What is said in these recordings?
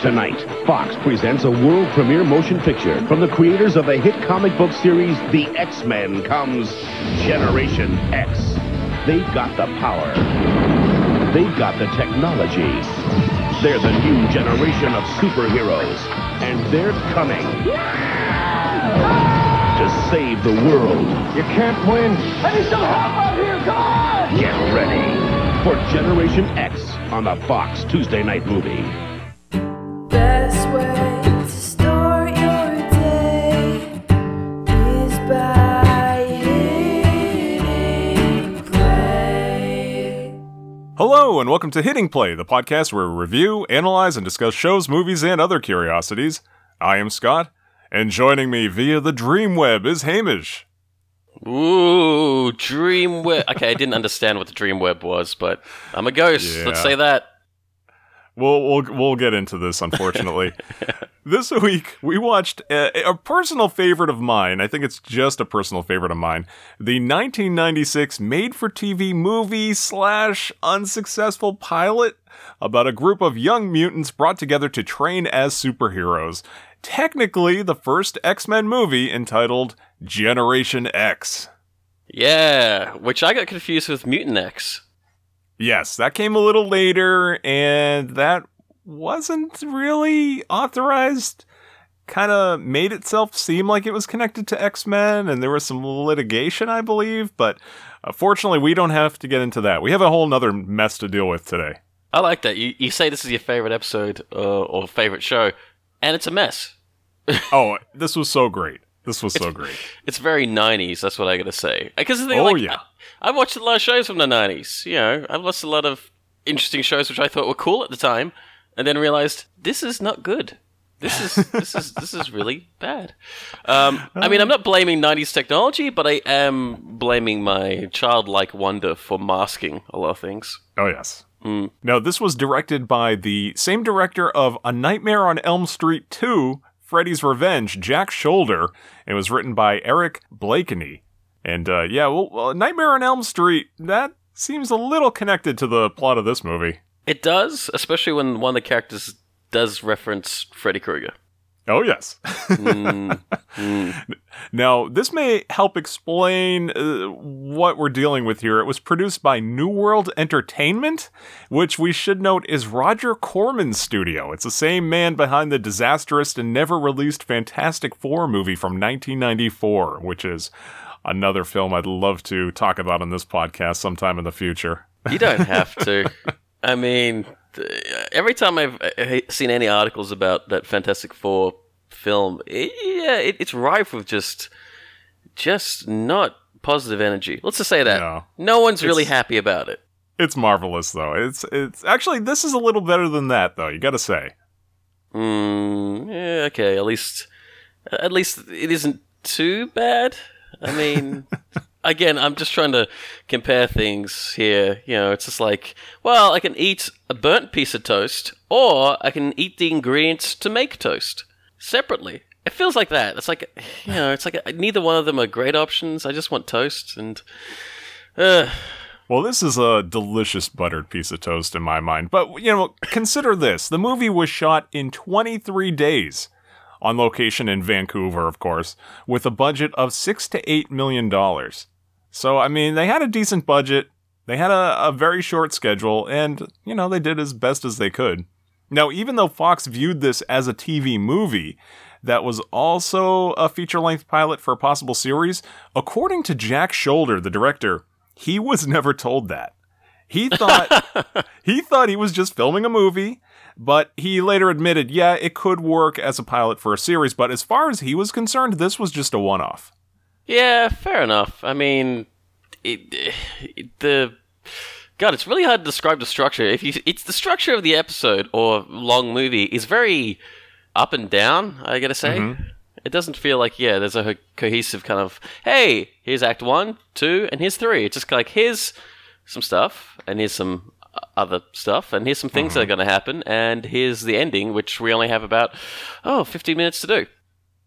Tonight, Fox presents a world premiere motion picture from the creators of the hit comic book series The X-Men comes Generation X. They've got the power. They've got the technology. They're the new generation of superheroes. And they're coming to save the world. You can't win. I need some help out here. Come on! Get ready for Generation X on the Fox Tuesday Night Movie. Hello, and welcome to Hitting Play, the podcast where we review, analyze, and discuss shows, movies, and other curiosities. I am Scott, and joining me via the Dream Web is Hamish. Ooh, dream web. Okay, I didn't understand what the dream web was, but I'm a ghost. Yeah. Let's say that. We'll we'll we'll get into this. Unfortunately, this week we watched a, a personal favorite of mine. I think it's just a personal favorite of mine. The 1996 made-for-TV movie slash unsuccessful pilot about a group of young mutants brought together to train as superheroes. Technically, the first X-Men movie entitled Generation X. Yeah, which I got confused with Mutant X. Yes, that came a little later, and that wasn't really authorized. Kind of made itself seem like it was connected to X Men, and there was some litigation, I believe. But uh, fortunately, we don't have to get into that. We have a whole nother mess to deal with today. I like that. You, you say this is your favorite episode uh, or favorite show, and it's a mess. Oh, this was so great. This was so great. It's very 90s, that's what I gotta say. Because the thing, Oh, like, yeah. I, I've watched a lot of shows from the 90s. You know, I've watched a lot of interesting shows which I thought were cool at the time, and then realized this is not good. This is this is this is really bad. Um, I mean, I'm not blaming 90s technology, but I am blaming my childlike wonder for masking a lot of things. Oh, yes. Now, this was directed by the same director of A Nightmare on Elm Street 2, Freddy's Revenge, Jack Sholder. It was written by Eric Blakeney. And uh, yeah, well, Nightmare on Elm Street, that seems a little connected to the plot of this movie. It does, especially when one of the characters does reference Freddy Krueger. Oh, yes. Mm, Now, this may help explain uh, what we're dealing with here. It was produced by New World Entertainment, which we should note is Roger Corman's studio. It's the same man behind the disastrous and never released Fantastic Four movie from 1994, which is another film I'd love to talk about on this podcast sometime in the future. You don't have to. I mean, every time I've uh, seen any articles about that Fantastic Four film, it, yeah, it, it's rife with just, just not positive energy. Let's just say that. No. No one's really happy about it. It's marvelous, though. It's it's actually this is a little better than that, though. You got to say. Mm, yeah, okay. At least, at least it isn't too bad. I mean, again, I'm just trying to compare things here. You know, it's just like, well, I can eat a burnt piece of toast, or I can eat the ingredients to make toast separately. It feels like that. It's like, you know, it's like neither one of them are great options. I just want toast, and uh, Well, this is a delicious buttered piece of toast in my mind. But, you know, consider this. The movie was shot in 23 days on location in Vancouver, of course, with a budget of 6 to 8 million dollars. So, I mean, they had a decent budget. They had a, a very short schedule and, you know, they did as best as they could. Now, even though Fox viewed this as a TV movie that was also a feature length pilot for a possible series, according to Jack Sholder, the director, he was never told that. He thought he thought he was just filming a movie, but he later admitted, yeah, it could work as a pilot for a series, but as far as he was concerned, this was just a one-off. Yeah, fair enough. I mean, it, it- the God, it's really hard to describe the structure. If you, it's the structure of the episode or long movie is very up and down. I gotta say, mm-hmm. it doesn't feel like yeah, there's a cohesive kind of hey, here's Act One, Two, and here's Three. It's just like here's some stuff and here's some other stuff and here's some things that are mm-hmm. going to happen and here's the ending which we only have about oh 15 minutes to do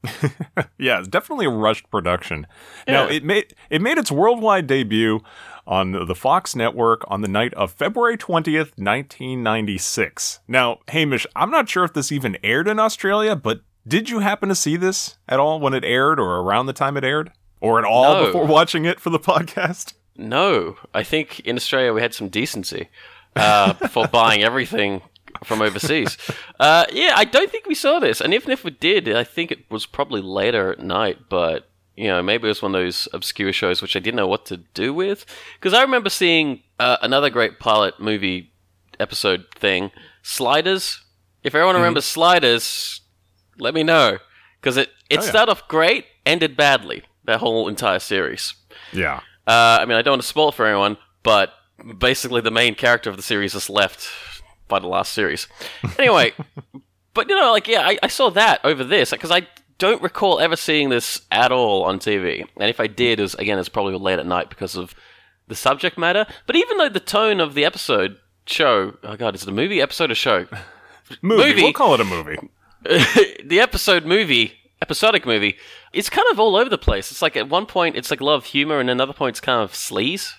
Yeah, it's definitely a rushed production. Now it made it made its worldwide debut on the Fox network on the night of February 20th, 1996. Now, Hamish, I'm not sure if this even aired in Australia, but did you happen to see this at all when it aired or around the time it aired? Or at all No. before watching it for the podcast? No, I think in Australia we had some decency uh, for buying everything from overseas. Uh, yeah, I don't think we saw this, and even if we did, I think it was probably later at night. But you know, maybe it was one of those obscure shows which I didn't know what to do with. Because I remember seeing uh, another great pilot movie episode thing, Sliders. If everyone remembers Sliders, let me know because it it Oh, yeah. started off great, ended badly. That whole entire series. Yeah. Uh, I mean, I don't want to spoil it for anyone, but basically the main character of the series just left by the last series. Anyway, but you know, like yeah, I, I saw that over this because I don't recall ever seeing this at all on TV, and if I did, it was again, it's probably late at night because of the subject matter. But even though the tone of the episode show, oh god, is it a movie episode or show? Movie. Movie. We'll call it a movie. the episode movie, episodic movie, it's kind of all over the place. It's like at one point it's like of humor, and another point it's kind of sleaze.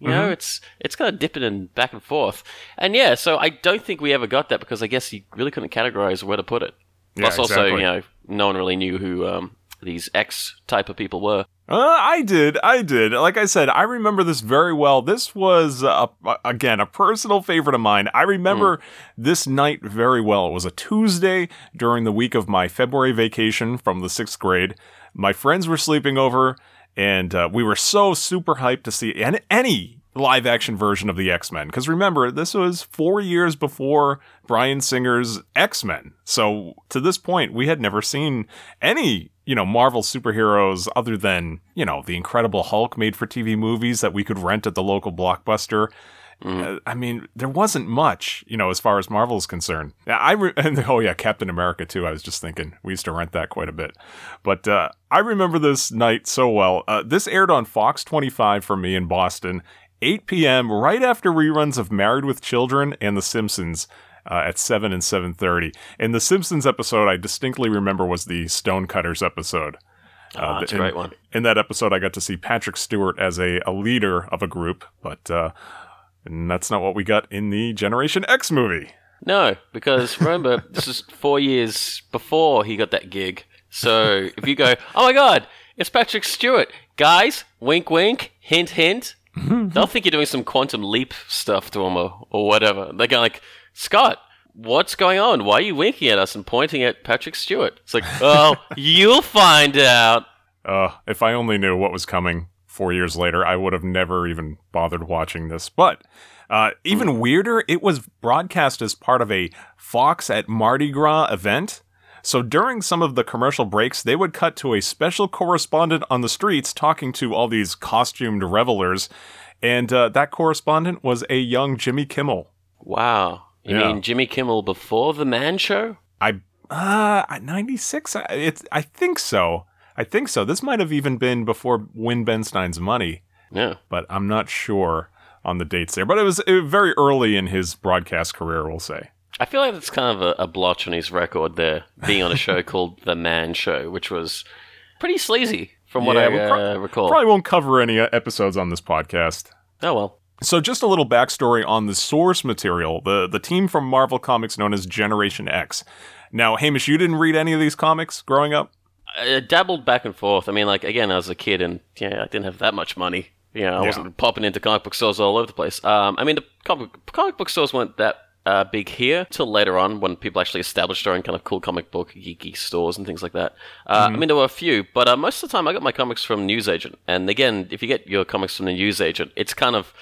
You know, Mm-hmm. it's it's kind of dipping and back and forth. And yeah, so I don't think we ever got that because I guess you really couldn't categorize where to put it. Yeah, Plus, also, exactly. you know, no one really knew who um, these X type of people were. Uh, I did. I did. Like I said, I remember this very well. This was, uh, again, a personal favorite of mine. I remember this night very well. It was a Tuesday during the week of my February vacation from the sixth grade. My friends were sleeping over, and uh, we were so super hyped to see an- any live action version of the X Men. Because remember, this was four years before Bryan Singer's X Men. So to this point, we had never seen any, you know, Marvel superheroes other than, you know, the Incredible Hulk made for TV movies that we could rent at the local blockbuster. Uh, I mean, there wasn't much, you know, as far as Marvel is concerned. I re- and oh yeah, Captain America too. I was just thinking we used to rent that quite a bit, but uh, I remember this night so well. Uh, this aired on Fox 25 for me in Boston, 8 p.m. right after reruns of Married with Children and The Simpsons. Uh, at 7 and 7.30 and the simpsons episode i distinctly remember was the stonecutters episode Ah, that's a in- great one. in that episode, I got to see Patrick Stewart as a, a leader of a group, but uh, and that's not what we got in the Generation X movie. No, because remember, this is four years before he got that gig. So if you go, oh my god, it's Patrick Stewart, guys, wink, wink, hint, hint, they'll think you're doing some quantum leap stuff to him or, or whatever. They're going like, Scott, what's going on? Why are you winking at us and pointing at Patrick Stewart? It's like, oh, you'll find out. Uh, if I only knew what was coming four years later, I would have never even bothered watching this. But uh, even weirder, it was broadcast as part of a Fox at Mardi Gras event. So during some of the commercial breaks, they would cut to a special correspondent on the streets talking to all these costumed revelers. And uh, that correspondent was a young Jimmy Kimmel. Wow. You Yeah. mean Jimmy Kimmel before the Man Show? I uh 96 I- it's I think so. I think so. This might have even been before Win Ben Stein's money, Yeah. but I'm not sure on the dates there. But it was, it was very early in his broadcast career, we'll say. I feel like that's kind of a, a blotch on his record there, being on a show called The Man Show, which was pretty sleazy from what Yeah, I we uh, pro- recall. Probably won't cover any uh, episodes on this podcast. oh well. So just a little backstory on the source material, the the team from Marvel Comics known as Generation X. Now, Hamish, you didn't read any of these comics growing up? I dabbled back and forth. I mean, like again, I was a kid, and yeah, I didn't have that much money. You know, I Yeah. wasn't popping into comic book stores all over the place. Um, I mean, the comic, comic book stores weren't that uh, big here till later on when people actually established their own kind of cool comic book geeky stores and things like that. Uh, I mean, there were a few, but uh, most of the time I got my comics from Newsagent. And again, if you get your comics from the Newsagent, it's kind of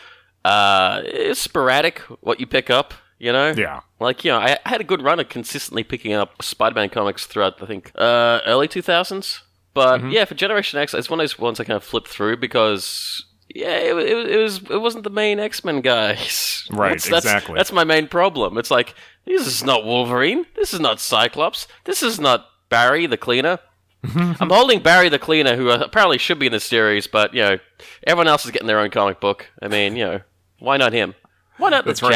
uh, it's sporadic what you pick up. You know, Yeah. like you know, I, I had a good run of consistently picking up Spider-Man comics throughout I think uh, early two thousands. But Mm-hmm. yeah, for Generation X, it's one of those ones I kind of flipped through because yeah, it, it, it was it wasn't the main X Men guys. Right, That's- that's, exactly. That's my main problem. It's like this is not Wolverine. This is not Cyclops. This is not Barry the Cleaner. I'm holding Barry the Cleaner, who apparently should be in the series, but you know, everyone else is getting their own comic book. I mean, you know, why not him? Why not That's the right.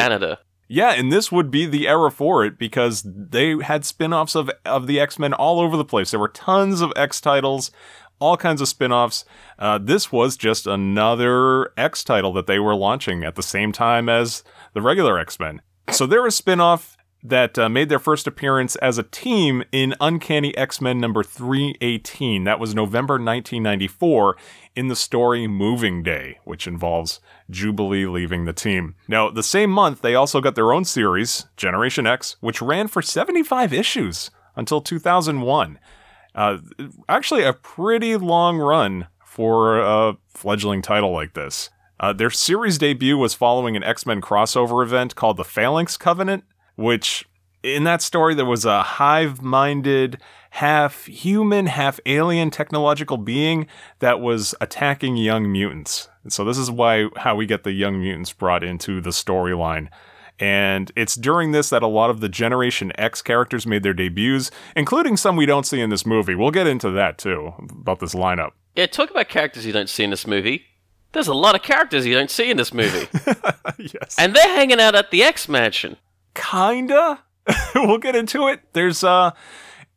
Yeah, and this would be the era for it because they had spin-offs of of the X-Men all over the place. There were tons of X titles, all kinds of spin offs. Uh, this was just another X title that they were launching at the same time as the regular X Men. So there was a spin off that uh, made their first appearance as a team in Uncanny X Men number 318. That was November 1994 in the story Moving Day, which involves Jubilee leaving the team. Now, the same month, they also got their own series, Generation X, which ran for 75 issues until 2001. Uh, actually, a pretty long run for a fledgling title like this. Uh, their series debut was following an X Men crossover event called the Phalanx Covenant, which in that story there was a hive minded, half human, half alien technological being that was attacking young mutants. And so this is why how we get the young mutants brought into the storyline. And it's during this that a lot of the Generation X characters made their debuts, including some we don't see in this movie. We'll get into that too, about this lineup. Yeah, talk about characters you don't see in this movie. There's a lot of characters you don't see in this movie. yes. and they're hanging out at the X Mansion. Kinda we'll get into it there's uh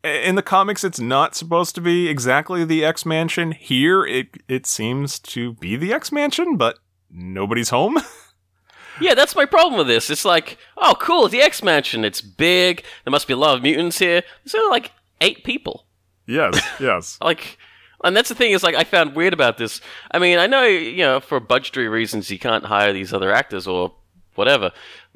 in the comics it's not supposed to be exactly the x mansion here it it seems to be the x mansion but nobody's home Yeah, that's my problem with this. It's like, oh, cool, the X Mansion. It's big. There must be a lot of mutants here. There's only like eight people. yes yes Like, and that's the thing is like I found weird about this. I mean, I know you know for budgetary reasons you can't hire these other actors or whatever,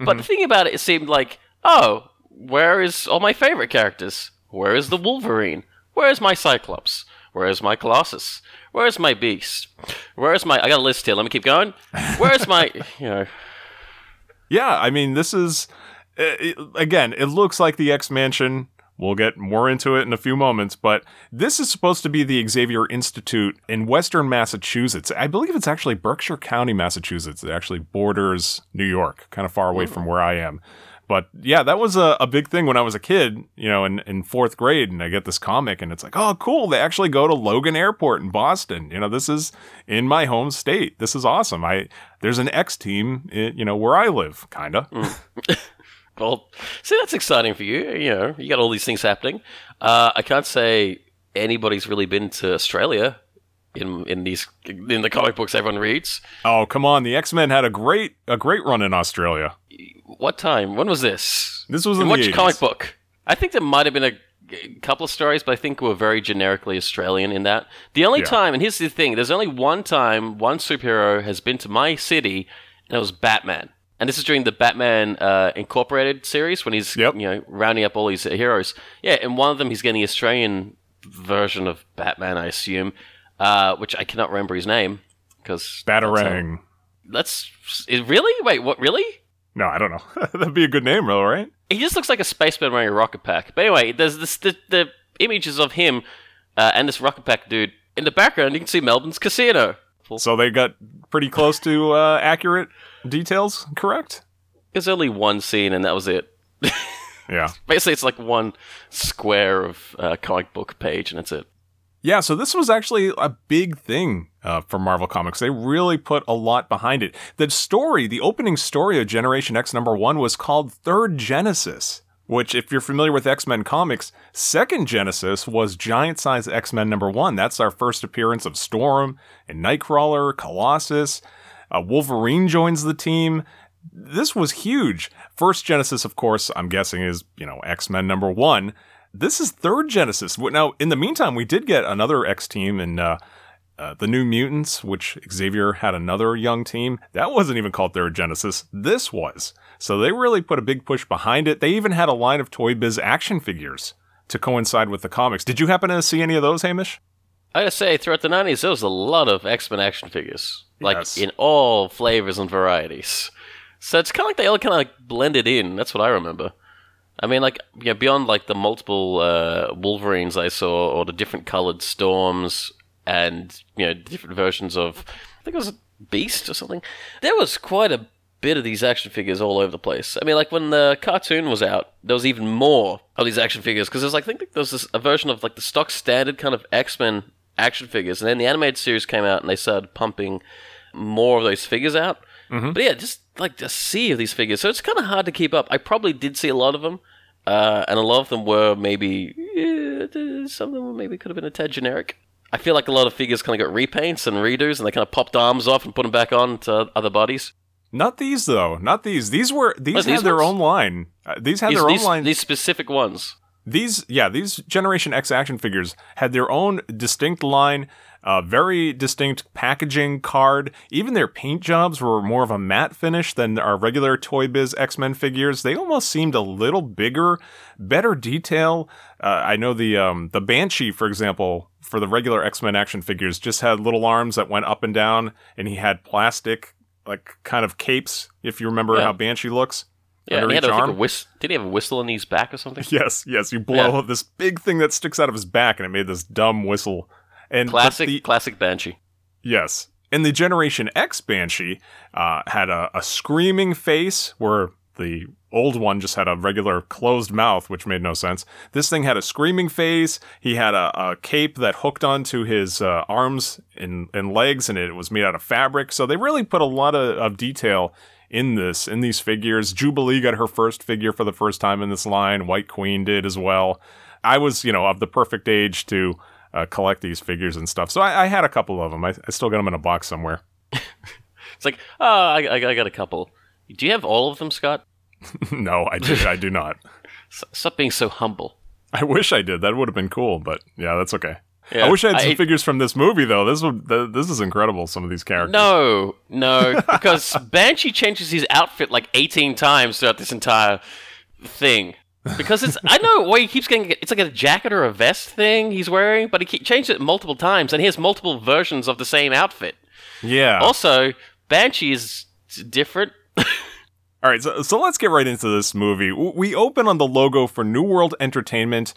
but the thing about it, it seemed like, oh, where is all my favorite characters? Where is the Wolverine? Where is my Cyclops? Where is my Colossus? Where is my Beast? Where is my? I got a list here. Let me keep going. Where is my? You know, yeah i mean this is uh, it- again it looks like the x mansion we'll get more into it in a few moments but this is supposed to be the xavier institute in western massachusetts. I believe it's actually berkshire county massachusetts. It actually borders new york kind of far away from where i am. But yeah that was a, a big thing when i was a kid you know in, in fourth grade and i get this comic and it's like oh cool they actually go to logan airport in boston. You know this is in my home state. This is awesome. I there's an x team i- you know where i live kinda mm. Well, see, that's exciting for you. You know, you got all these things happening. Uh, I can't say anybody's really been to Australia in in these in the comic books everyone reads. Oh, come on. The X-Men had a great a great run in Australia. What time? When was this? This was in, In the which 80s. comic book? I think there might have been a a couple of stories, but I think were very generically Australian in that. The only Yeah. time, and here's the thing: there's only one time one superhero has been to my city, and it was Batman. And this is during the Batman uh, Incorporated series when he's Yep. you know rounding up all these heroes. Yeah, and one of them he's getting the Australian version of Batman, I assume, uh, which I cannot remember his name because Batarang. That's it, really wait. What really? No, I don't know. That'd be a good name, though, right? He just looks like a spaceman wearing a rocket pack. But anyway, there's this the, the images of him uh, and this rocket pack dude in the background. You can see Melbourne's casino. So they got pretty close to uh, accurate details, correct? It's only one scene, and that was it. Yeah. Basically, it's like one square of uh, comic book page, and that's it. Yeah, so this was actually a big thing uh, for Marvel Comics. They really put a lot behind it. The story, the opening story of Generation X number one was called Third Genesis, which, if you're familiar with X Men comics, Second Genesis was Giant Size X Men number one. That's our first appearance of Storm and Nightcrawler, Colossus. Uh, Wolverine joins the team. This was huge. First Genesis, of course, I'm guessing is, you know, X Men number one. This is third Genesis. Now, in the meantime, we did get another X team in uh, uh, the New Mutants, which Xavier had another young team. That wasn't even called Third Genesis. This was. So they really put a big push behind it. They even had a line of Toy Biz action figures to coincide with the comics. Did you happen to see any of those, Hamish? I gotta say, throughout the 90s, there was a lot of X Men action figures. Like, Yes. in all flavors and varieties. So it's kind of like they all kind of like blended in. That's what I remember. I mean, like, yeah, beyond like the multiple uh, Wolverines I saw, or the different colored Storms, and, you know, different versions of, I think it was a Beast or something. There was quite a bit of these action figures all over the place. I mean, like when the cartoon was out, there was even more of these action figures because there's like I think there was this, a version of like the stock standard kind of X Men action figures, and then the animated series came out and they started pumping more of those figures out. But yeah, just like a sea of these figures, so it's kind of hard to keep up. I probably did see a lot of them, uh, and a lot of them were maybe eh, some of them maybe could have been a tad generic. I feel like a lot of figures kind of got repaints and redos, and they kind of popped arms off and put them back on to other bodies. Not these though. Not these. These were these Oh, had these their ones? own line. Uh, these had These, their own these, line. these specific ones. These yeah these generation x action figures had their own distinct line uh, very distinct packaging card. Even their paint jobs were more of a matte finish than our regular toy biz x-men figures. They almost seemed a little bigger better detail. Uh, i know the um, the banshee for example for the regular x-men action figures just had little arms that went up and down and he had plastic like kind of capes if you remember Yeah. how banshee looks Yeah, he had think, arm. a whist- Did he have a whistle in his back or something? Yes, yes. You blow Yeah. this big thing that sticks out of his back, and it made this dumb whistle. And Classic, the- classic Banshee. yes, and the Generation X Banshee uh, had a, a screaming face, where the old one just had a regular closed mouth, which made no sense. This thing had a screaming face. He had a, a cape that hooked onto his uh, arms and, and legs, and it was made out of fabric. So they really put a lot of, of detail in this in these figures. Jubilee got her first figure for the first time in this line. White Queen did as well. I was, you know, of the perfect age to uh, collect these figures and stuff. So I, I had a couple of them. I, I still got them in a box somewhere. It's like, oh, I, I, I got a couple. Do you have all of them, Scott? no, I do. I do not. Stop being so humble. I wish I did. That would have been cool. But yeah, that's okay. Yeah, I wish I had some I- figures from this movie though. This would th- this is incredible. Some of these characters. No, no, because Banshee changes his outfit like 18 times throughout this entire thing. Because it's, I know why he keeps getting, it's like a jacket or a vest thing he's wearing, but he keep, changes it multiple times, and he has multiple versions of the same outfit. Yeah. Also, Banshee is different. All right, so, so let's get right into this movie. We open on the logo for New World Entertainment,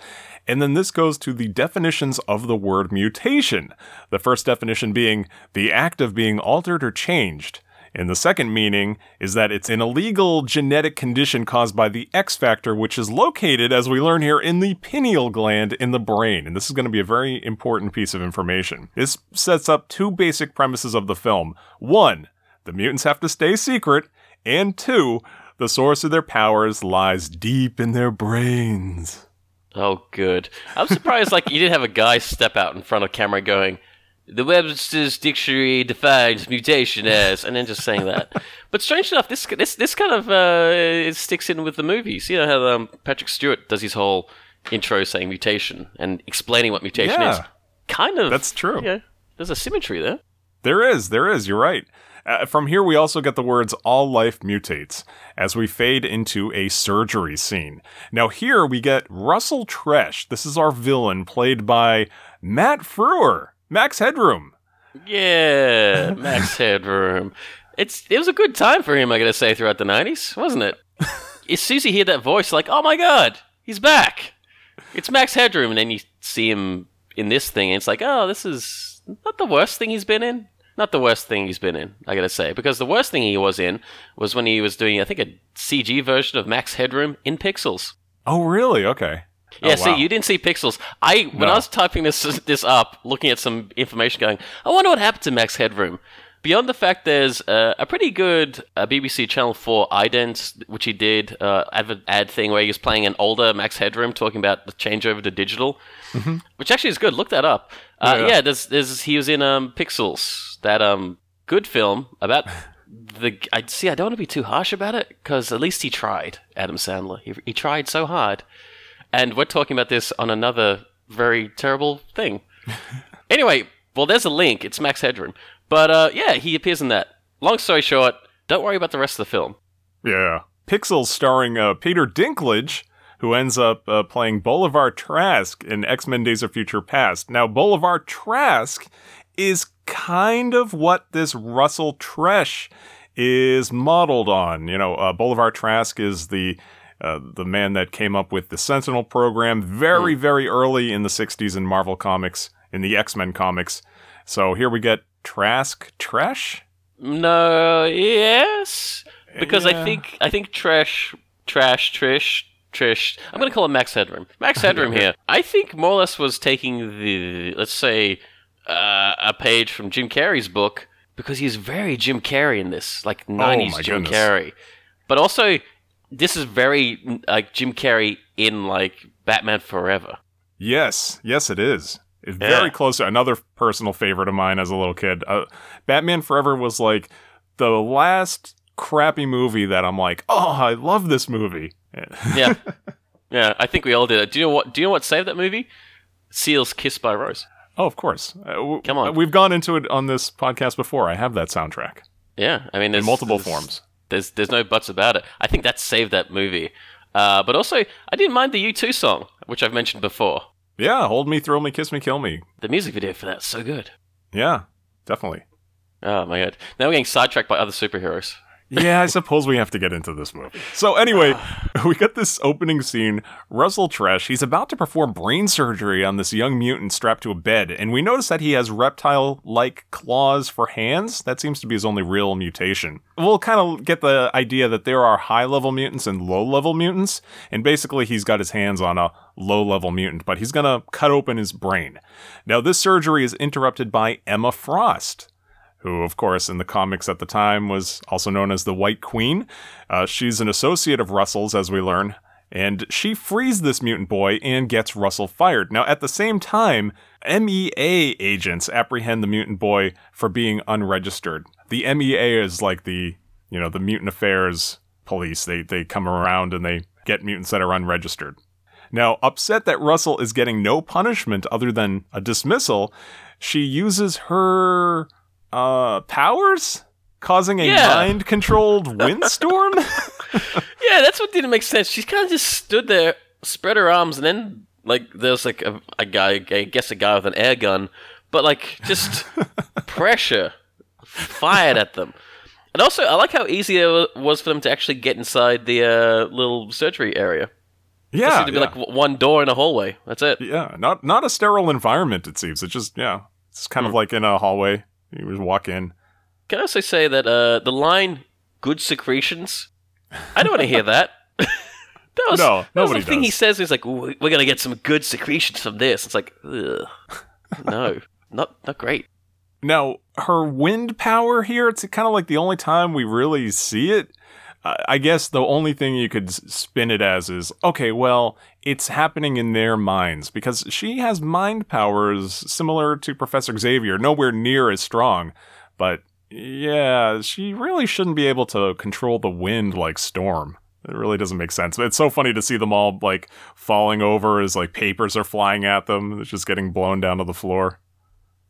and then this goes to the definitions of the word mutation. The first definition being the act of being altered or changed. And the second meaning is that it's an illegal genetic condition caused by the X factor, which is located, as we learn here, in the pineal gland in the brain. And this is going to be a very important piece of information. This sets up two basic premises of the film. One, the mutants have to stay secret, and two, the source of their powers lies deep in their brains. Oh, good. I'm surprised, like, you didn't have a guy step out in front of camera going, the Webster's Dictionary defines mutation as, and then just saying that. but strange enough, this this this kind of uh, sticks in with the movies. You know how um, Patrick Stewart does his whole intro saying mutation and explaining what mutation is. Yeah. Kind of. That's true. Yeah, there's a symmetry there. There is, there is, you're right. Uh, from here, we also get the words all life mutates as we fade into a surgery scene. Now, here we get Russell Tresh. This is our villain, played by Matt Frewer, Max Headroom. Yeah, Max Headroom. It's it was a good time for him, I gotta say, throughout the nineties, wasn't it? as soon as you hear that voice, like, oh my god, he's back. It's Max Headroom, and then you see him in this thing, and it's like, oh, this is not the worst thing he's been in. Not the worst thing he's been in, I gotta say, because the worst thing he was in was when he was doing, I think, a CG version of Max Headroom in Pixels. Oh, really? Okay. Yeah, Oh, see, wow. you didn't see pixels. I when No. I was typing this this up, looking at some information, going, I wonder what happened to Max Headroom. Beyond the fact there's uh, a pretty good uh, BBC Channel 4 ident, which he did, uh, ad, ad thing where he was playing an older Max Headroom, talking about the changeover to digital, which actually is good. Look that up. Uh, Yeah. yeah, there's, there's he was in um, Pixels, that um good film about the. I see. I don't want to be too harsh about it because at least he tried. Adam Sandler. He, he tried so hard. And we're talking about this on another very terrible thing. anyway, well, there's a link. It's Max Headroom. But uh, yeah, he appears in that. Long story short, don't worry about the rest of the film. Yeah. Pixels starring uh, Peter Dinklage, who ends up uh, playing Bolivar Trask in X Men Days of Future Past. Now, Bolivar Trask is kind of what this Russell Tresh is modeled on. You know, uh, Bolivar Trask is the uh, the man that came up with the Sentinel program very, very early in the 60s in Marvel Comics, in the X Men comics. So here we get Trask Tresh? No, yes, because Yeah. I think I think trash, trash, Trish, Trish. I'm gonna call him Max Headroom. Max Headroom here. I think more or less was taking the let's say uh, a page from Jim Carrey's book because he's very Jim Carrey in this, like '90s my Jim goodness. Carrey. But also, this is very like Jim Carrey in like Batman Forever. Yes, yes, it is. Is very Yeah. close to another personal favorite of mine as a little kid. Uh, Batman Forever was like the last crappy movie that I'm like, oh, I love this movie. Yeah, yeah. I think we all did. Do you know what? Do you know what saved that movie? Seal's "Kiss by Rose." Oh, of course. Uh, w- Come on. We've gone into it on this podcast before. I have that soundtrack Yeah, I mean, in there's multiple there's- forms. There's there's no buts about it. I think that saved that movie. Uh, but also, I didn't mind the U2 song, which I've mentioned before. Yeah, hold me, throw me, kiss me, kill me. The music video for that's so good. Yeah, definitely. Oh my god! Now we're getting sidetracked by other superheroes. Yeah, I suppose we have to get into this movie. So anyway, we got this opening scene. Russell Tresh, he's about to perform brain surgery on this young mutant strapped to a bed, and we notice that he has reptile-like claws for hands. That seems to be his only real mutation. We'll kind of get the idea that there are high-level mutants and low-level mutants, and basically he's got his hands on a low-level mutant, but he's gonna cut open his brain. Now this surgery is interrupted by Emma Frost who, of course, in the comics at the time was also known as the White Queen. Uh, she's an associate of Russell's, as we learn, and she frees this mutant boy and gets Russell fired. Now, at the same time, MEA agents apprehend the mutant boy for being unregistered. The MEA is like the, you know, the mutant affairs police. They they come around and they get mutants that are unregistered. Now, upset that Russell is getting no punishment other than a dismissal, she uses her uh powers causing a Yeah. mind controlled windstorm Yeah, that's what didn't make sense. She kind of just stood there, spread her arms, and then like there's like a, a guy, I guess a guy with an air gun, but like just pressure fired at them. And also, I like how easy it was for them to actually get inside the uh, little surgery area. Yeah seemed to be yeah. like one door in a hallway. That's it. yeah not not a sterile environment it seems it's just yeah it's kind Hmm. of like in a hallway you just walk in Can I also say that uh, the line "good secretions"? I don't want to hear that. that was, No, that was the thing he says. He's like, "We're gonna get some good secretions from this." It's like, ugh. no, not not great. Now, her wind power here, it's kind of like the only time we really see it. I guess the only thing you could spin it as is okay, well, it's happening in their minds because she has mind powers similar to Professor Xavier, nowhere near as strong. But yeah, she really shouldn't be able to control the wind like Storm. It really doesn't make sense. It's so funny to see them all like falling over as like papers are flying at them. It's just getting blown down to the floor.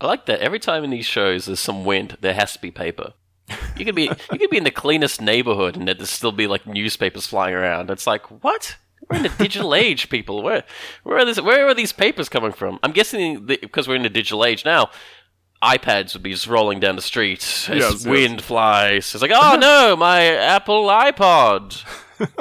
I like that. Every time in these shows there's some wind, there has to be paper. You could be you could be in the cleanest neighborhood and there'd still be like newspapers flying around. It's like what? We're in the digital age, people. Where where are this? Where are these papers coming from? I'm guessing because we're in the digital age now. iPads would be just rolling down the street as Yes, yes. wind flies. It's like, oh no, my Apple iPod.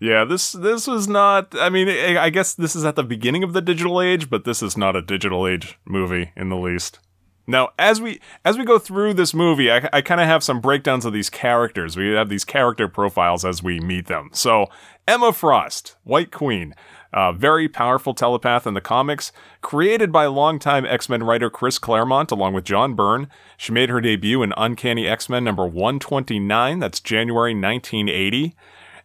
Yeah, this this was not. I mean, I guess this is at the beginning of the digital age, but this is not a digital age movie in the least. Now, as we as we go through this movie, I, I kind of have some breakdowns of these characters. We have these character profiles as we meet them. So, Emma Frost, White Queen, a very powerful telepath in the comics, created by longtime X Men writer Chris Claremont along with John Byrne. She made her debut in Uncanny X Men number 129. That's January 1980.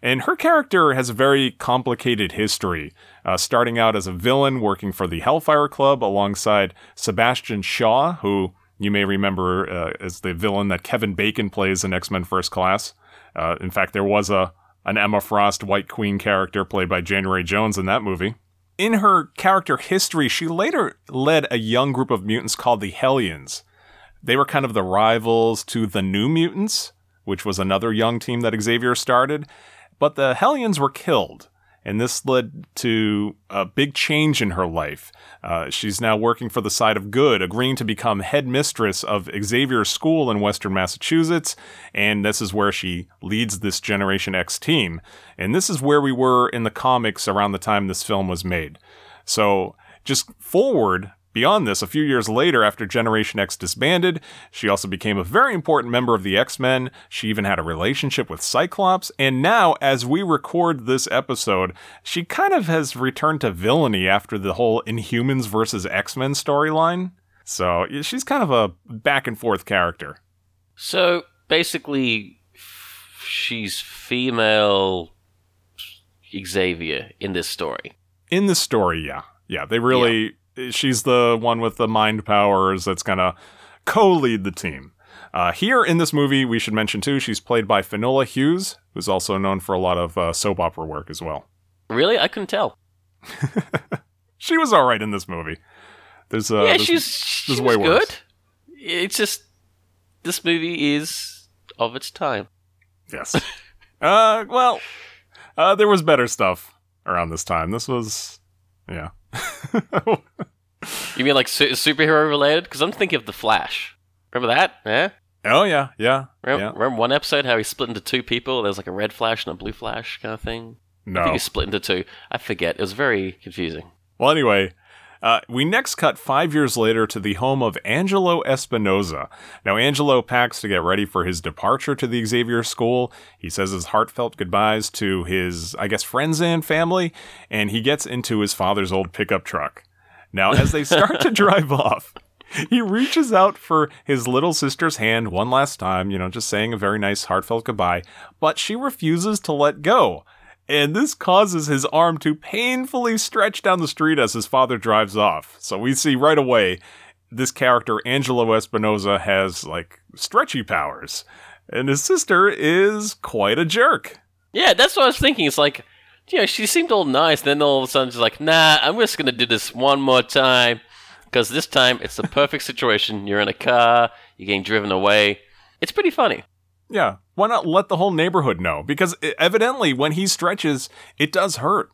And her character has a very complicated history, uh, starting out as a villain working for the Hellfire Club alongside Sebastian Shaw, who you may remember uh, as the villain that Kevin Bacon plays in X Men First Class. Uh, in fact, there was a an Emma Frost White Queen character played by January Jones in that movie. In her character history, she later led a young group of mutants called the Hellions. They were kind of the rivals to the New Mutants, which was another young team that Xavier started. But the Hellions were killed, and this led to a big change in her life. Uh, she's now working for the side of good, agreeing to become headmistress of Xavier school in Western Massachusetts, and this is where she leads this Generation X team. And this is where we were in the comics around the time this film was made. So, just forward beyond this, a few years later, after Generation X disbanded, she also became a very important member of the X Men. She even had a relationship with Cyclops. And now, as we record this episode, she kind of has returned to villainy after the whole Inhumans versus X Men storyline. So, she's kind of a back and forth character. So basically, she's female Xavier in this story. In the story, yeah. Yeah, they really she's the one with the mind powers that's gonna co-lead the team. Uh, here in this movie, we should mention too, she's played by Finola Hughes, who's also known for a lot of uh, soap opera work as well. Really, I couldn't tell. She was all right in this movie. There's uh, yeah, there's- she's she there's was way worse. good. It's just this movie is of its time. Yes. uh, well, uh, there was better stuff around this time. This was, yeah. You mean like su- superhero related? Because I'm thinking of the Flash. Remember that? Yeah. oh yeah, yeah, Remember, yeah. remember one episode how he split into two people? There's like a red Flash and a blue Flash kind of thing. No, I think he split into two. I forget. It was very confusing. Well, anyway, uh, we next cut five years later to the home of Angelo Espinosa. Now, Angelo packs to get ready for his departure to the Xavier School. He says his heartfelt goodbyes to his, I guess, friends and family, and he gets into his father's old pickup truck. Now, as they start to drive off, he reaches out for his little sister's hand one last time, you know, just saying a very nice, heartfelt goodbye, but she refuses to let go. And this causes his arm to painfully stretch down the street as his father drives off. So we see right away this character, Angelo Espinosa, has like stretchy powers. And his sister is quite a jerk. Yeah, that's what I was thinking. It's like, you know, she seemed all nice. Then all of a sudden she's like, nah, I'm just going to do this one more time. Because this time it's the perfect situation. You're in a car, you're getting driven away. It's pretty funny. Yeah. Why not let the whole neighborhood know? Because evidently, when he stretches, it does hurt.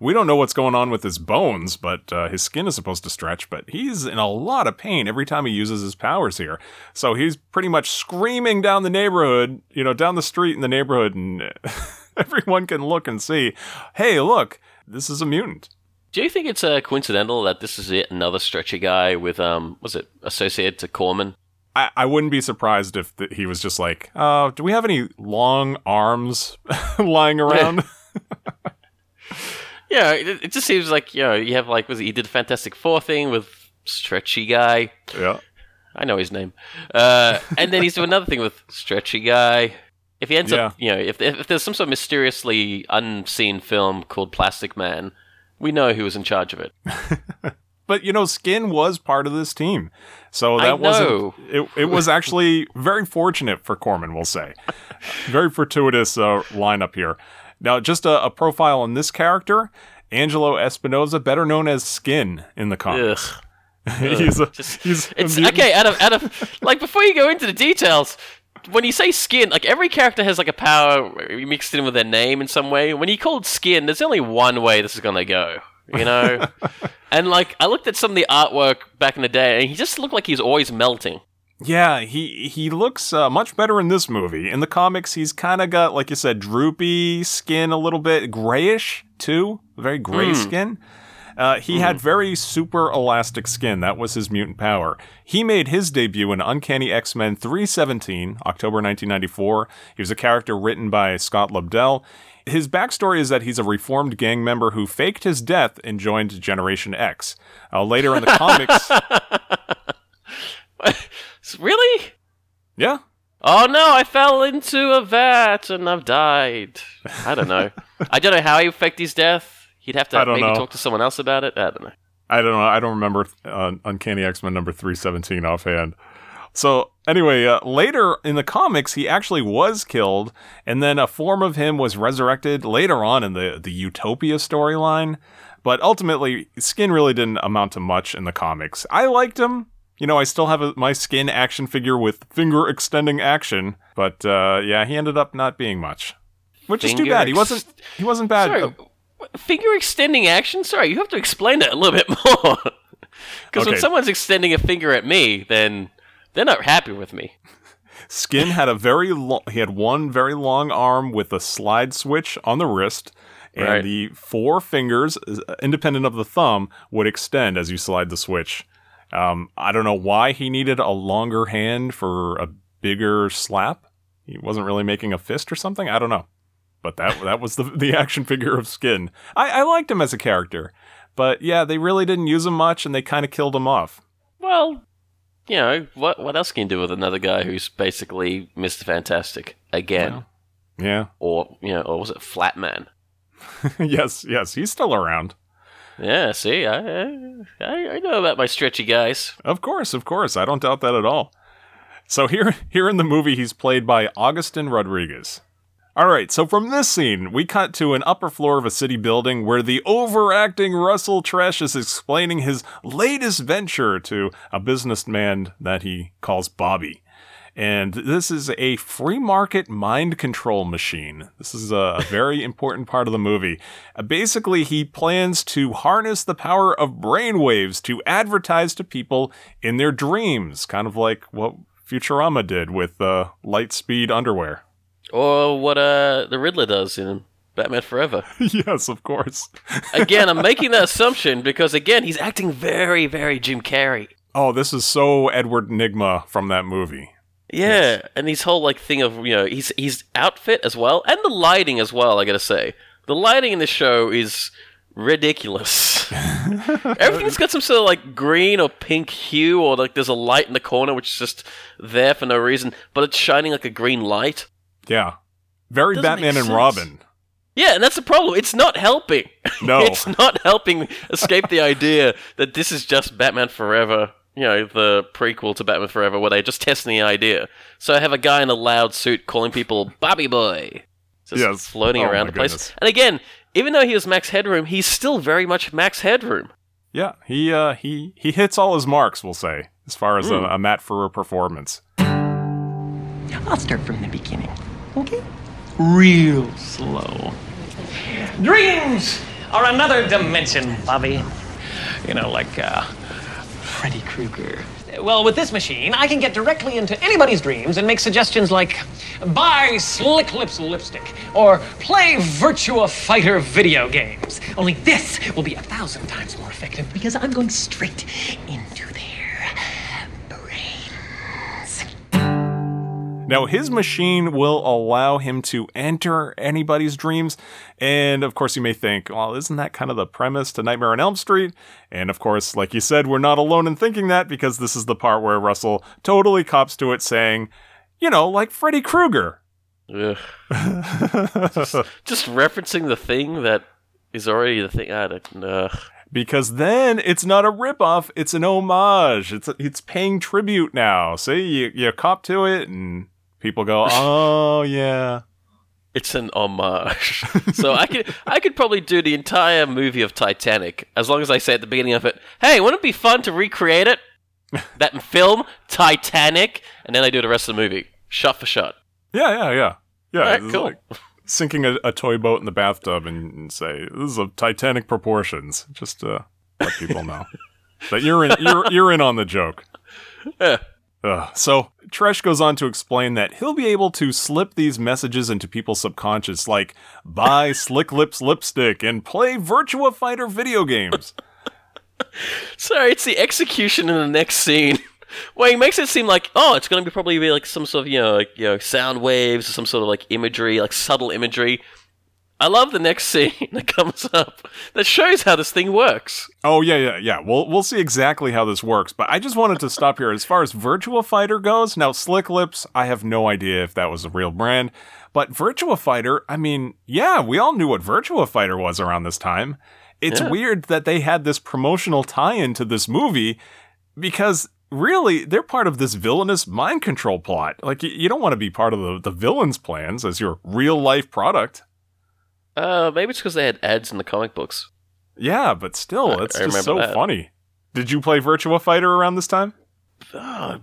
We don't know what's going on with his bones, but uh, his skin is supposed to stretch, but he's in a lot of pain every time he uses his powers here. So he's pretty much screaming down the neighborhood, you know, down the street in the neighborhood, and everyone can look and see, hey, look, this is a mutant. Do you think it's uh, coincidental that this is it, another stretchy guy with, um, was it associated to Corman? I, I wouldn't be surprised if th- he was just like, uh, do we have any long arms lying around? Yeah, it, it just seems like, you know, you have like, was he did the Fantastic Four thing with stretchy guy. yeah. I know his name. Uh, and then he's doing another thing with stretchy guy. If he ends Yeah. up, you know, if, if there's some sort of mysteriously unseen film called Plastic Man, we know who was in charge of it. But you know, Skin was part of this team, so that wasn't. It, it was actually very fortunate for Corman, we'll say. Very fortuitous uh, lineup here. Now, just a, a profile on this character: Angelo Espinosa, better known as Skin in the comics. Ugh. he's a, Just- he's It's mutant. okay. Out of like before you go into the details, when you say skin, like every character has like a power mixed in with their name in some way. When you called skin, there's only one way this is gonna go. You know, and like I looked at some of the artwork back in the day, and he just looked like he's always melting. Yeah, he he looks uh, much better in this movie. In the comics, he's kind of got, like you said, droopy skin, a little bit grayish too, very gray skin. Uh, he had very super elastic skin. That was his mutant power. He made his debut in Uncanny X Men 317, October 1994. He was a character written by Scott Lobdell. His backstory is that he's a reformed gang member who faked his death and joined Generation X. Uh, later in the comics, really? yeah, Oh no, I fell into a vat and I've died. I don't know. I don't know how he faked his death. He'd have to maybe know. talk to someone else about it. I don't know. I don't know. I don't remember uh, Uncanny X Men number 317 offhand. So, anyway, uh, later in the comics, he actually was killed, and then a form of him was resurrected later on in the, the Utopia storyline. But ultimately, Skin really didn't amount to much in the comics. I liked him. You know, I still have a, my Skin action figure with finger extending action, but uh, yeah, he ended up not being much, which is too bad. He wasn't. He wasn't bad. Sorry, Uh, finger extending action? Sorry, you have to explain that a little bit more. Because when someone's extending a finger at me, then they're not happy with me. Skin had a very long, he had one very long arm with a slide switch on the wrist, and Right. the four fingers, uh, independent of the thumb, would extend as you slide the switch. Um, I don't know why he needed a longer hand for a bigger slap. He wasn't really making a fist or something. I don't know, but that that was the the action figure of Skin. I, I liked him as a character, but yeah, they really didn't use him much, and they kind of killed him off. Well, you know, what what else can you do with another guy who's basically Mr. Fantastic again? Yeah. Or, you know, or was it Flatman? yes, yes, he's still around. Yeah, see, I, I I know about my stretchy guys. Of course, of course. I don't doubt that at all. So here here in the movie he's played by Agustin Rodriguez. All right, so from this scene, we cut to an upper floor of a city building where the overacting Russell Tresh is explaining his latest venture to a businessman that he calls Bobby. And this is a free market mind control machine. This is a, very important part of the movie. Uh, basically, he plans to harness the power of brainwaves to advertise to people in their dreams, kind of like what Futurama did with uh, Lightspeed underwear. Or what uh the Riddler does in Batman Forever. yes, of course. Again, I'm making that assumption because again, he's acting very, very Jim Carrey. Oh, this is so Edward Nygma from that movie. Yeah, and his whole like thing of you know his his outfit as well, and the lighting as well. I gotta say, the lighting in this show is ridiculous. Everything's got some sort of like green or pink hue, or like there's a light in the corner which is just there for no reason, but it's shining like a green light. Yeah. Very Doesn't Batman and. Robin. Yeah, and that's the problem. It's not helping. No. it's not helping escape the idea that this is just Batman Forever. You know, the prequel to Batman Forever, where they're just testing the idea. So I have a guy in a loud suit calling people Bobby Boy, just Yes. floating Oh around my the place. And again, even though he was Max Headroom, he's still very much Max Headroom. Yeah, he uh he he hits all his marks, we'll say, as far as Hmm. a, a Matt Frewer performance. I'll start from the beginning, okay? Real slow. Dreams are another dimension, Bobby. You know, like uh, Freddy Krueger. Well, with this machine, I can get directly into anybody's dreams and make suggestions like buy Slick Lips lipstick or play Virtua Fighter video games. Only this will be a thousand times more effective because I'm going straight into Now, his machine will allow him to enter anybody's dreams. And of course, you may think, well, isn't that kind of the premise to Nightmare on Elm Street? And of course, like you said, we're not alone in thinking that because this is the part where Russell totally cops to it saying, you know, like Freddy Krueger. Just, just referencing the thing that is already the thing. I don't ugh. because then it's not a ripoff, it's an homage. It's it's paying tribute now. See, you, you cop to it, and people go, oh, yeah. It's an homage. so I could I could probably do the entire movie of Titanic as long as I say at the beginning of it, "Hey, wouldn't it be fun to recreate it?" that film Titanic, and then I do the rest of the movie, shot for shot. Yeah, yeah, yeah. Yeah, Alright, it's cool. like sinking a, a toy boat in the bathtub and, and say, this is of Titanic proportions. Just to let people know that you're in, you're, you're in on the joke. Yeah. Ugh. So Tresh goes on to explain that he'll be able to slip these messages into people's subconscious, like buy Slick Lips lipstick and play Virtua Fighter video games. Sorry, it's the execution in the next scene. Well, he makes it seem like oh, it's going to be probably be like some sort of you know like you know sound waves or some sort of like imagery, like subtle imagery. I love the next scene that comes up that shows how this thing works. Oh yeah, yeah, yeah. We'll we'll see exactly how this works, but I just wanted to stop here. As far as Virtua Fighter goes, now Slick Lips, I have no idea if that was a real brand, but Virtua Fighter, I mean, yeah, we all knew what Virtua Fighter was around this time. It's Yeah. weird that they had this promotional tie-in to this movie because really they're part of this villainous mind control plot. Like you, you don't want to be part of the, the villain's plans as your real life product. Uh, maybe it's because they had ads in the comic books. Yeah, but still, I- it's I just so that. funny. Did you play Virtua Fighter around this time? Uh,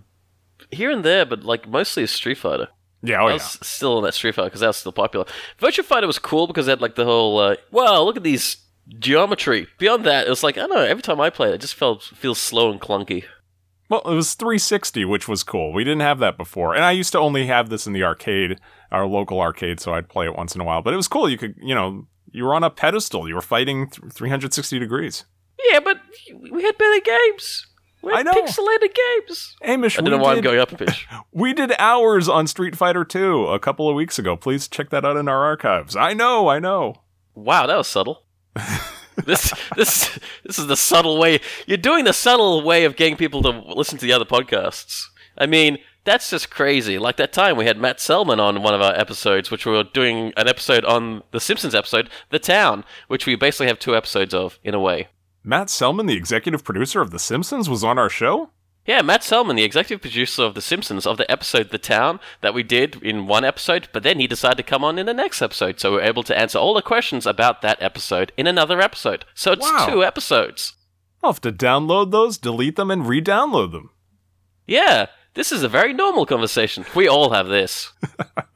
here and there, but like mostly a Street Fighter. Yeah, oh I yeah. was still in that Street Fighter because that was still popular. Virtua Fighter was cool because it had like the whole, uh, wow, look at these geometry. Beyond that, it was like I don't know. Every time I played, it it just felt feels slow and clunky. Well, it was 360, which was cool. We didn't have that before. And I used to only have this in the arcade, our local arcade, so I'd play it once in a while. But it was cool. You could, you know, you were on a pedestal. You were fighting th- 360 degrees. Yeah, but we had better games. We had I know. pixelated games. Hamish, I we, don't know why I'm going up a pitch. we did hours on Street Fighter 2 a couple of weeks ago. Please check that out in our archives. I know, I know. Wow, that was subtle. this this this is the subtle way you're doing the subtle way of getting people to listen to the other podcasts. I mean, that's just crazy. Like that time we had Matt Selman on one of our episodes, which we were doing an episode on the Simpsons episode, The Town, which we basically have two episodes of in a way. Matt Selman, the executive producer of The Simpsons, was on our show? Yeah, Matt Selman, the executive producer of The Simpsons, of the episode The Town that we did in one episode, but then he decided to come on in the next episode, so we're able to answer all the questions about that episode in another episode. So it's Wow. two episodes. I'll have to download those, delete them, and re download them. Yeah, this is a very normal conversation. We all have this.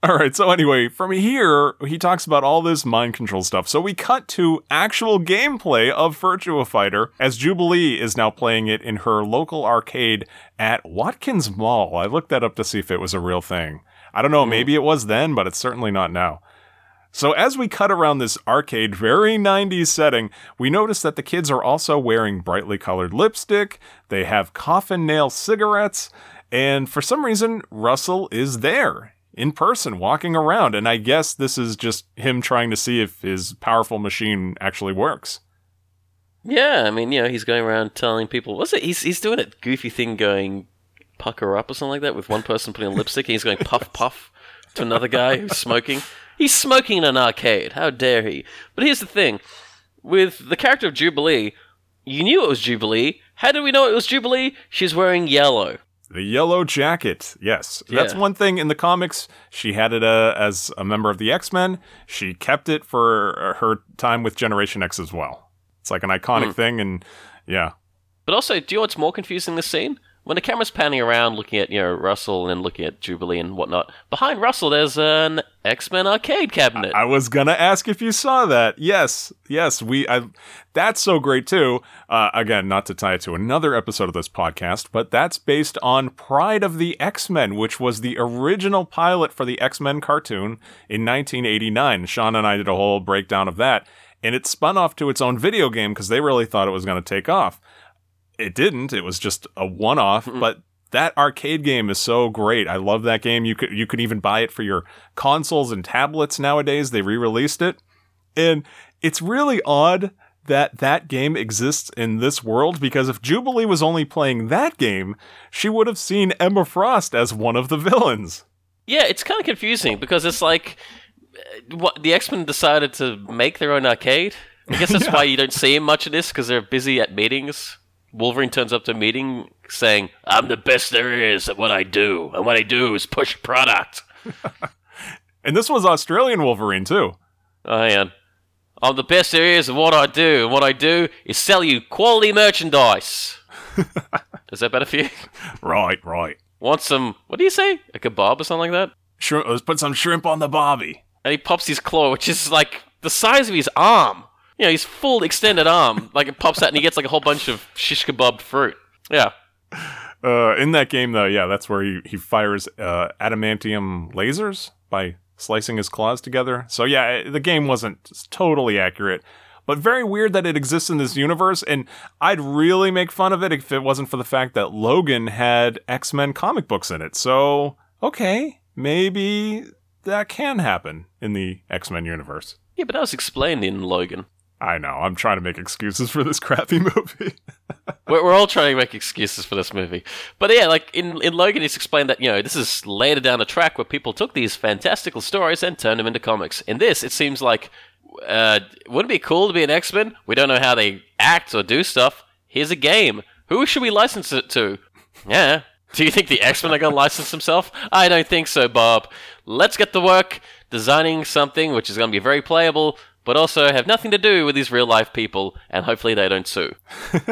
All right, so anyway, from here, he talks about all this mind control stuff. So we cut to actual gameplay of Virtua Fighter as Jubilee is now playing it in her local arcade at Watkins Mall. I looked that up to see if it was a real thing. I don't know, hmm. maybe it was then, but it's certainly not now. So as we cut around this arcade, very 90s setting, we notice that the kids are also wearing brightly colored lipstick, they have coffin nail cigarettes, and for some reason, Russell is there in person walking around. And I guess this is just him trying to see if his powerful machine actually works. Yeah, I mean, you know, he's going around telling people. What's it? He's he's doing a goofy thing, going pucker up or something like that, with one person putting on lipstick, and he's going puff puff to another guy who's smoking. He's smoking in an arcade. How dare he? But here's the thing: with the character of Jubilee, you knew it was Jubilee. How did we know it was Jubilee? She's wearing yellow. The yellow jacket, yes. That's one thing in the comics. She had it uh, as a member of the X Men. She kept it for uh, her time with Generation X as well. It's like an iconic thing, and yeah. But also, do you know what's more confusing in this scene? When the camera's panning around, looking at you know Russell and looking at Jubilee and whatnot, behind Russell there's an X Men arcade cabinet. I was gonna ask if you saw that. Yes, yes, we. I, that's so great too. Uh, again, not to tie it to another episode of this podcast, but that's based on Pride of the X Men, which was the original pilot for the X Men cartoon in 1989. Sean and I did a whole breakdown of that, and it spun off to its own video game because they really thought it was going to take off. It didn't. It was just a one-off, but that arcade game is so great. I love that game. You could you could even buy it for your consoles and tablets nowadays. They re-released it. And it's really odd that that game exists in this world because if Jubilee was only playing that game, she would have seen Emma Frost as one of the villains. Yeah, it's kind of confusing because it's like uh, what the X Men decided to make their own arcade. I guess that's why you don't see him much of this because they're busy at meetings. Wolverine turns up to a meeting saying, "I'm the best there is at what I do, and what I do is push product." And this was Australian Wolverine too. Oh, yeah. I'm the best there is at what I do, and what I do is sell you quality merchandise. is that better for you? Right, right. Want some? What do you say? A kebab or something like that? Shrimp, let's put some shrimp on the bobby. and he pops his claw, which is like the size of his arm. You know, his full extended arm. Like it pops out and he gets like a whole bunch of shish kebabbed fruit. Yeah. Uh, in that game, though, yeah, that's where he, he fires uh, adamantium lasers by slicing his claws together. So, yeah, the game wasn't totally accurate, but very weird that it exists in this universe. And I'd really make fun of it if it wasn't for the fact that Logan had X Men comic books in it. So, okay, maybe that can happen in the X Men universe. Yeah, but that was explained in Logan. I know, I'm trying to make excuses for this crappy movie. We're, we're all trying to make excuses for this movie. But yeah, like in, in Logan, it's explained that, you know, this is later down the track where people took these fantastical stories and turned them into comics. In this, it seems like, uh, wouldn't it be cool to be an X Men? We don't know how they act or do stuff. Here's a game. Who should we license it to? Yeah. Do you think the X Men are going to license themselves? I don't think so, Bob. Let's get to work designing something which is going to be very playable, but also have nothing to do with these real life people, and hopefully they don't sue.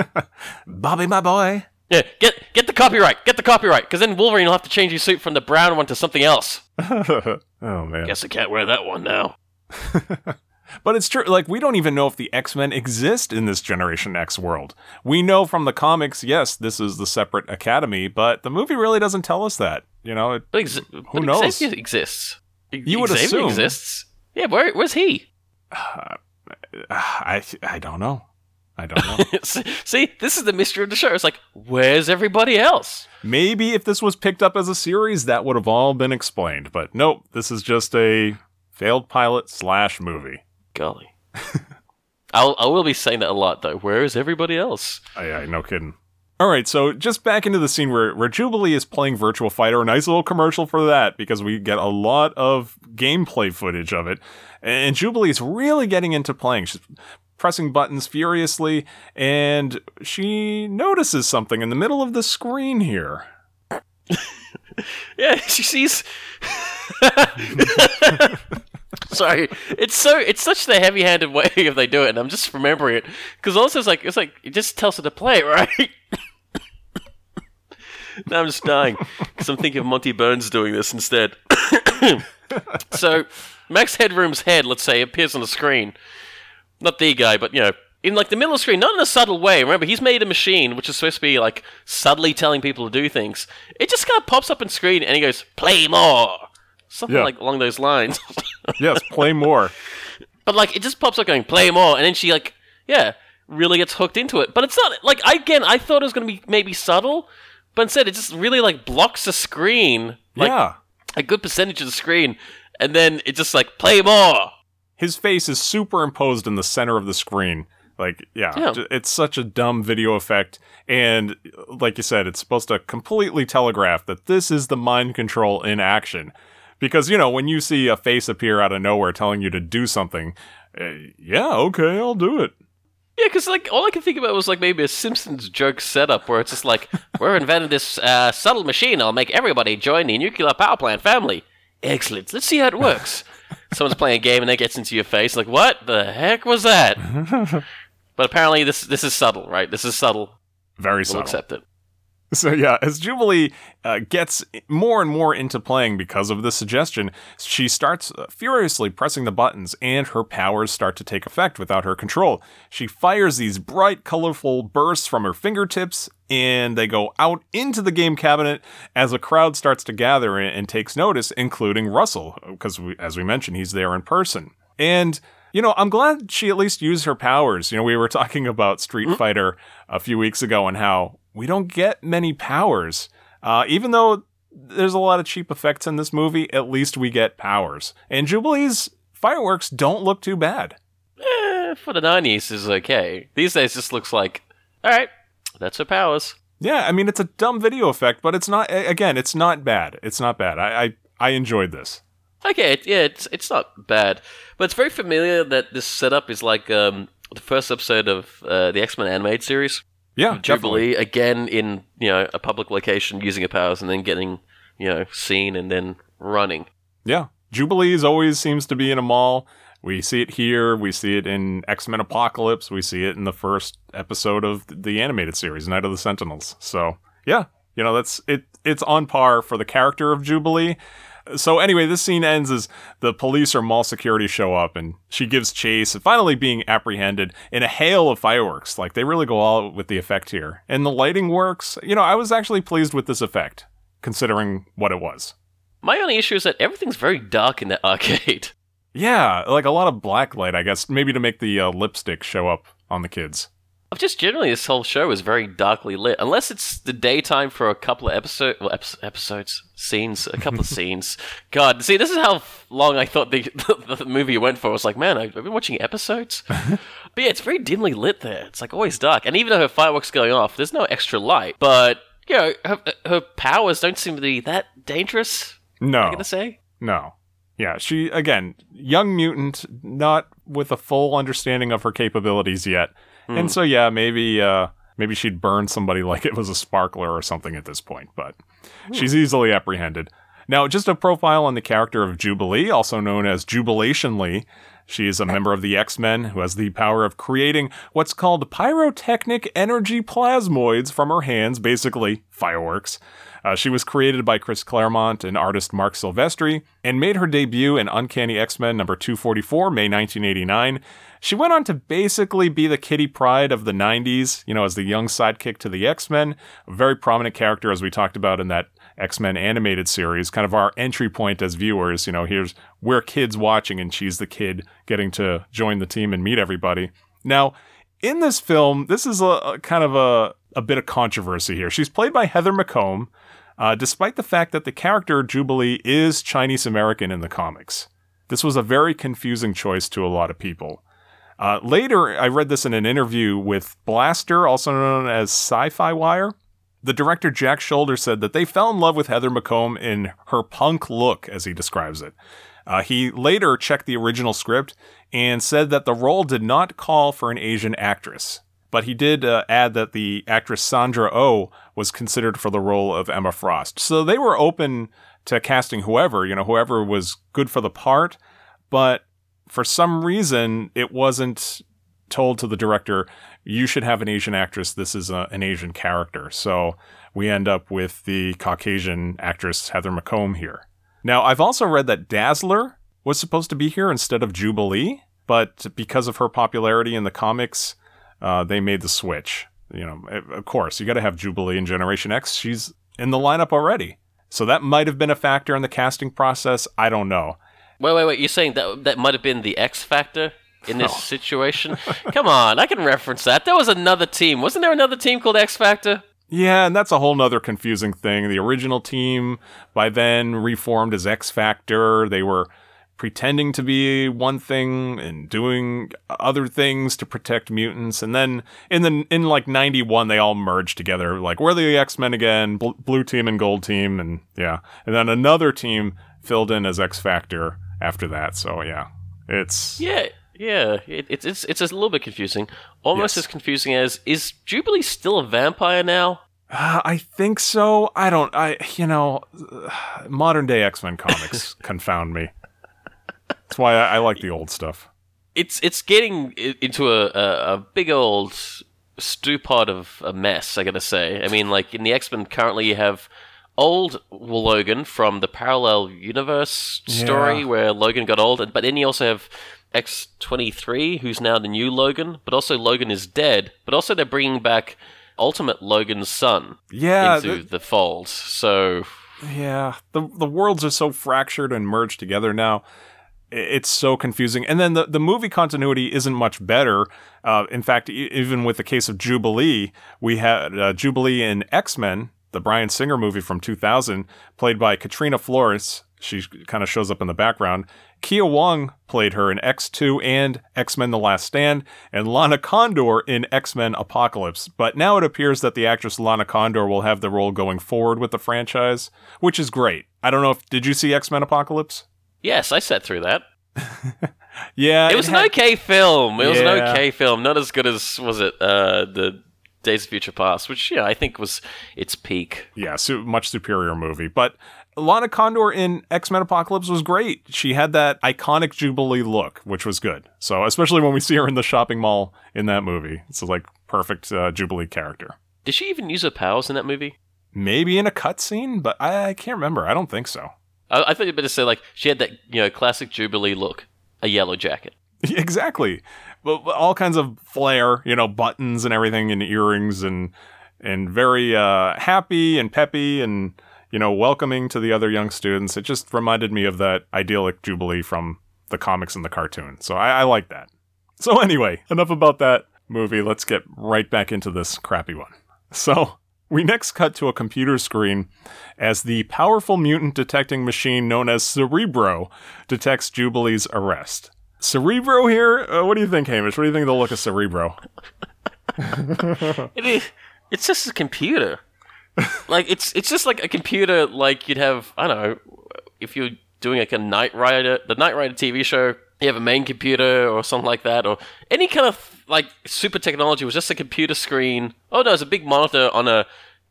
Bobby, my boy. Yeah, get get the copyright. Get the copyright, because then Wolverine will have to change his suit from the brown one to something else. oh, man. Guess I can't wear that one now. But it's true. Like, we don't even know if the X Men exist in this Generation X world. We know from the comics, yes, this is the separate academy, but the movie really doesn't tell us that. You know, it, But Who knows? Xavier exists. You would Xavier assume. exists. Yeah, where where's he? I, I don't know. I don't know. See, this is the mystery of the show. It's like, where's everybody else? Maybe if this was picked up as a series, that would have all been explained. But nope, this is just a failed pilot slash movie. Golly. I'll, I will be saying that a lot, though. Where is everybody else? I, aye, no kidding. All right, so just back into the scene where, where Jubilee is playing Virtua Fighter, a nice little commercial for that because we get a lot of gameplay footage of it. And Jubilee is really getting into playing. She's pressing buttons furiously, and she notices something in the middle of the screen here. Yeah, she sees. Sorry, it's so it's such the heavy-handed way if they do it, and I'm just remembering it because also it's like it's like it just tells her to play, right? now I'm just dying because I'm thinking of Monty Burns doing this instead. so Max Headroom's head, let's say, appears on the screen. Not the guy, but you know, in like the middle of the screen, not in a subtle way. Remember, he's made a machine which is supposed to be like subtly telling people to do things. It just kind of pops up on screen and he goes, "Play more," something Yeah. like along those lines. Yes, play more. but like, it just pops up going, "Play more," and then she like, yeah, really gets hooked into it. But it's not like I, again, I thought it was going to be maybe subtle, but instead it just really like blocks the screen, like yeah. a good percentage of the screen, and then it just like play more. his face is superimposed in the center of the screen. Like, yeah, Yeah. it's such a dumb video effect. And like you said, it's supposed to completely telegraph that this is the mind control in action. Because, you know, when you see a face appear out of nowhere telling you to do something, uh, yeah, okay, I'll do it. Yeah, because like all I can think about was like maybe a Simpsons joke setup where it's just like we're inventing this uh, subtle machine. I'll make everybody join the nuclear power plant family. Excellent. Let's see how it works. Someone's playing a game and it gets into your face. Like what the heck was that? but apparently this this is subtle, right? This is subtle. Very We'll subtle. accept it. So yeah, as Jubilee uh, gets more and more into playing because of this suggestion, she starts uh, furiously pressing the buttons, and her powers start to take effect without her control. She fires these bright, colorful bursts from her fingertips, and they go out into the game cabinet as a crowd starts to gather and, and takes notice, including Russell, because we, as we mentioned, he's there in person. And you know, I'm glad she at least used her powers. You know, we were talking about Street Fighter a few weeks ago and how we don't get many powers. Uh, even though there's a lot of cheap effects in this movie, at least we get powers. And Jubilee's fireworks don't look too bad. Eh, for the nineties is okay. These days, this looks like all right. That's her powers. Yeah, I mean, it's a dumb video effect, but it's not, again, it's not bad. It's not bad. I, I, I enjoyed this. Okay, it, yeah, it's it's not bad, but it's very familiar that this setup is like um, the first episode of uh, the X Men animated series. Yeah, definitely. Jubilee again in you know a public location using her powers and then getting you know seen and then running. Yeah. Jubilees always seems to be in a mall. We see it here. We see it in X Men Apocalypse. We see it in the first episode of the animated series, Night of the Sentinels. So, yeah, you know, that's it. It's on par for the character of Jubilee. So, anyway, this scene ends as the police or mall security show up and she gives chase, and finally being apprehended in a hail of fireworks. Like, they really go all out with the effect here. And the lighting works. You know, I was actually pleased with this effect, considering what it was. My only issue is that everything's very dark in that arcade. Yeah, like a lot of black light, I guess, maybe to make the uh, lipstick show up on the kids. Just generally, this whole show is very darkly lit, unless it's the daytime for a couple of episode, well, epi- episodes, scenes, a couple of scenes. God, see, this is how long I thought the, the, movie went for. I was like, man, I've been watching episodes. but yeah, it's very dimly lit there. It's like always dark, and even though her fireworks going off, there's no extra light. But you know, her, her powers don't seem to be that dangerous. No, I'm gonna say. no. Yeah, she, again, young mutant, not with a full understanding of her capabilities yet. And so, yeah, maybe, uh, maybe she'd burn somebody like it was a sparkler or something at this point, but she's easily apprehended. Now, just a profile on the character of Jubilee, also known as Jubilation Lee. She is a member of the X Men who has the power of creating what's called pyrotechnic energy plasmoids from her hands, basically fireworks. Uh, she was created by Chris Claremont and artist Marc Silvestri and made her debut in Uncanny X Men number 244, May 1989. She went on to basically be the Kitty Pryde of the 90s, you know, as the young sidekick to the X Men. A very prominent character, as we talked about in that X Men animated series, kind of our entry point as viewers. You know, here's we're kids watching, and she's the kid getting to join the team and meet everybody. Now, in this film, this is a, a kind of a, a bit of controversy here. She's played by Heather McComb, uh, despite the fact that the character Jubilee is Chinese American in the comics. This was a very confusing choice to a lot of people. Uh, later, I read this in an interview with Blastr, also known as Sci Fi Wire. The director Jack Sholder said that they fell in love with Heather McComb in her punk look, as he describes it. Uh, he later checked the original script and said that the role did not call for an Asian actress. But he did uh, add that the actress Sandra Oh was considered for the role of Emma Frost. So they were open to casting whoever, you know, whoever was good for the part. But for some reason, it wasn't told to the director, you should have an Asian actress. This is a, an Asian character. So we end up with the Caucasian actress Heather McComb here. Now, I've also read that Dazzler was supposed to be here instead of Jubilee, but because of her popularity in the comics, uh, they made the switch. You know, of course, you got to have Jubilee in Generation X. She's in the lineup already. So that might have been a factor in the casting process. I don't know. Wait, wait, wait. You're saying that that might have been the X factor in this situation? Come on, I can reference that. There was another team. Wasn't there another team called X Factor? Yeah, and that's a whole nother confusing thing. The original team by then reformed as X Factor. They were pretending to be one thing and doing other things to protect mutants and then in the in like 91 they all merged together like we're the x-men again bl- blue team and gold team and yeah and then another team filled in as x factor after that so yeah it's Yeah, yeah. It, it's it's it's a little bit confusing. Almost Yes. as confusing as is Jubilee still a vampire now? Uh, I think so. I don't. I you know, modern day X Men comics confound me. That's why I, I like the old stuff. It's it's getting into a, a, a big old stew pot of a mess. I gotta say. I mean, like in the X Men currently, you have old Logan from the parallel universe story Yeah. where Logan got old, but then you also have X twenty three, who's now the new Logan. But also Logan is dead. But also they're bringing back Ultimate Logan's son Yeah, into th- the fold. So yeah. The the worlds are so fractured and merged together now. It's so confusing. And then the, the movie continuity isn't much better. Uh, in fact, even with the case of Jubilee, we had uh, Jubilee in X Men, the Bryan Singer movie from 2000, played by Katrina Florece. She kind of shows up in the background. Kea Wong played her in X2 and X Men The Last Stand, and Lana Condor in X Men Apocalypse. But now it appears that the actress Lana Condor will have the role going forward with the franchise, which is great. I don't know if. Did you see X Men Apocalypse? Yes, I sat through that. Yeah. It was an had- okay film. It was an okay film. Not as good as was it uh, the Days of Future Past, which yeah, I think was its peak. yeah, su- much superior movie. But Lana Condor in X Men Apocalypse was great. She had that iconic Jubilee look, which was good. So, especially when we see her in the shopping mall in that movie, it's a, like perfect uh, Jubilee character. Did she even use her powers in that movie? Maybe in a cutscene, but I, I can't remember. I don't think so. I, I thought you'd better say like she had that you know classic Jubilee look, a yellow jacket. exactly. But but all kinds of flair, you know, buttons and everything, and earrings, and and very uh, happy and peppy, and you know, welcoming to the other young students. It just reminded me of that idyllic Jubilee from the comics and the cartoon. So I, I like that. So anyway, enough about that movie. Let's get right back into this crappy one. So. We next cut to a computer screen as the powerful mutant detecting machine known as Cerebro detects Jubilee's arrest. Cerebro here? Uh, what do you think, Hamish? What do you think of the look of Cerebro? It is. It's just a computer. like it's it's just like a computer. Like you'd have I don't know if you're doing like a Knight Rider, the Knight Rider TV show. You have a main computer or something like that, or any kind of like super technology was just a computer screen. Oh no, it's a big monitor on a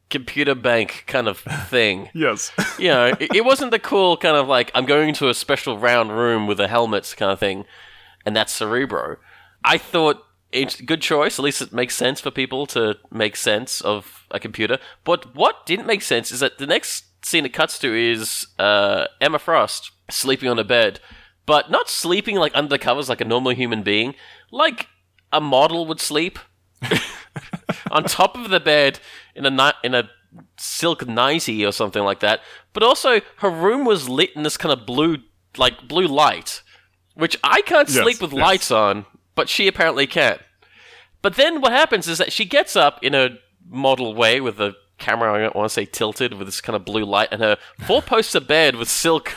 computer bank kind of thing. Yes. you know, it, it wasn't the cool kind of like I'm going to a special round room with a helmet kind of thing, and that's Cerebro. I thought it's a good choice. At least it makes sense for people to make sense of a computer. But what didn't make sense is that the next scene it cuts to is uh, Emma Frost sleeping on a bed, but not sleeping like under the covers like a normal human being, like a model would sleep on top of the bed in a ni- in a silk nightie or something like that. But also, her room was lit in this kind of blue, like blue light, which I can't Yes, sleep with yes. lights on, but she apparently can. But then what happens is that she gets up in a model way with the camera, I don't want to say tilted, with this kind of blue light, and her four poster bed with silk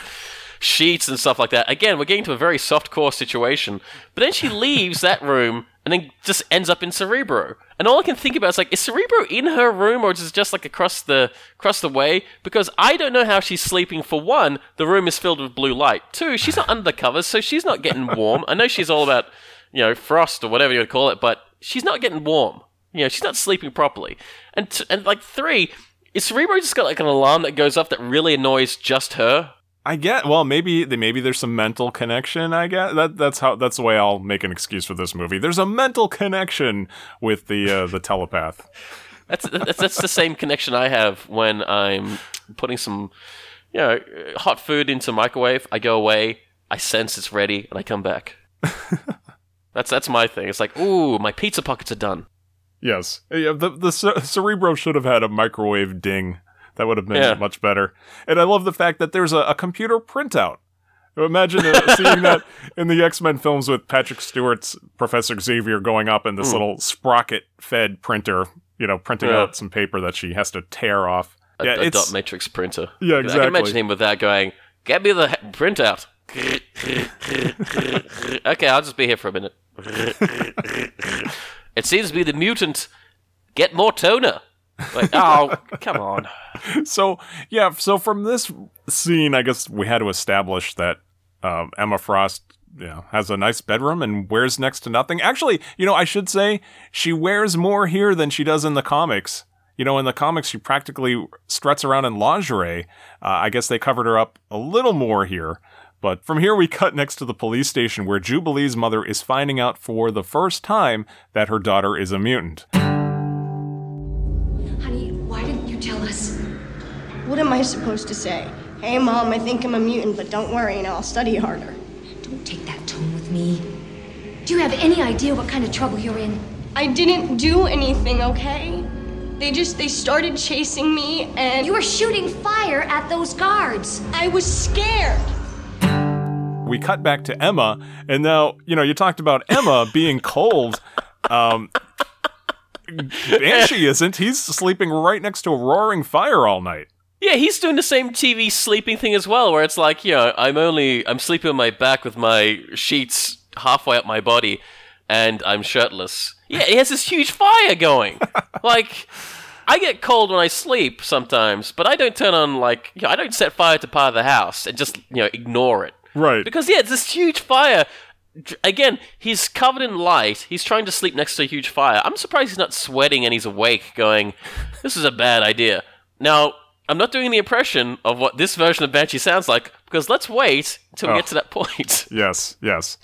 sheets and stuff like that. Again, we're getting to a very soft core situation. But then she leaves that room and then just ends up in Cerebro. And all I can think about is like, is Cerebro in her room or is it just like across the across the way? Because I don't know how she's sleeping. For one, the room is filled with blue light. Two, she's not under the covers, so she's not getting warm. I know she's all about you know frost or whatever you would call it, but she's not getting warm. You know, she's not sleeping properly. And t- and like three, is Cerebro just got like an alarm that goes off that really annoys just her? I get well, maybe maybe there's some mental connection. I get that that's how that's the way I'll make an excuse for this movie. There's a mental connection with the uh, the telepath. That's, that's that's the same connection I have when I'm putting some, you know, hot food into microwave. I go away, I sense it's ready, and I come back. that's that's my thing. It's like, ooh, my pizza pockets are done. Yes, yeah, the the Cerebro should have had a microwave ding. That would have been Yeah. much better. And I love the fact that there's a, a computer printout. Imagine uh, seeing that in the X Men films with Patrick Stewart's Professor Xavier going up in this little sprocket fed printer, you know, printing. Yeah. out some paper that she has to tear off. A, yeah, a dot matrix printer. Yeah, I exactly. can imagine him with that going, "Get me the he- printout." okay, I'll just be here for a minute. it seems to be the mutant. Get more toner. Like, oh, come on. so yeah. So from this scene, I guess we had to establish that um, Emma Frost, you know, has a nice bedroom and wears next to nothing. Actually, you know, I should say she wears more here than she does in the comics. You know, in the comics, she practically struts around in lingerie. Uh, I guess they covered her up a little more here. But from here, we cut next to the police station where Jubilee's mother is finding out for the first time that her daughter is a mutant. What am I supposed to say? Hey, Mom, I think I'm a mutant, but don't worry, you know, I'll study harder. Don't take that tone with me. Do you have any idea what kind of trouble you're in? I didn't do anything, okay? They just, they started chasing me, and You were shooting fire at those guards. I was scared. we cut back to Emma, and now you know you talked about Emma being cold. Um, Banshee isn't. He's sleeping right next to a roaring fire all night. Yeah, he's doing the same TV sleeping thing as well, where it's like, you know, I'm only I'm sleeping on my back with my sheets halfway up my body, and I'm shirtless. Yeah, he has this huge fire going. like, I get cold when I sleep sometimes, but I don't turn on like, you know, I don't set fire to part of the house and just you know ignore it. Right. Because yeah, it's this huge fire. Again, he's covered in light. He's trying to sleep next to a huge fire. I'm surprised he's not sweating and he's awake, going, "This is a bad idea." Now, I'm not doing the impression of what this version of Banshee sounds like because let's wait until we Oh. get to that point. Yes, yes.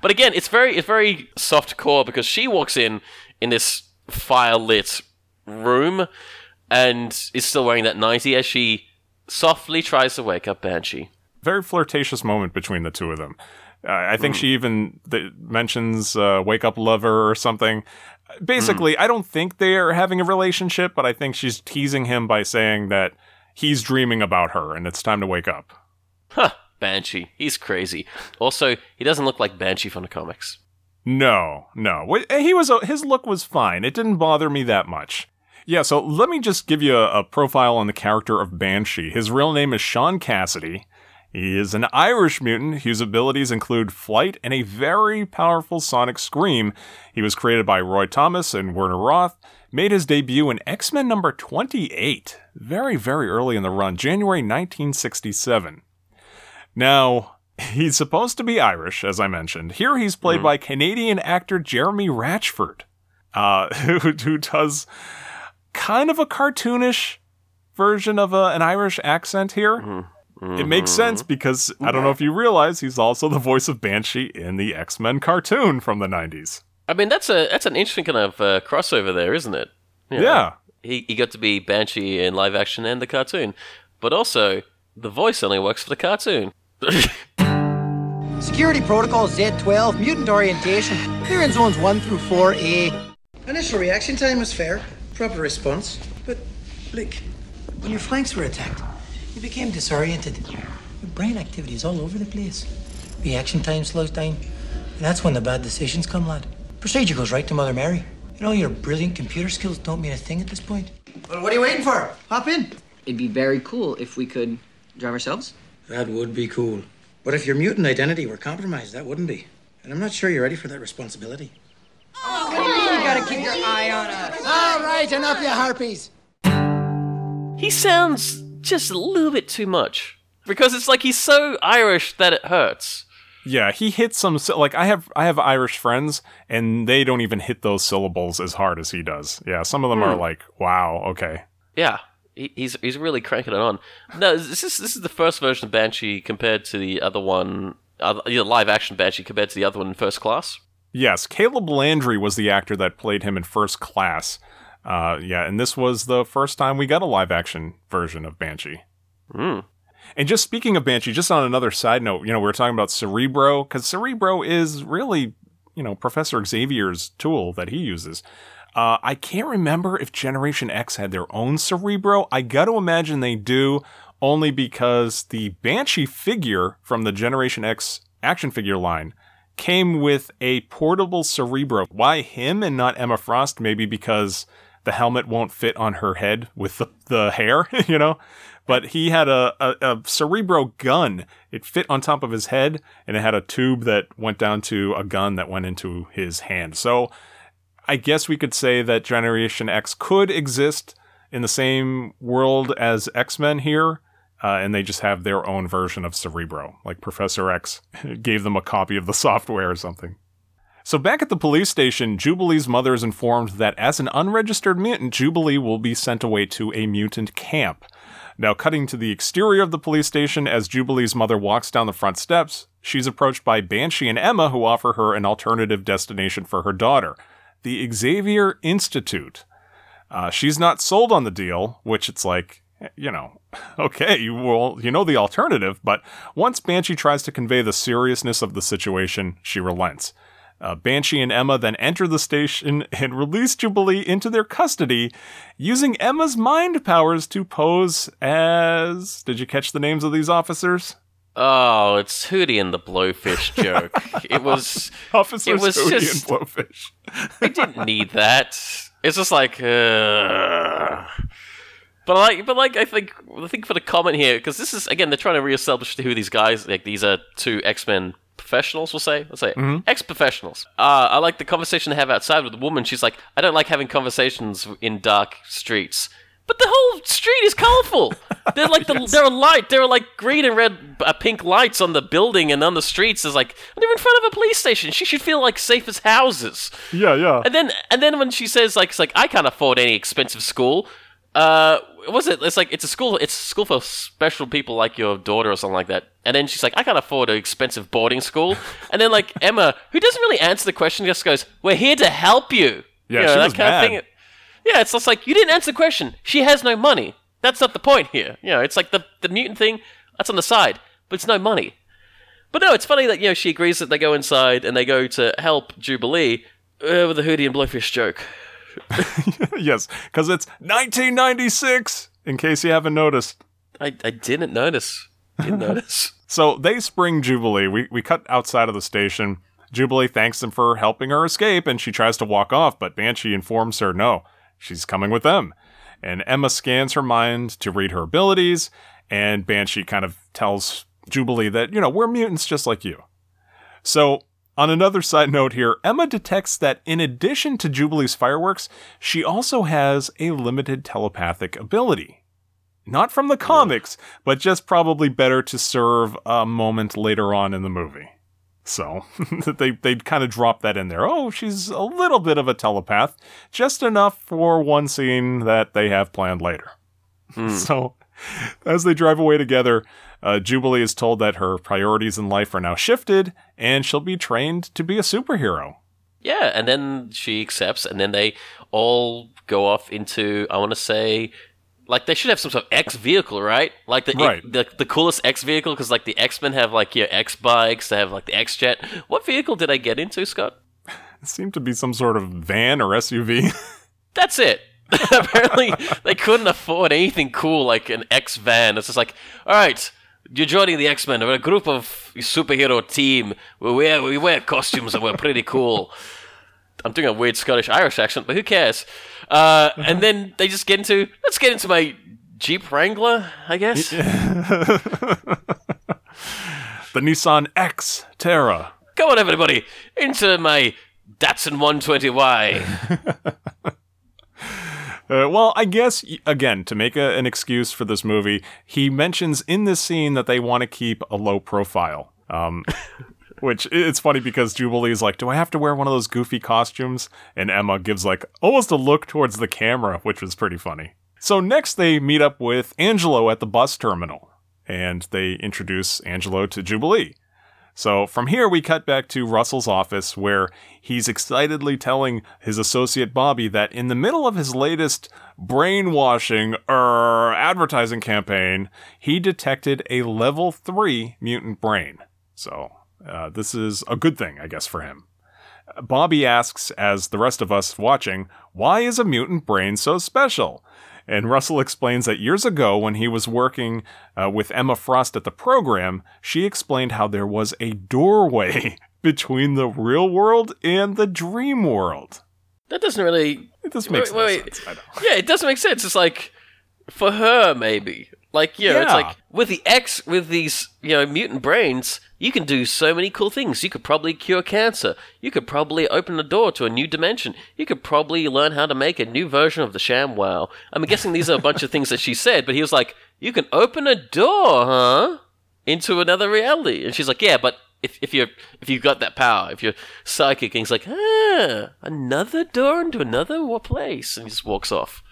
But again, it's very it's very soft core because she walks in in this fire lit room and is still wearing that 90 as she softly tries to wake up Banshee. Very flirtatious moment between the two of them. Uh, I think she even th- mentions uh, "wake up, lover" or something. Basically, hmm. I don't think they are having a relationship, but I think she's teasing him by saying that he's dreaming about her and it's time to wake up. Huh, Banshee. He's crazy. Also, he doesn't look like Banshee from the comics. No, no. Eh, he was a, his look was fine. It didn't bother me that much. Yeah, so let me just give you a, a profile on the character of Banshee. His real name is Sean Cassidy. He is an Irish mutant whose abilities include flight and a very powerful sonic scream. He was created by Roy Thomas and Werner Roth. Made his debut in X Men number 28, very, very early in the run, January 1967. Now, he's supposed to be Irish, as I mentioned. Here he's played by Canadian actor Jeremy Ratchford, uh, who, who does kind of a cartoonish version of a, an Irish accent here. It makes sense because I don't know if you realize he's also the voice of Banshee in the X Men cartoon from the 90s. I mean, that's a that's an interesting kind of uh, crossover there, isn't it? You know, Yeah. He, he got to be Banshee in live action and the cartoon. But also, the voice only works for the cartoon. Security protocol Z12, mutant orientation. They're in zones 1 through 4A. Initial reaction time was fair, proper response. But, look, when your flanks were attacked, you became disoriented. Your brain activity is all over the place. Reaction time slows down. And that's when the bad decisions come, lad. Procedure goes right to Mother Mary. You know, your brilliant computer skills don't mean a thing at this point. Well, what are you waiting for? Hop in. It'd be very cool if we could drive ourselves. That would be cool. But if your mutant identity were compromised, that wouldn't be. And I'm not sure you're ready for that responsibility. Oh you gotta keep your eye on us. All right, enough, you harpies. He sounds just a little bit too much because it's like he's so Irish that it hurts. Yeah, he hits some like I have I have Irish friends and they don't even hit those syllables as hard as he does. Yeah, some of them are Hmm. like, wow, okay. Yeah, he, he's he's really cranking it on. No, this is this is the first version of Banshee compared to the other one, other, the live action Banshee compared to the other one in First Class. Yes, Caleb Landry was the actor that played him in First Class. Uh, yeah, and this was the first time we got a live action version of Banshee. Hmm. And just speaking of Banshee, just on another side note, you know, we were talking about Cerebro, because Cerebro is really, you know, Professor Xavier's tool that he uses. Uh, I can't remember if Generation X had their own Cerebro. I got to imagine they do, only because the Banshee figure from the Generation X action figure line came with a portable Cerebro. Why him and not Emma Frost? Maybe because the helmet won't fit on her head with the, the hair, you know? But he had a, a, a Cerebro gun. It fit on top of his head, and it had a tube that went down to a gun that went into his hand. So I guess we could say that Generation X could exist in the same world as X Men here, uh, and they just have their own version of Cerebro. Like Professor X gave them a copy of the software or something. So back at the police station, Jubilee's mother is informed that as an unregistered mutant, Jubilee will be sent away to a mutant camp. Now, cutting to the exterior of the police station, as Jubilee's mother walks down the front steps, she's approached by Banshee and Emma, who offer her an alternative destination for her daughter the Xavier Institute. Uh, she's not sold on the deal, which it's like, you know, okay, will, you know the alternative, but once Banshee tries to convey the seriousness of the situation, she relents. Uh, Banshee and Emma then enter the station and release Jubilee into their custody using Emma's mind powers to pose as. Did you catch the names of these officers? Oh, it's Hootie and the Blowfish joke. it was Officers it was Hootie and Blowfish. I didn't need that. It's just like, uh... but like, but like, I think I think for the comment here because this is again they're trying to reestablish who these guys like. These are two X Men professionals. We'll say, let's say Mhm. ex professionals. Uh, I like the conversation they have outside with the woman. She's like, I don't like having conversations in dark streets. But the whole street is colorful. They're like the there are light. There are like green and red, uh, pink lights on the building and on the streets. Is like they're in front of a police station. She should feel like safe as houses. Yeah, yeah. And then and then when she says like it's like I can't afford any expensive school. Uh, what was it? It's like it's a school. It's a school for special people like your daughter or something like that. And then she's like, I can't afford an expensive boarding school. and then like Emma, who doesn't really answer the question, just goes, "We're here to help you." Yeah, you know, she was mad. Yeah, it's just like you didn't answer the question. She has no money. That's not the point here. You know, it's like the the mutant thing. That's on the side, but it's no money. But no, it's funny that you know she agrees that they go inside and they go to help Jubilee uh, with the Hootie and Blowfish joke. yes, because it's 1996, in case you haven't noticed. I, I didn't notice. Didn't notice. So they spring Jubilee. We, we cut outside of the station. Jubilee thanks them for helping her escape, and she tries to walk off, but Banshee informs her no, she's coming with them. And Emma scans her mind to read her abilities, and Banshee kind of tells Jubilee that, you know, we're mutants just like you. So, on another side note here, Emma detects that in addition to Jubilee's fireworks, she also has a limited telepathic ability. Not from the comics, but just probably better to serve a moment later on in the movie. So they they kind of drop that in there. Oh, she's a little bit of a telepath, just enough for one scene that they have planned later. Hmm. So as they drive away together, uh, Jubilee is told that her priorities in life are now shifted, and she'll be trained to be a superhero. Yeah, and then she accepts, and then they all go off into I want to say. Like they should have some sort of X vehicle, right? Like the Right. the, the coolest X vehicle, because like the X Men have like your X bikes, they have like the X Jet. What vehicle did I get into, Scott? It seemed to be some sort of van or SUV. That's it. Apparently, they couldn't afford anything cool like an X van. It's just like, all right, you're joining the X Men. We're a group of superhero team. We wear we wear costumes and we're pretty cool. I'm doing a weird Scottish Irish accent, but who cares? Uh, and then they just get into let's get into my Jeep Wrangler, I guess. the Nissan X Terra. Come on, everybody, into my Datsun 120Y. Uh, well, I guess again to make a, an excuse for this movie, he mentions in this scene that they want to keep a low profile. Um, which it's funny because Jubilee is like, "Do I have to wear one of those goofy costumes?" And Emma gives like almost a look towards the camera, which was pretty funny. So next, they meet up with Angelo at the bus terminal, and they introduce Angelo to Jubilee. So from here, we cut back to Russell's office where he's excitedly telling his associate Bobby that in the middle of his latest brainwashing er, advertising campaign, he detected a level 3 mutant brain. So uh, this is a good thing, I guess, for him. Bobby asks, as the rest of us watching, why is a mutant brain so special? And Russell explains that years ago, when he was working uh, with Emma Frost at the program, she explained how there was a doorway between the real world and the dream world. That doesn't really. It doesn't make wait, wait, sense. Yeah, it doesn't make sense. It's like for her maybe. Like you know, it's like with the X with these you know mutant brains, you can do so many cool things. You could probably cure cancer. You could probably open a door to a new dimension. You could probably learn how to make a new version of the ShamWow. I'm guessing these are a bunch of things that she said, but he was like, "You can open a door, huh, into another reality?" And she's like, "Yeah, but." If, if you're if you've got that power, if you're psychic, and he's like, ah, another door into another wa- place, and he just walks off.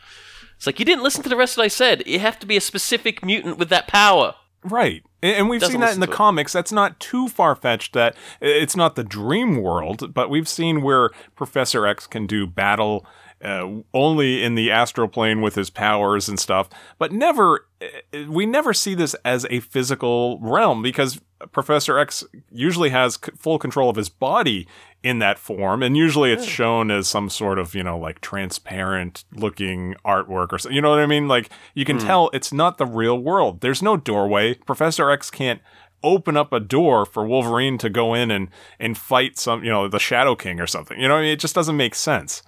It's like you didn't listen to the rest of what I said. You have to be a specific mutant with that power. Right. And we've Doesn't seen that in the comics. That's not too far fetched that it's not the dream world, but we've seen where Professor X can do battle uh, only in the astral plane with his powers and stuff, but never, uh, we never see this as a physical realm because Professor X usually has c- full control of his body in that form, and usually it's shown as some sort of, you know, like transparent looking artwork or something. You know what I mean? Like you can Hmm. tell it's not the real world. There's no doorway. Professor X can't open up a door for Wolverine to go in and and fight some, you know, the Shadow King or something. You know, what I mean, it just doesn't make sense.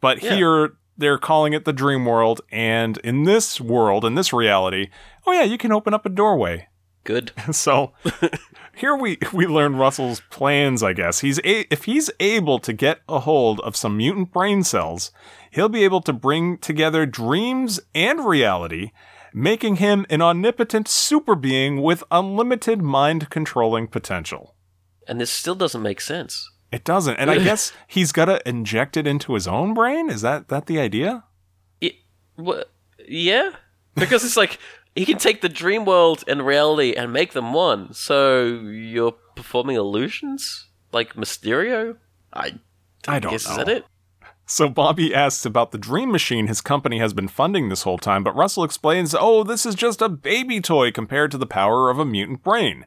But Yeah. here they're calling it the dream world, and in this world, in this reality, oh yeah, you can open up a doorway. Good. So here we we learn Russell's plans. I guess he's a, if he's able to get a hold of some mutant brain cells, he'll be able to bring together dreams and reality, making him an omnipotent super being with unlimited mind controlling potential. And this still doesn't make sense. It doesn't, and I guess he's got to inject it into his own brain. Is that that the idea? It, what? Yeah, because it's like he can take the dream world and reality and make them one. So you're performing illusions, like Mysterio. I, I don't guess know. is that it? So Bobby asks about the dream machine his company has been funding this whole time, but Russell explains, "Oh, this is just a baby toy compared to the power of a mutant brain."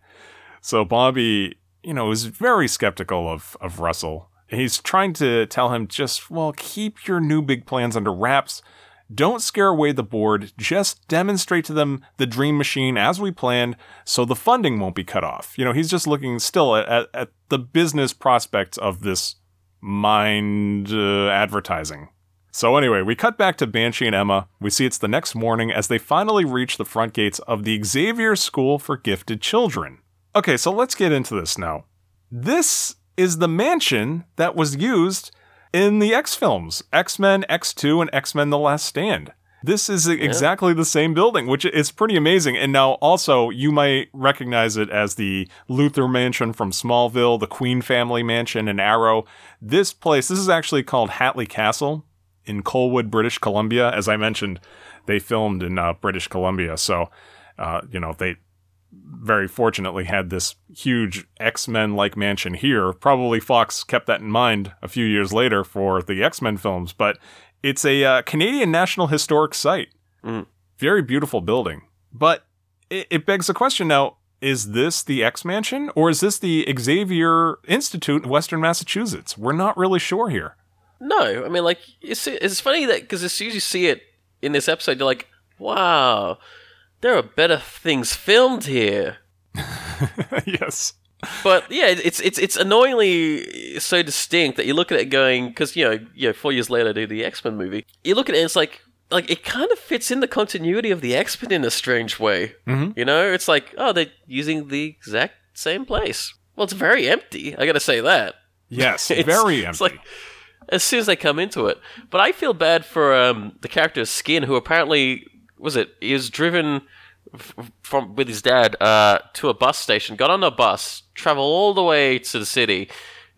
So Bobby, you know, is very skeptical of of Russell. He's trying to tell him just, well, keep your new big plans under wraps. Don't scare away the board. Just demonstrate to them the dream machine as we planned so the funding won't be cut off. You know, he's just looking still at, at, the business prospects of this mind uh, advertising. So, anyway, we cut back to Banshee and Emma. We see it's the next morning as they finally reach the front gates of the Xavier School for Gifted Children. Okay, so let's get into this now. This is the mansion that was used in the X films X Men, X2, and X Men The Last Stand. This is exactly the same building, which is pretty amazing. And now, also, you might recognize it as the Luthor Mansion from Smallville, the Queen Family Mansion in Arrow. This place, this is actually called Hatley Castle in Colwood, British Columbia. As I mentioned, they filmed in uh, British Columbia. So, uh, you know, they very fortunately had this huge X Men like mansion here. Probably Fox kept that in mind a few years later for the X Men films, but it's a uh, Canadian National Historic Site. Very beautiful building. But it, it begs the question now is this the X Mansion or is this the Xavier Institute in Western Massachusetts? We're not really sure here. No, I mean, like it's it's funny that because as soon as you see it in this episode, you're like, wow, there are better things filmed here. yes. But yeah, it's it's it's annoyingly so distinct that you look at it going because you know you know four years later do the X Men movie. You look at it and it's like like it kind of fits in the continuity of the X Men in a strange way. Mhm. You know, it's like oh they're using the exact same place. Well, it's very empty. I gotta say that. Yes, It's- very empty. It's like as soon as they come into it. But I feel bad for um, the character Skin, who apparently was it he was driven f- from with his dad uh, to a bus station, got on a bus, traveled all the way to the city.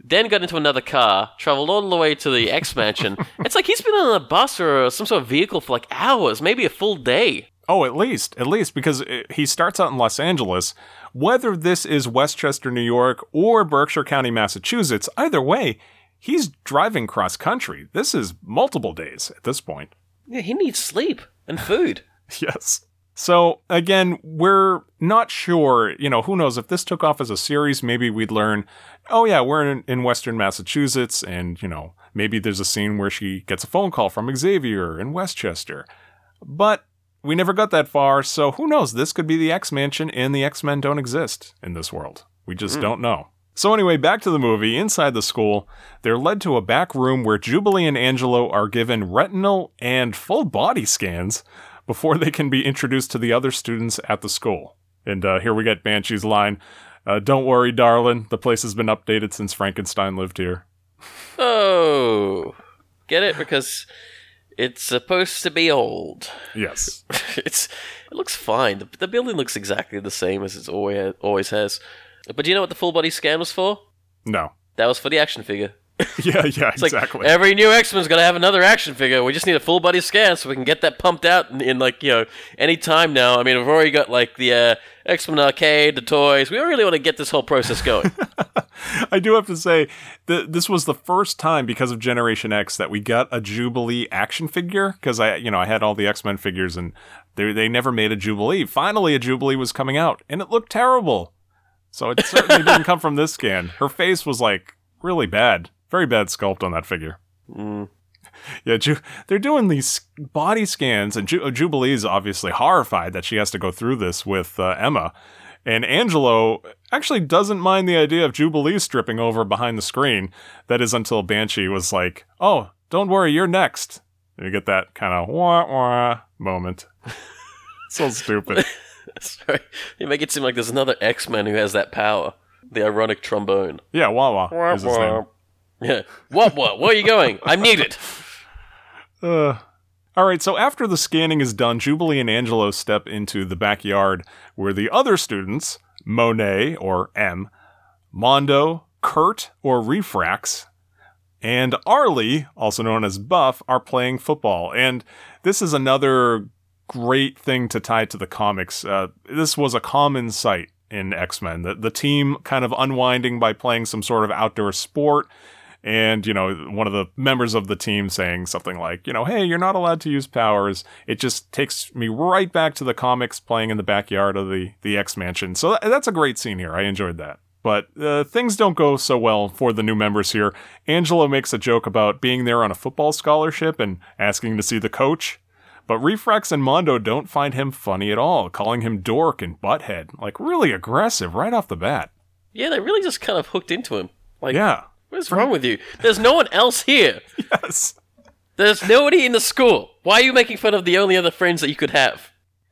Then got into another car, traveled all the way to the X Mansion. it's like he's been on a bus or some sort of vehicle for like hours, maybe a full day. Oh, at least, at least, because uh, he starts out in Los Angeles. Whether this is Westchester, New York, or Berkshire County, Massachusetts, either way, he's driving cross country. This is multiple days at this point. Yeah, he needs sleep and food. Yes. So again, we're not sure, you know, who knows if this took off as a series, maybe we'd learn, oh yeah, we're in, in Western Massachusetts and, you know, maybe there's a scene where she gets a phone call from Xavier in Westchester. But we never got that far, so who knows? This could be the X Mansion and the X Men don't exist in this world. We just Hmm. don't know. So anyway, back to the movie. Inside the school, they're led to a back room where Jubilee and Angelo are given retinal and full body scans before they can be introduced to the other students at the school. And uh, here we get Banshee's line uh, Don't worry, darling. The place has been updated since Frankenstein lived here. Oh, get it? Because it's supposed to be old. Yes. it's it looks fine. The, the building looks exactly the same as it's always always has. But do you know what the full body scan was for? No. That was for the action figure. yeah, yeah, It's like exactly. every new X Men's gonna have another action figure. We just need a full body scan so we can get that pumped out in, in like you know any time now. I mean, we've already got like the uh, X Men arcade, the toys. We really want to get this whole process going. I do have to say that this was the first time because of Generation X that we got a Jubilee action figure because I, you know, I had all the X Men figures and they they never made a Jubilee. Finally, a Jubilee was coming out and it looked terrible. So it certainly didn't come from this scan. Her face was like really bad, very bad sculpt on that figure. Mm. Yeah, Ju- they're doing these body scans, and Ju- Jubilee is obviously horrified that she has to go through this with uh, Emma. And Angelo actually doesn't mind the idea of Jubilee stripping over behind the screen. That is until Banshee was like, "Oh, don't worry, you're next." And you get that kind of wah wah moment. so stupid. Sorry, you make it seem like there's another X Men who has that power. The ironic trombone. Yeah, wah wah is his name. Yeah. What? What? Where are you going? I'm needed. Uh, all right, so after the scanning is done, Jubilee and Angelo step into the backyard where the other students, Monet or M, Mondo, Kurt or Refrax, and Arlie, also known as Buff, are playing football. And this is another great thing to tie to the comics. Uh, this was a common sight in X Men. The, the team kind of unwinding by playing some sort of outdoor sport. And, you know, one of the members of the team saying something like, you know, hey, you're not allowed to use powers. It just takes me right back to the comics playing in the backyard of the, the X Mansion. So that, that's a great scene here. I enjoyed that. But uh, things don't go so well for the new members here. Angelo makes a joke about being there on a football scholarship and asking to see the coach. But Refrax and Mondo don't find him funny at all, calling him dork and butthead. Like, really aggressive right off the bat. Yeah, they really just kind of hooked into him. Like, Yeah. What's wrong with you? There's no one else here. Yes. There's nobody in the school. Why are you making fun of the only other friends that you could have?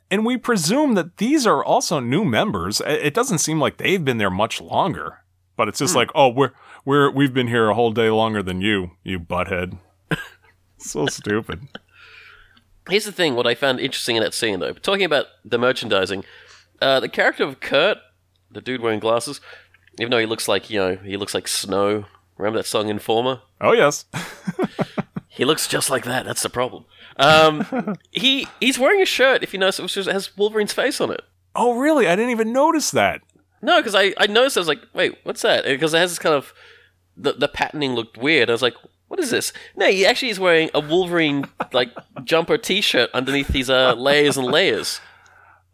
And we presume that these are also new members. It doesn't seem like they've been there much longer. But it's just like, oh, we're we're we've been here a whole day longer than you, you butthead. so stupid. Here's the thing: what I found interesting in that scene, though, talking about the merchandising, uh, the character of Kurt, the dude wearing glasses, even though he looks like you know he looks like snow. Remember that song Informer? Oh yes. He looks just like that. That's the problem. Um, he he's wearing a shirt. If you notice, which has Wolverine's face on it. Oh really? I didn't even notice that. No, because I, I noticed. I was like, wait, what's that? Because it has this kind of the the patterning looked weird. I was like, what is this? No, he actually is wearing a Wolverine like jumper T-shirt underneath these uh, layers and layers.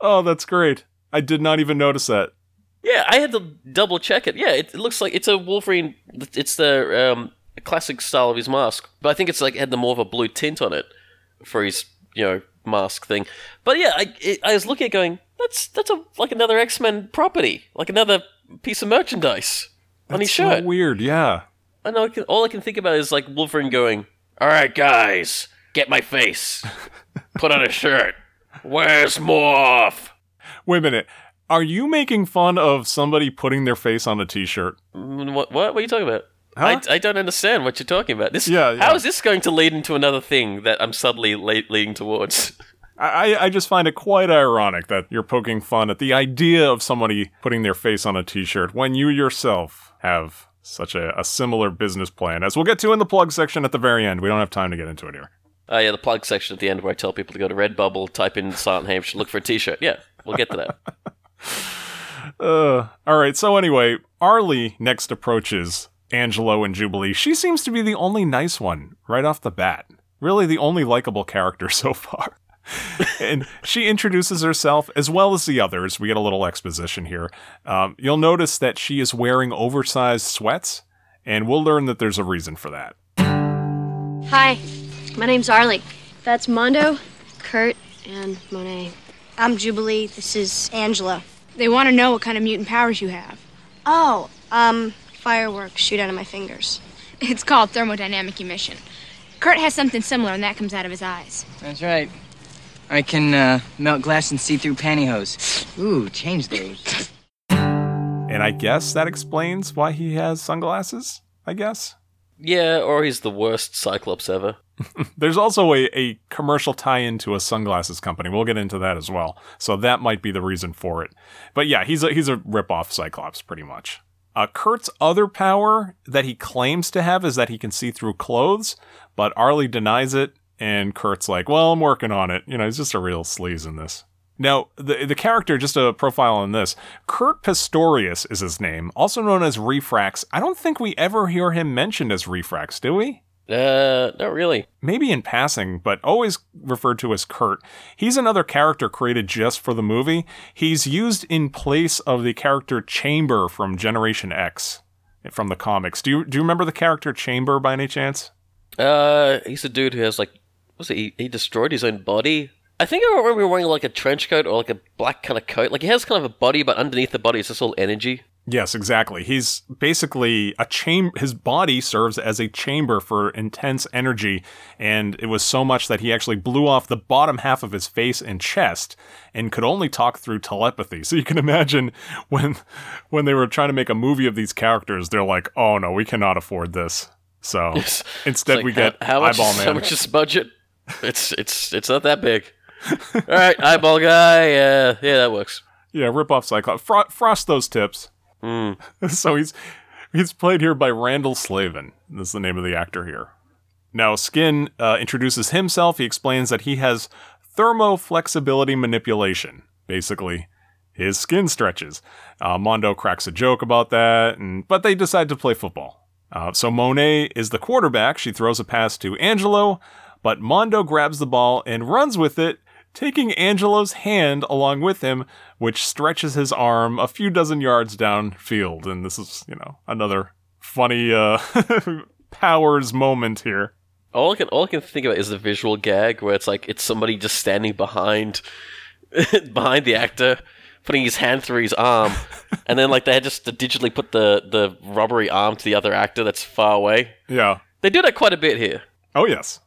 Oh, that's great. I did not even notice that. Yeah, I had to double check it. Yeah, it, it looks like it's a Wolverine. It's the um, classic style of his mask, but I think it's like had the more of a blue tint on it for his you know mask thing. But yeah, I it, I was looking at it going, that's that's a like another X Men property, like another piece of merchandise on his That's shirt. so weird. Yeah. I know. I can, all I can think about is like Wolverine going, "All right, guys, get my face, put on a shirt. Where's Morph?" Wait a minute. Are you making fun of somebody putting their face on a T-shirt? Mm, What? What? What are you talking about? I, I don't understand what you're talking about. This, Yeah, yeah. How is this going to lead into another thing that I'm subtly le- leading towards? I, I- just find it quite ironic that you're poking fun at the idea of somebody putting their face on a t-shirt when you yourself have such a, a similar business plan, as we'll get to in the plug section at the very end. We don't have time to get into it here. Oh yeah, the plug section at the end where I tell people to go to Redbubble, type in Silent Hampshire, look for a T-shirt. Yeah, we'll get to that. Uh, all right. So anyway, Arlie next approaches Angelo and Jubilee. She seems to be the only nice one right off the bat. Really, the only likable character so far. and she introduces herself as well as the others. We get a little exposition here. Um, you'll notice that she is wearing oversized sweats, and we'll learn that there's a reason for that. Hi, my name's Arlie. That's Mondo, Kurt, and Monet. I'm Jubilee. This is Angela. They want to know what kind of mutant powers you have. Oh, um, fireworks shoot out of my fingers. It's called thermodynamic emission. Kurt has something similar, and that comes out of his eyes. That's right. I can uh, melt glass and see through pantyhose. Ooh, change those. And I guess that explains why he has sunglasses, I guess. Yeah, or he's the worst Cyclops ever. There's also a, a commercial tie in to a sunglasses company. We'll get into that as well. So that might be the reason for it. But yeah, he's a, he's a rip-off Cyclops, pretty much. Uh, Kurt's other power that he claims to have is that he can see through clothes, but Arlie denies it, and Kurt's like, well, I'm working on it. You know, he's just a real sleaze in this. Now, the the character, just a profile on this, Kurt Pistorius is his name, also known as Refrax. I don't think we ever hear him mentioned as Refrax, do we? Uh, not really. maybe in passing, but always referred to as Kurt. He's another character created just for the movie. He's used in place of the character Chamber from Generation X from the comics. Do you do you remember the character Chamber by any chance? Uh, he's a dude who has like, was it? He, he destroyed his own body. I think I remember wearing like a trench coat or like a black kind of coat. Like he has kind of a body, but underneath the body is just all energy. Yes, exactly. He's basically a chamber. His body serves as a chamber for intense energy, and it was so much that he actually blew off the bottom half of his face and chest, and could only talk through telepathy. So you can imagine when when they were trying to make a movie of these characters, they're like, "Oh no, we cannot afford this." So instead, like, we get how, how much? Eyeball Man. How much is budget? It's it's it's not that big. All right, eyeball guy. Uh, yeah, that works. Yeah, rip off Cyclops. Fro- frost those tips. so he's he's played here by Randall Slavin. This is the name of the actor here. Now, Skin uh, introduces himself. He explains that he has thermoflexibility manipulation. Basically, his skin stretches. Uh, Mondo cracks a joke about that, and but they decide to play football. Uh, so Monet is the quarterback. She throws a pass to Angelo, but Mondo grabs the ball and runs with it, taking Angelo's hand along with him, which stretches his arm a few dozen yards downfield. And this is, you know, another funny uh, powers moment here. All I can all I can think about is the visual gag where it's like it's somebody just standing behind behind the actor, putting his hand through his arm, and then like they had just to digitally put the the rubbery arm to the other actor that's far away. Yeah. They do that quite a bit here. Oh, yes.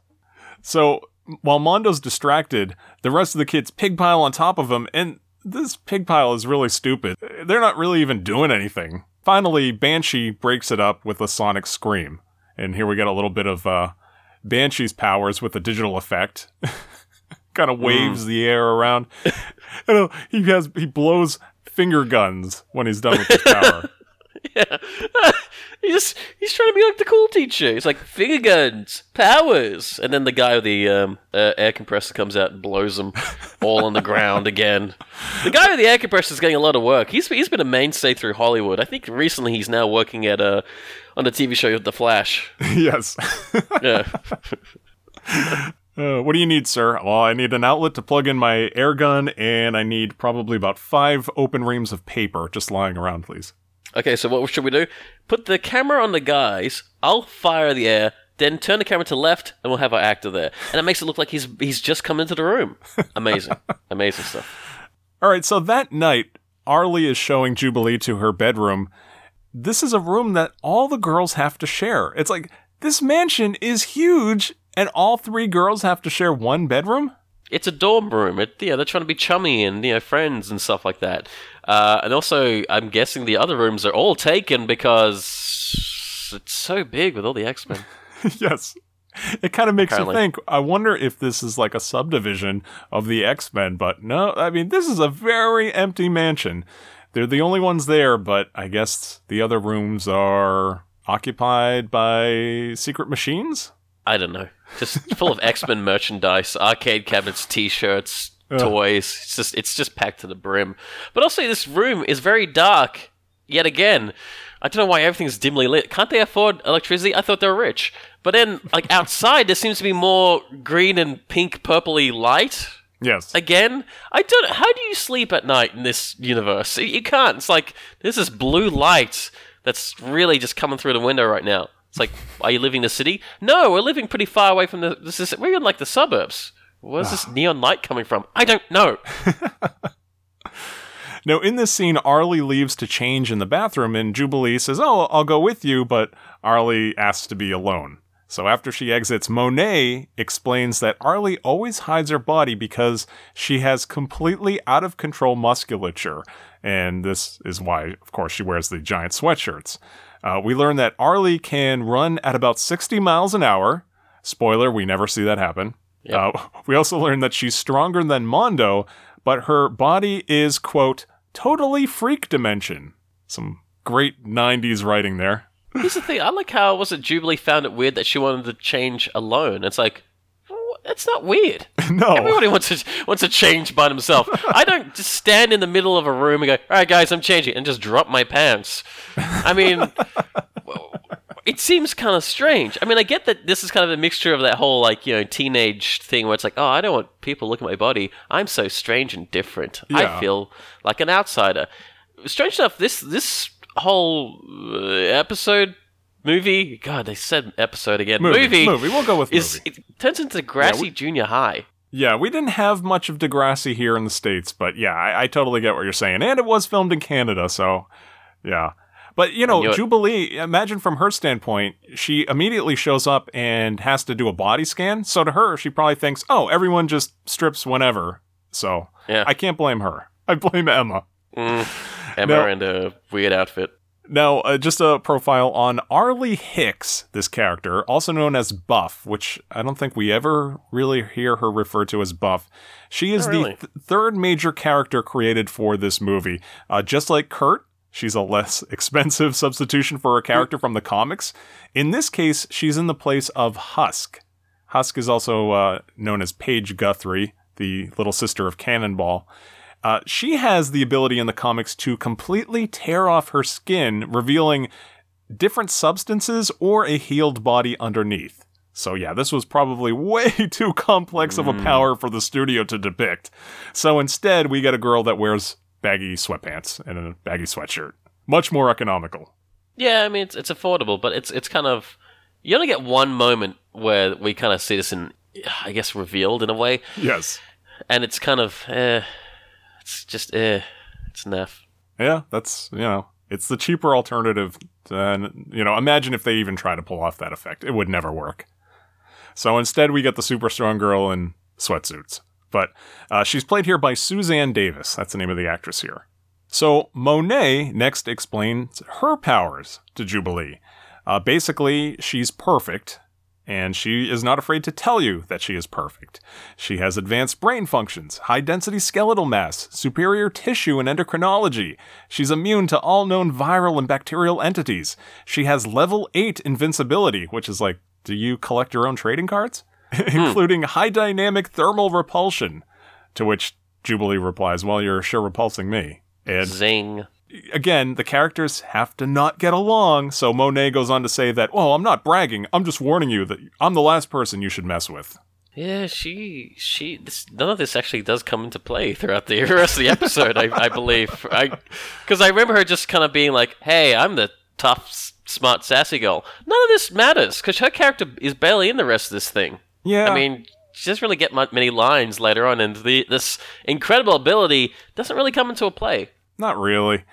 So while Mondo's distracted, the rest of the kids pig pile on top of him, and this pig pile is really stupid. They're not really even doing anything. Finally, Banshee breaks it up with a sonic scream. And here we get a little bit of uh, Banshee's powers with a digital effect. kind of waves the air around. You know, he has he blows finger guns when he's done with his power. Yeah, he just he's trying to be like the cool teacher. He's like finger guns, powers, and then the guy with the um, uh, air compressor comes out and blows them all on the ground again. The guy with the air compressor is getting a lot of work. He's he's been a mainstay through Hollywood. I think recently he's now working at uh, on the TV show The Flash. yes. Yeah. Uh, what do you need, sir? Well, I need an outlet to plug in my air gun, and I need probably about five open reams of paper just lying around, please. Okay, so what should we do? Put the camera on the guys. I'll fire the air. Then turn the camera to left, and we'll have our actor there. And it makes it look like he's he's just come into the room. Amazing, amazing stuff. All right, so that night, Arlie is showing Jubilee to her bedroom. This is a room that all the girls have to share. It's like, this mansion is huge, and all three girls have to share one bedroom? It's a dorm room. It, yeah, they're trying to be chummy and you know friends and stuff like that. Uh, and also, I'm guessing the other rooms are all taken because it's so big with all the X Men. yes. It kind of makes Apparently. you think. I wonder if this is like a subdivision of the X Men, but no, I mean, this is a very empty mansion. They're the only ones there, but I guess the other rooms are occupied by secret machines? I don't know. Just full of X Men merchandise, arcade cabinets, T-shirts, Ugh. toys. It's just it's just packed to the brim. But also, this room is very dark. Yet again, I don't know why everything's dimly lit. Can't they afford electricity? I thought they were rich. But then, like outside, there seems to be more green and pink, purpley light. Yes. Again, I don't. How do you sleep at night in this universe? You- can't. It's like there's this blue light that's really just coming through the window right now. It's like, are you living in the city? No, we're living pretty far away from the. This is we're in like the suburbs. Where's this neon light coming from? I don't know. Now, in this scene, Arlie leaves to change in the bathroom, and Jubilee says, Oh, I'll go with you, but Arlie asks to be alone. So after she exits, Monet explains that Arlie always hides her body because she has completely out of control musculature. And this is why, of course, she wears the giant sweatshirts. Uh, we learn that Arlie can run at about 60 miles an hour. Spoiler, we never see that happen. Uh, we also learn that she's stronger than Mondo, but her body is, quote, totally freak dimension. Some great 90s writing there. Here's the thing. I like how was it Jubilee found it weird that she wanted to change alone. It's like. It's not weird. No. Everybody wants to wants to change by themselves. I don't just stand in the middle of a room and go, "All right, guys, I'm changing," and just drop my pants. I mean, it seems kind of strange. I mean, I get that this is kind of a mixture of that whole like you know teenage thing where it's like, "Oh, I don't want people looking at my body. I'm so strange and different. Yeah. I feel like an outsider." Strange enough, this this whole uh, episode. Movie, God, they said episode again. Movie, Movie, movie. We'll go with is, movie. It turns into Degrassi Junior High. Yeah, we didn't have much of Degrassi here in the States, but yeah, I, I totally get what you're saying. And it was filmed in Canada, so yeah. But you know. Jubilee, imagine from her standpoint, she immediately shows up and has to do a body scan. So to her, she probably thinks, oh, everyone just strips whenever. So Yeah. I can't blame her. I blame Emma. Mm, Emma No. and a weird outfit. Now, uh, just a profile on Arlie Hicks, this character, also known as Buff, which I don't think we ever really hear her referred to as Buff. She is Oh, the th- third major character created for this movie. Uh, just like Kurt, she's a less expensive substitution for a character from the comics. In this case, she's in the place of Husk. Husk is also uh, known as Paige Guthrie, the little sister of Cannonball. Uh, she has the ability in the comics to completely tear off her skin, revealing different substances or a healed body underneath. So, yeah, this was probably way too complex of a power for the studio to depict. So, instead, we get a girl that wears baggy sweatpants and a baggy sweatshirt. Much more economical. Yeah, I mean it's it's affordable, but it's it's kind of you only get one moment where we kind of see this in, I guess, revealed in a way, Yes. and it's kind of, eh, it's just, eh, it's naff. Yeah, that's, you know, it's the cheaper alternative. Than, you know, imagine if they even try to pull off that effect. It would never work. So instead, we get the super strong girl in sweatsuits. But uh, she's played here by Suzanne Davis. That's the name of the actress here. So Monet next explains her powers to Jubilee. Uh, basically, she's perfect, and she is not afraid to tell you that she is perfect. She has advanced brain functions, high density skeletal mass, superior tissue and endocrinology. She's immune to all known viral and bacterial entities. She has level 8 invincibility, which is like, do you collect your own trading cards? Hmm. Including high dynamic thermal repulsion. To which Jubilee replies, Well, you're sure repulsing me. And Zing. again, the characters have to not get along, so Monet goes on to say that, well, I'm not bragging, I'm just warning you that I'm the last person you should mess with. Yeah, she she. This, none of this actually does come into play throughout the rest of the episode. I, I believe. I because I remember her just kind of being like, "Hey, I'm the tough, smart, sassy girl." None of this matters because her character is barely in the rest of this thing. Yeah. I mean, she doesn't really get many lines later on, and the this incredible ability doesn't really come into a play. Not really.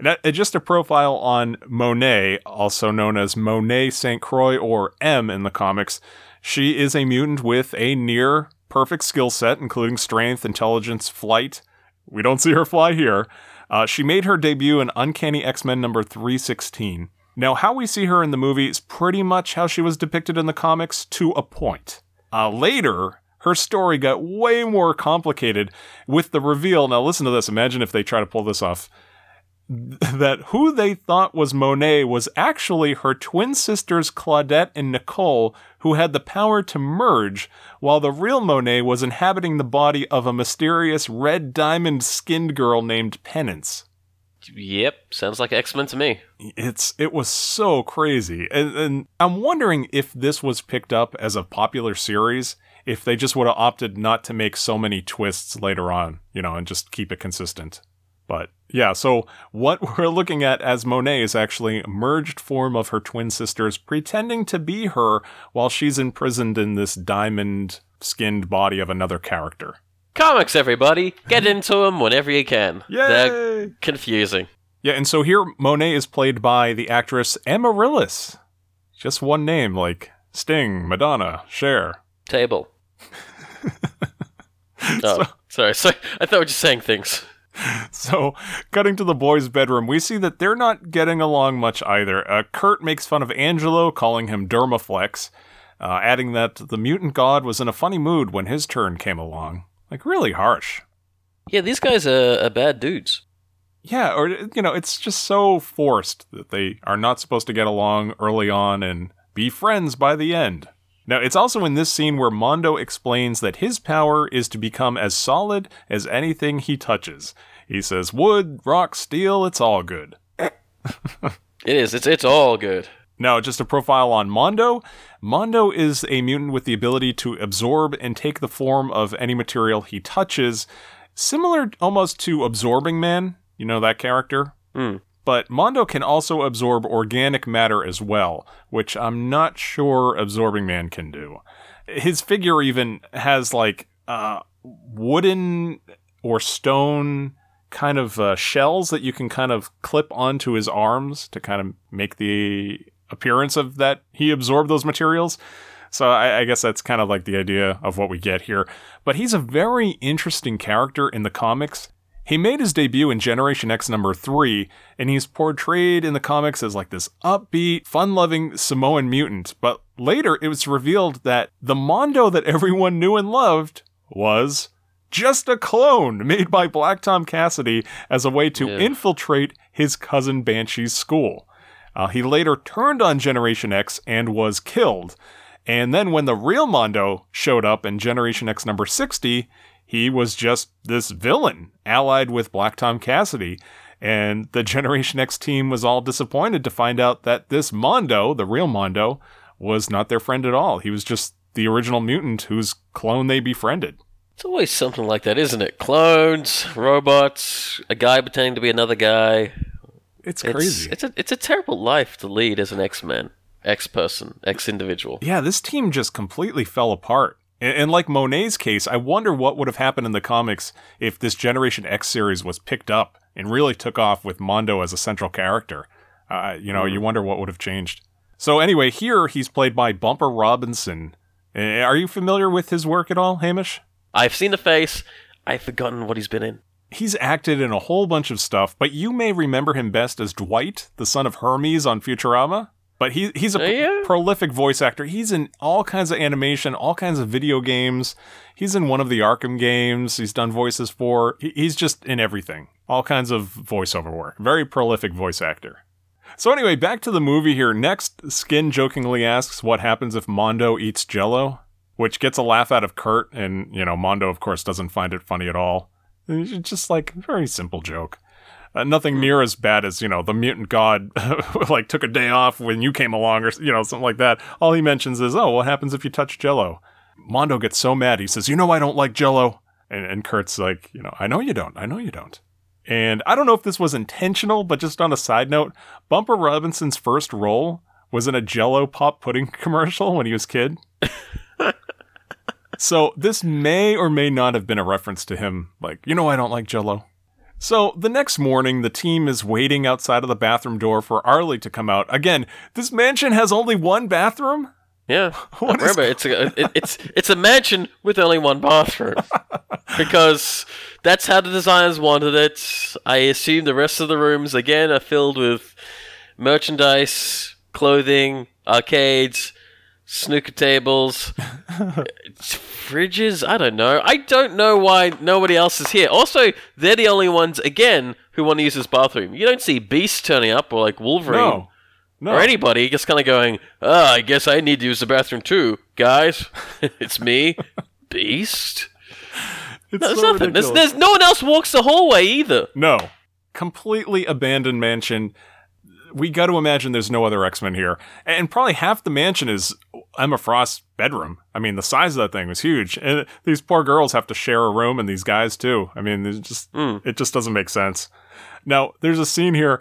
That, uh, just a profile on Monet, also known as Monet St. Croix or M in the comics. She is a mutant with a near perfect skill set, including strength, intelligence, flight. We don't see her fly here. Uh, she made her debut in Uncanny X Men number 316. Now, how we see her in the movie is pretty much how she was depicted in the comics to a point. Uh, later, her story got way more complicated with the reveal. Now, listen to this. Imagine if they try to pull this off. That who they thought was Monet was actually her twin sisters Claudette and Nicole, who had the power to merge, while the real Monet was inhabiting the body of a mysterious red diamond skinned girl named Penance. Yep, sounds like X Men to me. It's it was so crazy, and, and I'm wondering if this was picked up as a popular series, if they just would have opted not to make so many twists later on, you know, and just keep it consistent. But yeah, so what we're looking at as Monet is actually a merged form of her twin sisters pretending to be her while she's imprisoned in this diamond skinned body of another character. Comics, everybody, get into them whenever you can. Yay! They're confusing. Yeah, and so here Monet is played by the actress Amarilis. Just one name, like Sting, Madonna, Cher. Table. oh, sorry, sorry. I thought we were just saying things. So, cutting to the boys' bedroom, we see that they're not getting along much either. Uh, Kurt makes fun of Angelo, calling him Dermaflex, uh, adding that the mutant god was in a funny mood when his turn came along. Like, really harsh. Yeah, these guys are, are bad dudes. Yeah, or, you know, it's just so forced that they are not supposed to get along early on and be friends by the end. Now, it's also in this scene where Mondo explains that his power is to become as solid as anything he touches. He says, wood, rock, steel, it's all good. It is. It's it's all good. Now, just a profile on Mondo. Mondo is a mutant with the ability to absorb and take the form of any material he touches, similar almost to Absorbing Man. You know that character? Hmm. But Mondo can also absorb organic matter as well, which I'm not sure Absorbing Man can do. His figure even has like uh, wooden or stone kind of uh, shells that you can kind of clip onto his arms to kind of make the appearance of that he absorbed those materials. So I, I, guess that's kind of like the idea of what we get here. But he's a very interesting character in the comics. He made his debut in Generation X number 3, and he's portrayed in the comics as like this upbeat, fun loving Samoan mutant. But later it was revealed that the Mondo that everyone knew and loved was just a clone made by Black Tom Cassidy as a way to Yeah. infiltrate his cousin Banshee's school. Uh, he later turned on Generation X and was killed. And then when the real Mondo showed up in Generation X number 60, he was just this villain allied with Black Tom Cassidy. And the Generation X team was all disappointed to find out that this Mondo, the real Mondo, was not their friend at all. He was just the original mutant whose clone they befriended. It's always something like that, isn't it? Clones, robots, a guy pretending to be another guy. It's crazy. It's a it's a terrible life to lead as an X Man, X person, X individual. Yeah, this team just completely fell apart. And, and like Monet's case, I wonder what would have happened in the comics if this Generation X series was picked up and really took off with Mondo as a central character. Uh, you know, you wonder what would have changed. So anyway, here he's played by Bumper Robinson. Are you familiar with his work at all, Hamish? I've seen the face. I've forgotten what he's been in. He's acted in a whole bunch of stuff, but you may remember him best as Dwight, the son of Hermes on Futurama. But he, he's a Oh, yeah? prolific voice actor. He's in all kinds of animation, all kinds of video games. He's in one of the Arkham games. He's done voices for. he- He's just in everything. All kinds of voiceover work. Very prolific voice actor. So anyway, back to the movie here. Next, Skin jokingly asks what happens if Mondo eats Jello, which gets a laugh out of Kurt, and you know Mondo, of course, doesn't find it funny at all. Just like a very simple joke. Uh, nothing near as bad as you know the mutant god like took a day off when you came along or you know something like that. All he mentions is, "Oh, what happens if you touch Jello?" Mondo gets so mad. He says, "You know I don't like Jello," and, and Kurt's like, "You know, I know you don't. I know you don't." And I don't know if this was intentional, but just on a side note, Bumper Robinson's first role was in a Jello pop pudding commercial when he was kid. So this may or may not have been a reference to him, like, you know, I don't like Jello. So the next morning, the team is waiting outside of the bathroom door for Arlie to come out. Again, this mansion has only one bathroom? Yeah, What is- remember it's a it, it's it's a mansion with only one bathroom because that's how the designers wanted it. I assume the rest of the rooms again are filled with merchandise, clothing, arcades, snooker tables, fridges. I don't know. I don't know why nobody else is here. Also, they're the only ones again who want to use this bathroom. You don't see Beast turning up or like Wolverine. No. No. Or anybody just kind of going, oh, I guess I need to use the bathroom too, guys. it's me, Beast. It's No, there's so nothing. There's, there's no one else walks the hallway either. No. Completely abandoned mansion. We got to imagine there's no other X Men here. And probably half the mansion is Emma Frost's bedroom. I mean, the size of that thing was huge. And these poor girls have to share a room, and these guys too. I mean, it's just it just doesn't make sense. Now, there's a scene here.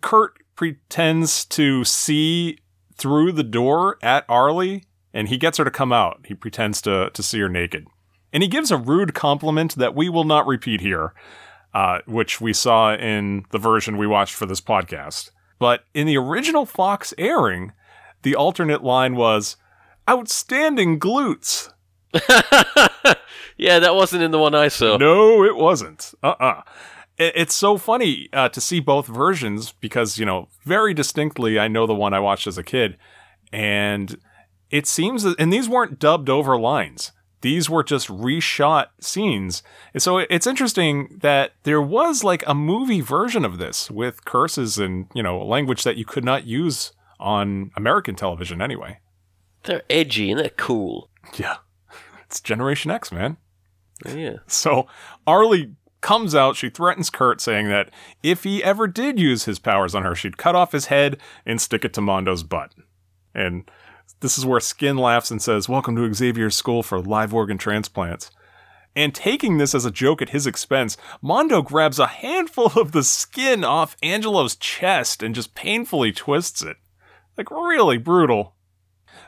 Kurt pretends to see through the door at Arlie, and he gets her to come out. He pretends to to see her naked. And he gives a rude compliment that we will not repeat here, uh, which we saw in the version we watched for this podcast. But in the original Fox airing, the alternate line was, Outstanding glutes. Yeah, that wasn't in the one I saw. No, it wasn't. Uh uh It's so funny uh, to see both versions because, you know, very distinctly, I know the one I watched as a kid. And it seems that, and these weren't dubbed over lines. These were just reshot scenes. And so it's interesting that there was like a movie version of this with curses and, you know, language that you could not use on American television anyway. They're edgy and they're cool. Yeah. It's Generation X, man. Yeah. So Arlie comes out. She threatens Kurt, saying that if he ever did use his powers on her, she'd cut off his head and stick it to Mondo's butt. And this is where Skin laughs and says, Welcome to Xavier's School for Live Organ Transplants. And taking this as a joke at his expense, Mondo grabs a handful of the skin off Angelo's chest and just painfully twists it. Like, really brutal.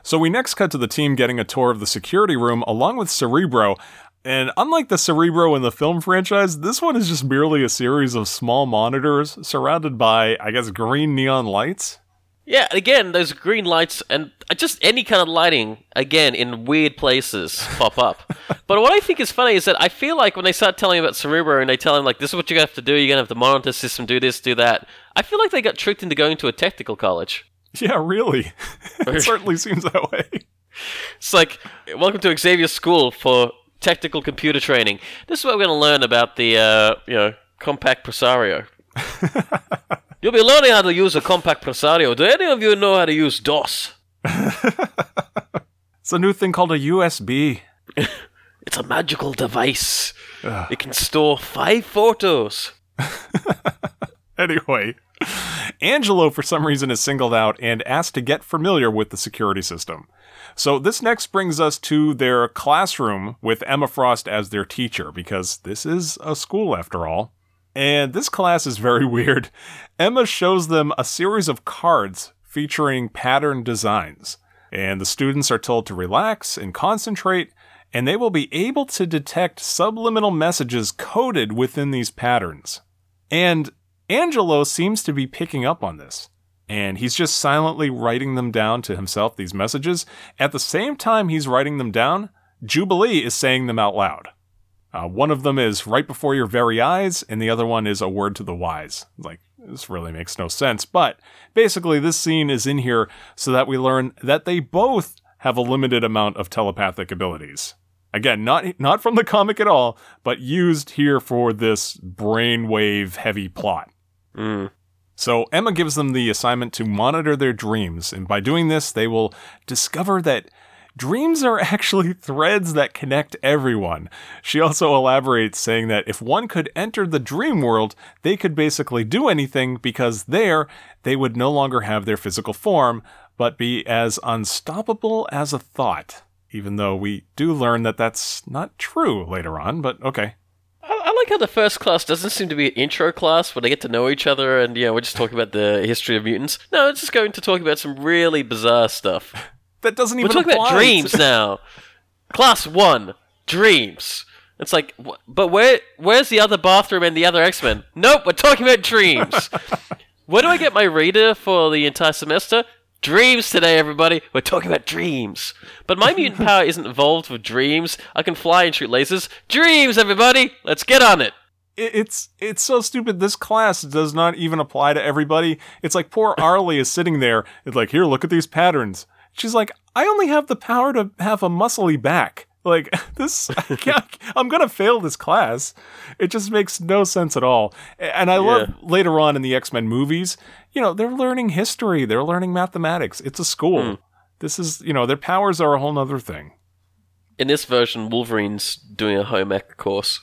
So we next cut to the team getting a tour of the security room along with Cerebro. And unlike the Cerebro in the film franchise, this one is just merely a series of small monitors surrounded by, I guess, green neon lights. Yeah, again, those green lights and just any kind of lighting, again, in weird places pop up. but what I think is funny is that I feel like when they start telling about Cerebro and they tell him, like, this is what you're going to have to do, you're going to have to monitor the system, do this, do that, I feel like they got tricked into going to a technical college. Yeah, really. it certainly seems that way. It's like, welcome to Xavier's School for technical computer training. This is what we're going to learn about the, uh, you know, Compaq Presario. You'll be learning how to use a Compaq Presario. Do any of you know how to use DOS? It's a new thing called a USB. It's a magical device. It can store five photos. Anyway, Angelo, for some reason, is singled out and asked to get familiar with the security system. So, this next brings us to their classroom with Emma Frost as their teacher, because this is a school after all. And this class is very weird. Emma shows them a series of cards featuring pattern designs, and the students are told to relax and concentrate, and they will be able to detect subliminal messages coded within these patterns. And Angelo seems to be picking up on this. And he's just silently writing them down to himself, these messages. At the same time he's writing them down, Jubilee is saying them out loud. Uh, one of them is right before your very eyes, and the other one is a word to the wise. Like, this really makes no sense. But basically, this scene is in here so that we learn that they both have a limited amount of telepathic abilities. Again, not not from the comic at all, but used here for this brainwave heavy plot. So Emma gives them the assignment to monitor their dreams, and by doing this, they will discover that dreams are actually threads that connect everyone. She also elaborates, saying that if one could enter the dream world, they could basically do anything because there they would no longer have their physical form, but be as unstoppable as a thought. Even though we do learn that that's not true later on, but okay. I, I like how the first class doesn't seem to be an intro class where they get to know each other and, you know, we're just talking about the history of mutants. No, it's just going to talk about some really bizarre stuff. That doesn't We're even talking about dreams now. Class one, dreams. It's like, wh- but where, where's the other bathroom and the other X Men? Nope, we're talking about dreams. where do I get my reader for the entire semester? Dreams today, everybody. We're talking about dreams. But my mutant power isn't involved with dreams. I can fly and shoot lasers. Dreams, everybody. Let's get on it. it- it's it's so stupid. This class does not even apply to everybody. It's like poor Arlie is sitting there. It's like, here, look at these patterns. She's like, I only have the power to have a muscly back. Like this, I I'm gonna fail this class. It just makes no sense at all. And I love later on in the X Men movies, you know, they're learning history, they're learning mathematics. It's a school. Hmm. This is, you know, their powers are a whole other thing. In this version, Wolverine's doing a home ec course.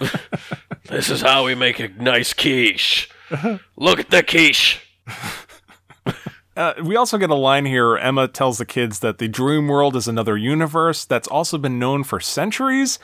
this is how we make a nice quiche. Uh-huh. Look at the quiche. Uh, we also get a line here. Emma tells the kids that the dream world is another universe that's also been known for centuries,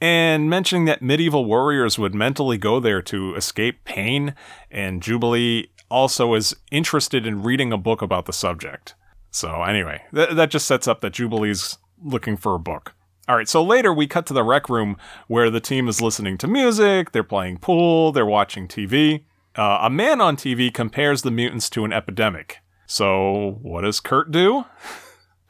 and mentioning that medieval warriors would mentally go there to escape pain. And Jubilee also is interested in reading a book about the subject. So, anyway, th- that just sets up that Jubilee's looking for a book. All right, so later we cut to the rec room where the team is listening to music, they're playing pool, they're watching TV. Uh, a man on TV compares the mutants to an epidemic. So, what does Kurt do?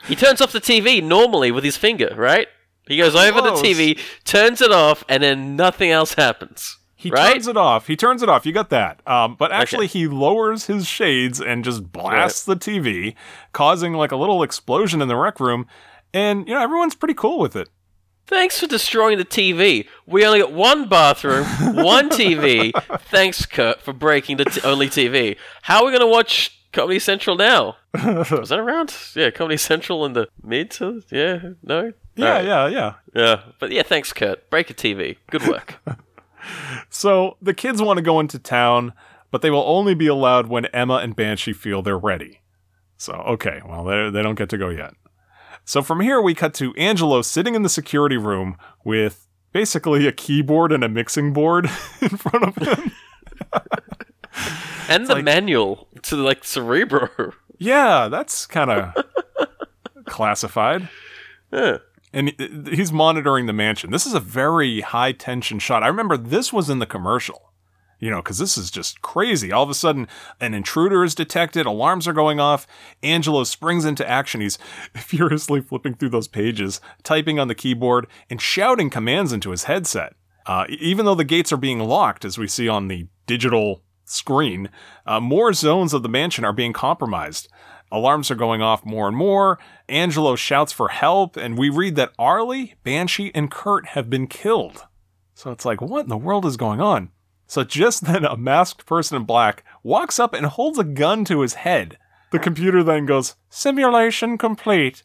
He turns off the TV normally with his finger, right? He goes over Close. the TV, turns it off, and then nothing else happens. He right? turns it off. He turns it off. You got that. Um, but actually, he lowers his shades and just blasts the TV, causing like a little explosion in the rec room. And, you know, everyone's pretty cool with it. Thanks for destroying the TV. We only got one bathroom, one TV. Thanks, Kurt, for breaking the t- only TV. How are we going to watch Comedy Central now? Was that around? Yeah, Comedy Central in the mid to. Yeah, no? Yeah, Alright. yeah, yeah. Yeah, but yeah, thanks, Kurt. Break a TV. Good work. So the kids want to go into town, but they will only be allowed when Emma and Banshee feel they're ready. So, okay, well, they, they don't get to go yet. So from here, we cut to Angelo sitting in the security room with basically a keyboard and a mixing board in front of him. and the manual to like Cerebro. Yeah, that's kind of classified. Yeah. And he's monitoring the mansion. This is a very high tension shot. I remember this was in the commercial, you know, because this is just crazy. All of a sudden, an intruder is detected, alarms are going off. Angelo springs into action. He's furiously flipping through those pages, typing on the keyboard, and shouting commands into his headset. Uh, even though the gates are being locked, as we see on the digital screen, uh, more zones of the mansion are being compromised. Alarms are going off more and more. Angelo shouts for help, and we read that Arlie, Banshee, and Kurt have been killed. So it's like, what in the world is going on? So just then, a masked person in black walks up and holds a gun to his head. The computer then goes, simulation complete.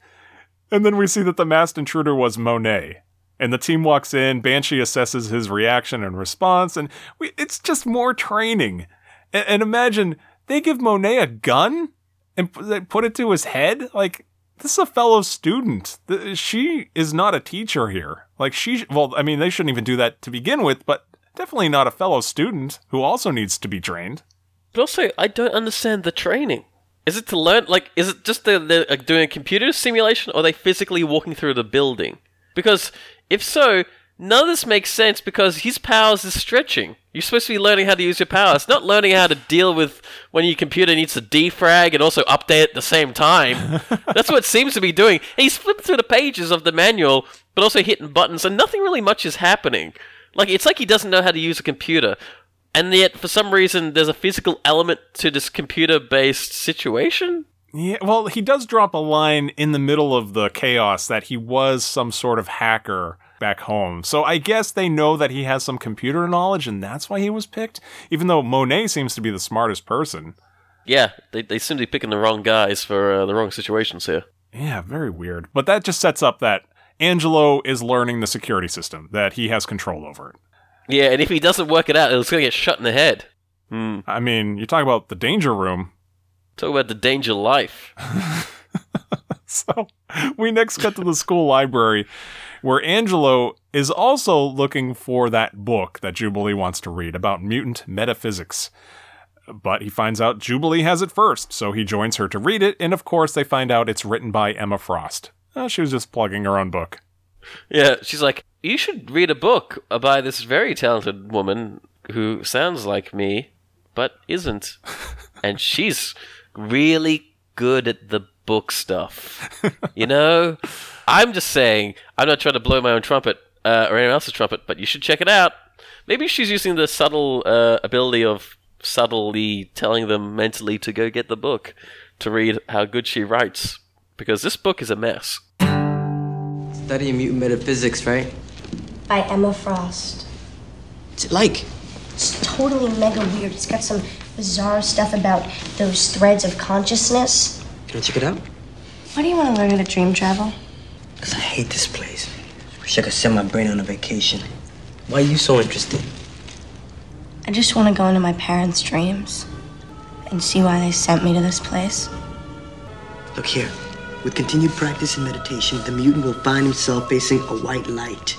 And then we see that the masked intruder was Monet. And the team walks in, Banshee assesses his reaction and response, and we, it's just more training. And, and imagine they give Monet a gun and they put it to his head? Like, this is a fellow student. She is not a teacher here. Like, she, well, I mean, they shouldn't even do that to begin with, but definitely not a fellow student who also needs to be trained. But also, I don't understand the training. Is it to learn? Like, is it just they're, doing a computer simulation, or are they physically walking through the building? Because if so, none of this makes sense because his powers is stretching. You're supposed to be learning how to use your powers, not learning how to deal with when your computer needs to defrag and also update at the same time. That's what it seems to be doing. He's flipped through the pages of the manual, but also hitting buttons, and nothing really much is happening. Like it's like he doesn't know how to use a computer. And yet, for some reason, there's a physical element to this computer-based situation. Yeah, well, he does drop a line in the middle of the chaos that he was some sort of hacker back home. So I guess they know that he has some computer knowledge and that's why he was picked, even though Monet seems to be the smartest person. Yeah, they, they seem to be picking the wrong guys for uh, the wrong situations here. Yeah, very weird. But that just sets up that Angelo is learning the security system, that he has control over it. Yeah, and if he doesn't work it out, it's going to get shut in the head. Hmm. I mean, you talk about the danger room. Talk about the danger life. So we next cut to the school library where Angelo is also looking for that book that Jubilee wants to read about mutant metaphysics. But he finds out Jubilee has it first, so he joins her to read it, and of course they find out it's written by Emma Frost. Uh, she was just plugging her own book. Yeah, she's like, you should read a book by this very talented woman who sounds like me, but isn't. and she's really good at the book stuff. you know? I'm just saying, I'm not trying to blow my own trumpet uh, or anyone else's trumpet, but you should check it out. Maybe she's using the subtle uh, ability of subtly telling them mentally to go get the book to read how good she writes. Because this book is a mess. Studying mutant metaphysics, right? By Emma Frost. What's it like? It's totally mega weird. It's got some bizarre stuff about those threads of consciousness. Can I check it out? Why do you want to learn how to dream travel? Because I hate this place. Wish I could send my brain on a vacation. Why are you so interested? I just want to go into my parents' dreams and see why they sent me to this place. Look here. With continued practice and meditation, the mutant will find himself facing a white light.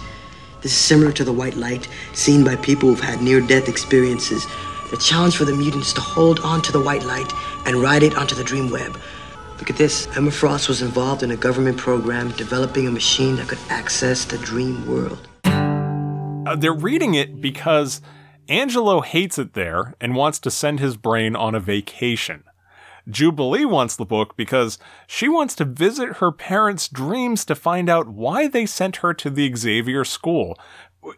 This is similar to the white light seen by people who've had near death experiences. The challenge for the mutant is to hold on to the white light and ride it onto the dream web. Look at this. Emma Frost was involved in a government program developing a machine that could access the dream world. Uh, they're reading it because Angelo hates it there and wants to send his brain on a vacation. Jubilee wants the book because she wants to visit her parents' dreams to find out why they sent her to the Xavier school.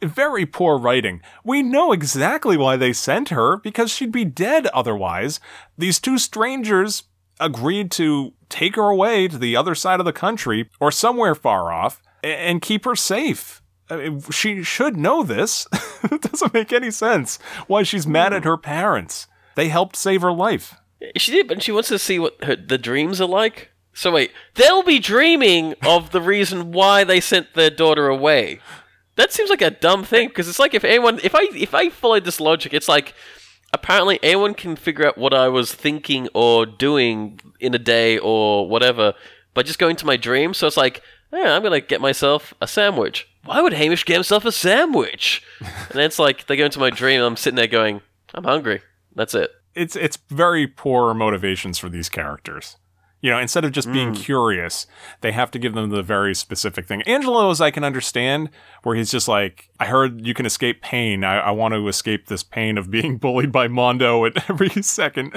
Very poor writing. We know exactly why they sent her because she'd be dead otherwise. These two strangers agreed to take her away to the other side of the country or somewhere far off and keep her safe. I mean, she should know this. it doesn't make any sense why she's mad at hmm. her parents. They helped save her life. She did, but she wants to see what her, the dreams are like. So wait, they'll be dreaming of the reason why they sent their daughter away. That seems like a dumb thing because it's like if anyone, if I if I followed this logic, it's like apparently anyone can figure out what I was thinking or doing in a day or whatever by just going to my dream. So it's like, yeah, I'm gonna get myself a sandwich. Why would Hamish get himself a sandwich? and then it's like they go into my dream and I'm sitting there going, I'm hungry. That's it. It's it's very poor motivations for these characters. You know, instead of just being curious, they have to give them the very specific thing. Angelo's I can understand, where he's just like, I heard you can escape pain. I, I want to escape this pain of being bullied by Mondo at every second.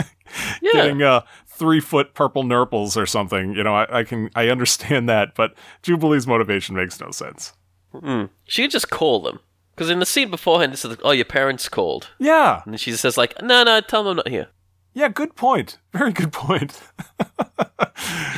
Yeah. Getting uh, three foot purple nurples or something. You know, I, I can I understand that, but Jubilee's motivation makes no sense. Mm. She could just call them. Because in the scene beforehand, it's like, oh, your parents called. Yeah. And she says, like, no, no, tell them I'm not here. Yeah, good point. Very good point.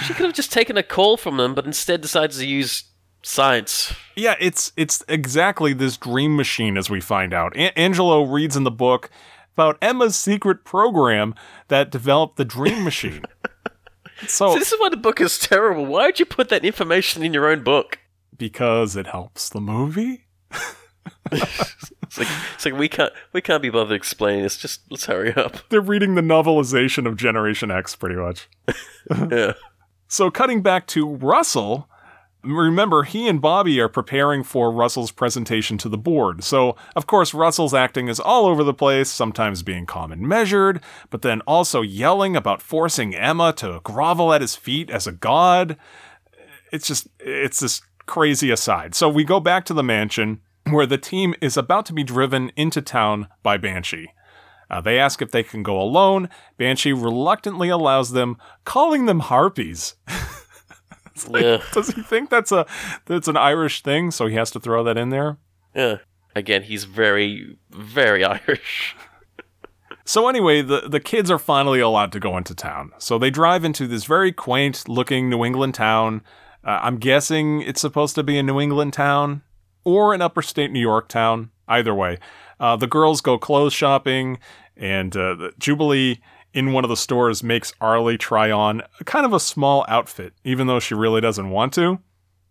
She could have just taken a call from them, but instead decides to use science. Yeah, it's it's exactly this dream machine as we find out. A- Angelo reads in the book about Emma's secret program that developed the dream machine. so, So this is why the book is terrible. Why would you put that information in your own book? because it helps the movie. It's like, it's like we can't we can't be bothered explaining this. Just let's hurry up. They're reading the novelization of Generation X pretty much. yeah. So cutting back to Russell, remember he and Bobby are preparing for Russell's presentation to the board. So, of course, Russell's acting is all over the place, sometimes being calm and measured, but then also yelling about forcing Emma to grovel at his feet as a god. It's just it's this crazy aside. So we go back to the mansion where the team is about to be driven into town by Banshee. Uh, they ask if they can go alone. Banshee reluctantly allows them, calling them harpies. Like. Does he think that's a that's an Irish thing? So he has to throw that in there. Yeah. Again, he's very, very Irish. So anyway, the the kids are finally allowed to go into town. So they drive into this very quaint looking New England town. Uh, I'm guessing it's supposed to be a New England town or an upper state New York town. Either way, uh, the girls go clothes shopping, and uh, the Jubilee in one of the stores makes Arlie try on kind of a small outfit, even though she really doesn't want to.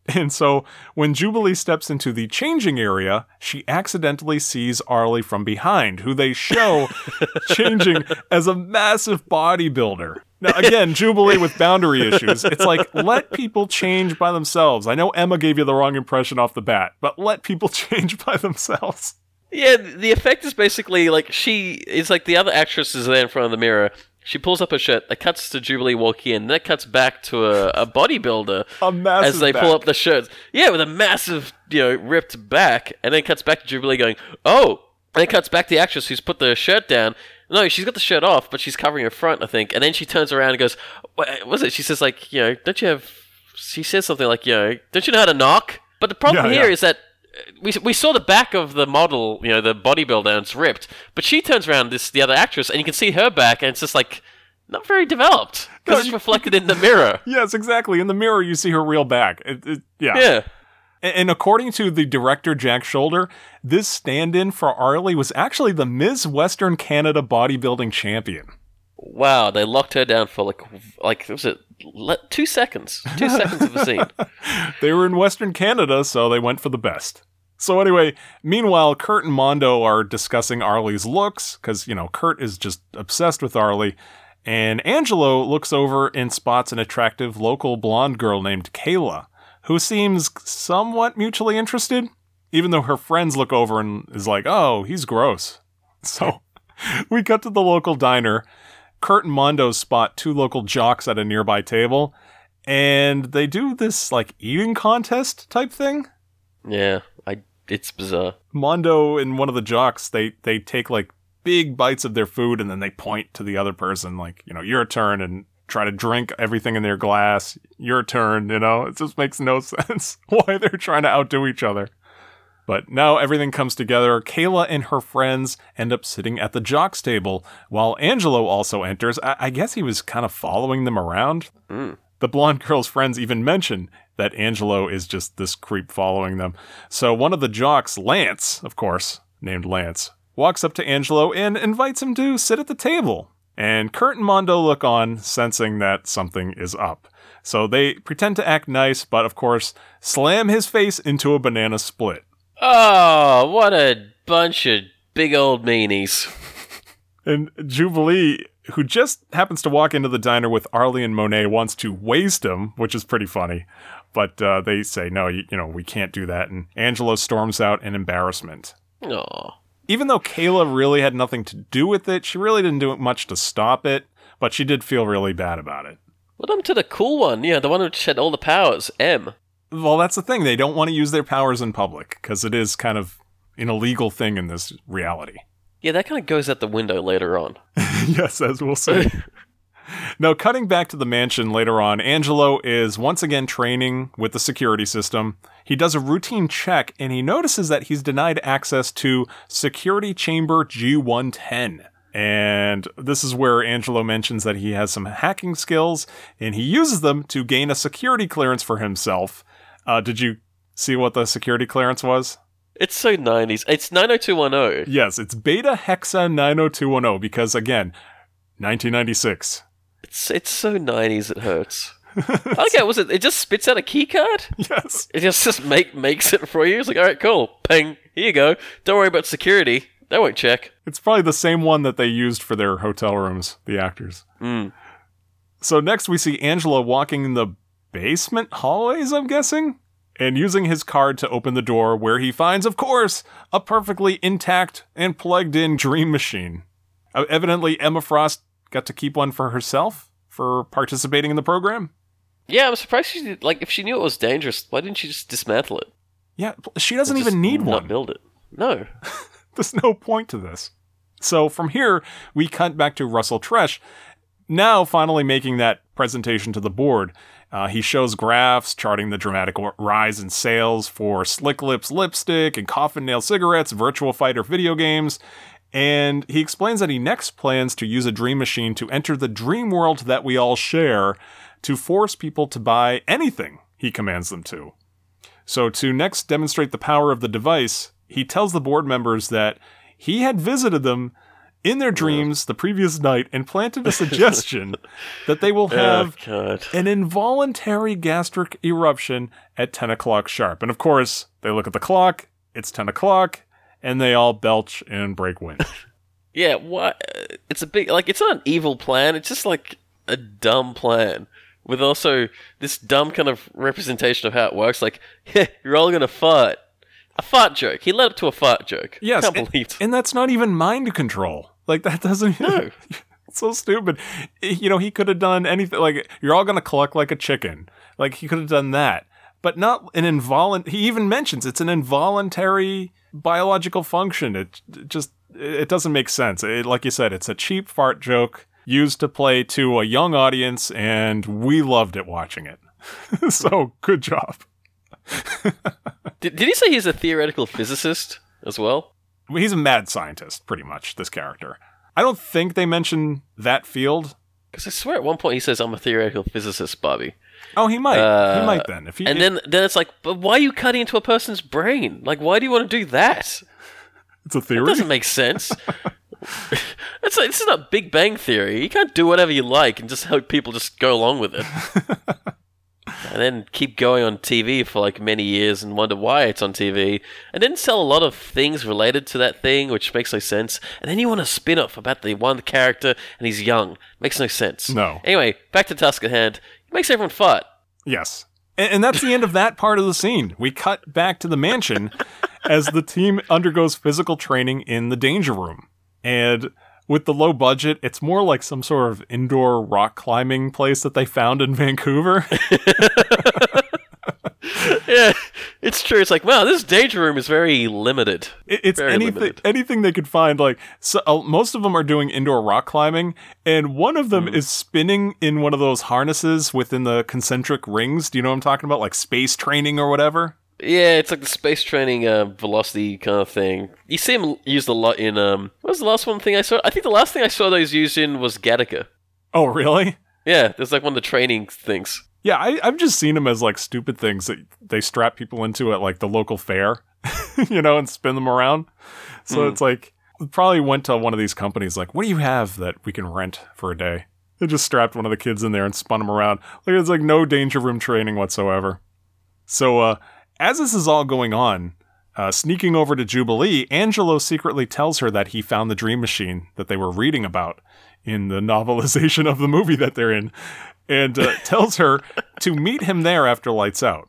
And so when Jubilee steps into the changing area, she accidentally sees Arlie from behind, who they show changing as a massive bodybuilder. Now, again, Jubilee with boundary issues. It's like, let people change by themselves. I know Emma gave you the wrong impression off the bat, but let people change by themselves. Yeah, the effect is basically like she is like the other actress is there in front of the mirror. She pulls up her shirt. It cuts to Jubilee walking in. That cuts back to a, a bodybuilder A as they pull up the shirts. Yeah, with a massive, you know, ripped back, and then cuts back to Jubilee going, "Oh!" And it cuts back to the actress who's put the shirt down. No, she's got the shirt off, but she's covering her front, I think. And then she turns around and goes, "What was it?" She says, "Like, you know, don't you have?" She says something like, "You know, don't you know how to knock?" But the problem Yeah, here yeah. is that we we saw the back of the model, you know, the bodybuilder, and it's ripped. But she turns around, this the other actress, and you can see her back, and it's just like not very developed because it's reflected in the mirror. Yes, exactly. In the mirror, you see her real back. It, it, yeah. Yeah. And according to the director Jack Sholder, this stand-in for Arlie was actually the Ms. Western Canada bodybuilding champion. Wow, they locked her down for like like was it two seconds? Two seconds of the scene. They were in Western Canada, so they went for the best. So anyway, meanwhile, Kurt and Mondo are discussing Arlie's looks because you know Kurt is just obsessed with Arlie, and Angelo looks over and spots an attractive local blonde girl named Kayla, who seems somewhat mutually interested, even though her friends look over and is like, "Oh, he's gross." So we cut to the local diner. Kurt and Mondo spot two local jocks at a nearby table, and they do this like eating contest type thing. Yeah, I it's bizarre. Mondo and one of the jocks, they they take like big bites of their food and then they point to the other person, like, you know, your turn and try to drink everything in their glass. Your turn, you know? It just makes no sense why they're trying to outdo each other. But now everything comes together. Kayla and her friends end up sitting at the jocks table, while Angelo also enters. I, I guess he was kind of following them around. Hmm. The blonde girl's friends even mention that Angelo is just this creep following them. So one of the jocks, Lance, of course, named Lance, walks up to Angelo and invites him to sit at the table. And Kurt and Mondo look on, sensing that something is up. So they pretend to act nice, but of course, slam his face into a banana split. Oh, what a bunch of big old meanies. And Jubilee, who just happens to walk into the diner with Arlie and Monet, wants to waste him, which is pretty funny. But uh, they say, no, you, you know, we can't do that. And Angelo storms out in embarrassment. Aw. Even though Kayla really had nothing to do with it, she really didn't do much to stop it, but she did feel really bad about it. What happened to the cool one? Yeah, the one which had all the powers, M. Well, that's the thing. They don't want to use their powers in public because it is kind of an illegal thing in this reality. Yeah, that kind of goes out the window later on. yes, as we'll see. now, cutting back to the mansion later on, Angelo is once again training with the security system. He does a routine check and he notices that he's denied access to security chamber G110. And this is where Angelo mentions that he has some hacking skills and he uses them to gain a security clearance for himself. Uh, did you see what the security clearance was? It's so 90s. It's 90210. Yes, it's Beta Hexa 90210 because, again, 1996. It's it's so 90s it hurts. okay, was it? It just spits out a key card. Yes. It just just make makes it for you. It's like, all right, cool, ping, here you go. Don't worry about security. They won't check. It's probably the same one that they used for their hotel rooms, the actors. Mm. So next we see Angelo walking the basement hallways, I'm guessing, and using his card to open the door where he finds, of course, a perfectly intact and plugged in dream machine. Uh, evidently, Emma Frost got to keep one for herself for participating in the program. Yeah, I'm surprised she did, like if she knew it was dangerous, why didn't she just dismantle it? Yeah, she doesn't even need not one. Build it. No. There's no point to this. So from here, we cut back to Russell Tresh, now finally making that presentation to the board. Uh, he shows graphs charting the dramatic rise in sales for Slick Lips lipstick and Coffin Nail cigarettes, Virtua Fighter video games, and he explains that he next plans to use a dream machine to enter the dream world that we all share to force people to buy anything he commands them to. So, to next demonstrate the power of the device, he tells the board members that he had visited them in their dreams the previous night and planted a suggestion that they will Oh, have God. an involuntary gastric eruption at 10 o'clock sharp. And of course, they look at the clock, it's 10 o'clock, and they all belch and break wind. Yeah, what? Uh, it's a big like it's not an evil plan. It's just like a dumb plan with also this dumb kind of representation of how it works. Like, yeah, you're all gonna fart. A fart joke. He led up to a fart joke. Yes, can't and, and that's not even mind control. Like that doesn't. No. so stupid. You know, he could have done anything. Like you're all gonna cluck like a chicken. Like he could have done that, but not an involuntary. He even mentions it's an involuntary biological function. It, it just it doesn't make sense. It, like you said, it's a cheap fart joke used to play to a young audience, and we loved it watching it. so good job. Did, did he say he's a theoretical physicist as well? He's a mad scientist, pretty much, this character. I don't think they mention that field. Because I swear at one point he says, I'm a theoretical physicist, Bobby. Oh, he might. Uh, he might then. If he, and then, then it's like, but why are you cutting into a person's brain? Like, why do you want to do that? it's a theory. It doesn't make sense. it's like, this is not Big Bang Theory. You can't do whatever you like and just hope people just go along with it. and then keep going on TV for like many years and wonder why it's on TV. And then sell a lot of things related to that thing, which makes no sense. And then you want a spin off about the one character and he's young. Makes no sense. No. Anyway, back to Task at Hand. It makes everyone fart. Yes. And, and that's the end of that part of the scene. We cut back to the mansion as the team undergoes physical training in the danger room. And with the low budget, it's more like some sort of indoor rock climbing place that they found in Vancouver. yeah, it's true. It's like, wow, this danger room is very limited. It- It's very anything limited. anything they could find. Like so, uh, most of them are doing indoor rock climbing, and one of them is spinning in one of those harnesses within the concentric rings. Do you know what I'm talking about? Like space training or whatever. Yeah, it's like the space training uh, velocity kind of thing. You see them used a lot in um. What was the last one thing I saw? I think the last thing I saw those used in was Gattaca. Oh, really? Yeah, there's like one of the training things. Yeah, I, I've just seen them as like stupid things that they strap people into at like the local fair, you know, and spin them around. So Hmm. it's like probably went to one of these companies like, what do you have that we can rent for a day? They just strapped one of the kids in there and spun them around. Like it's like no danger room training whatsoever. So uh, as this is all going on, uh, sneaking over to Jubilee, Angelo secretly tells her that he found the dream machine that they were reading about in the novelization of the movie that they're in, and uh, tells her to meet him there after lights out.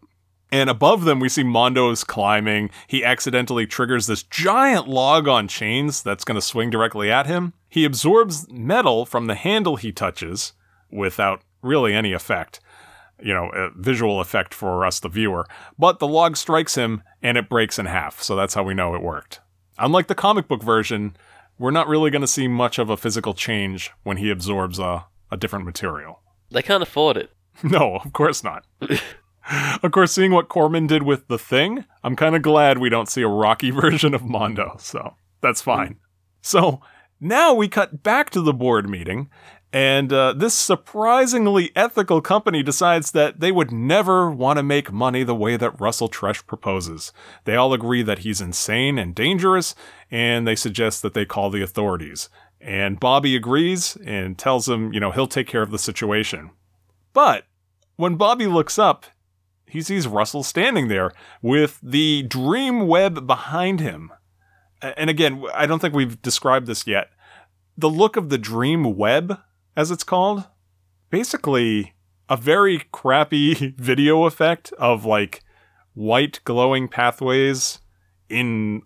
And above them, we see Mondo's climbing. He accidentally triggers this giant log on chains that's going to swing directly at him. He absorbs metal from the handle he touches without really any effect you know, a visual effect for us, the viewer. But the log strikes him and it breaks in half, so that's how we know it worked. Unlike the comic book version, we're not really going to see much of a physical change when he absorbs a, a different material. They can't afford it. No, of course not. of course, seeing what Corman did with the thing, I'm kind of glad we don't see a Rocky version of Mondo, so that's fine. So now we cut back to the board meeting, and uh, this surprisingly ethical company decides that they would never want to make money the way that Russell Tresh proposes. They all agree that he's insane and dangerous, and they suggest that they call the authorities. And Bobby agrees and tells him, you know, he'll take care of the situation. But when Bobby looks up, he sees Russell standing there with the dream web behind him. And again, I don't think we've described this yet. The look of the dream web, as it's called, basically a very crappy video effect of like white glowing pathways in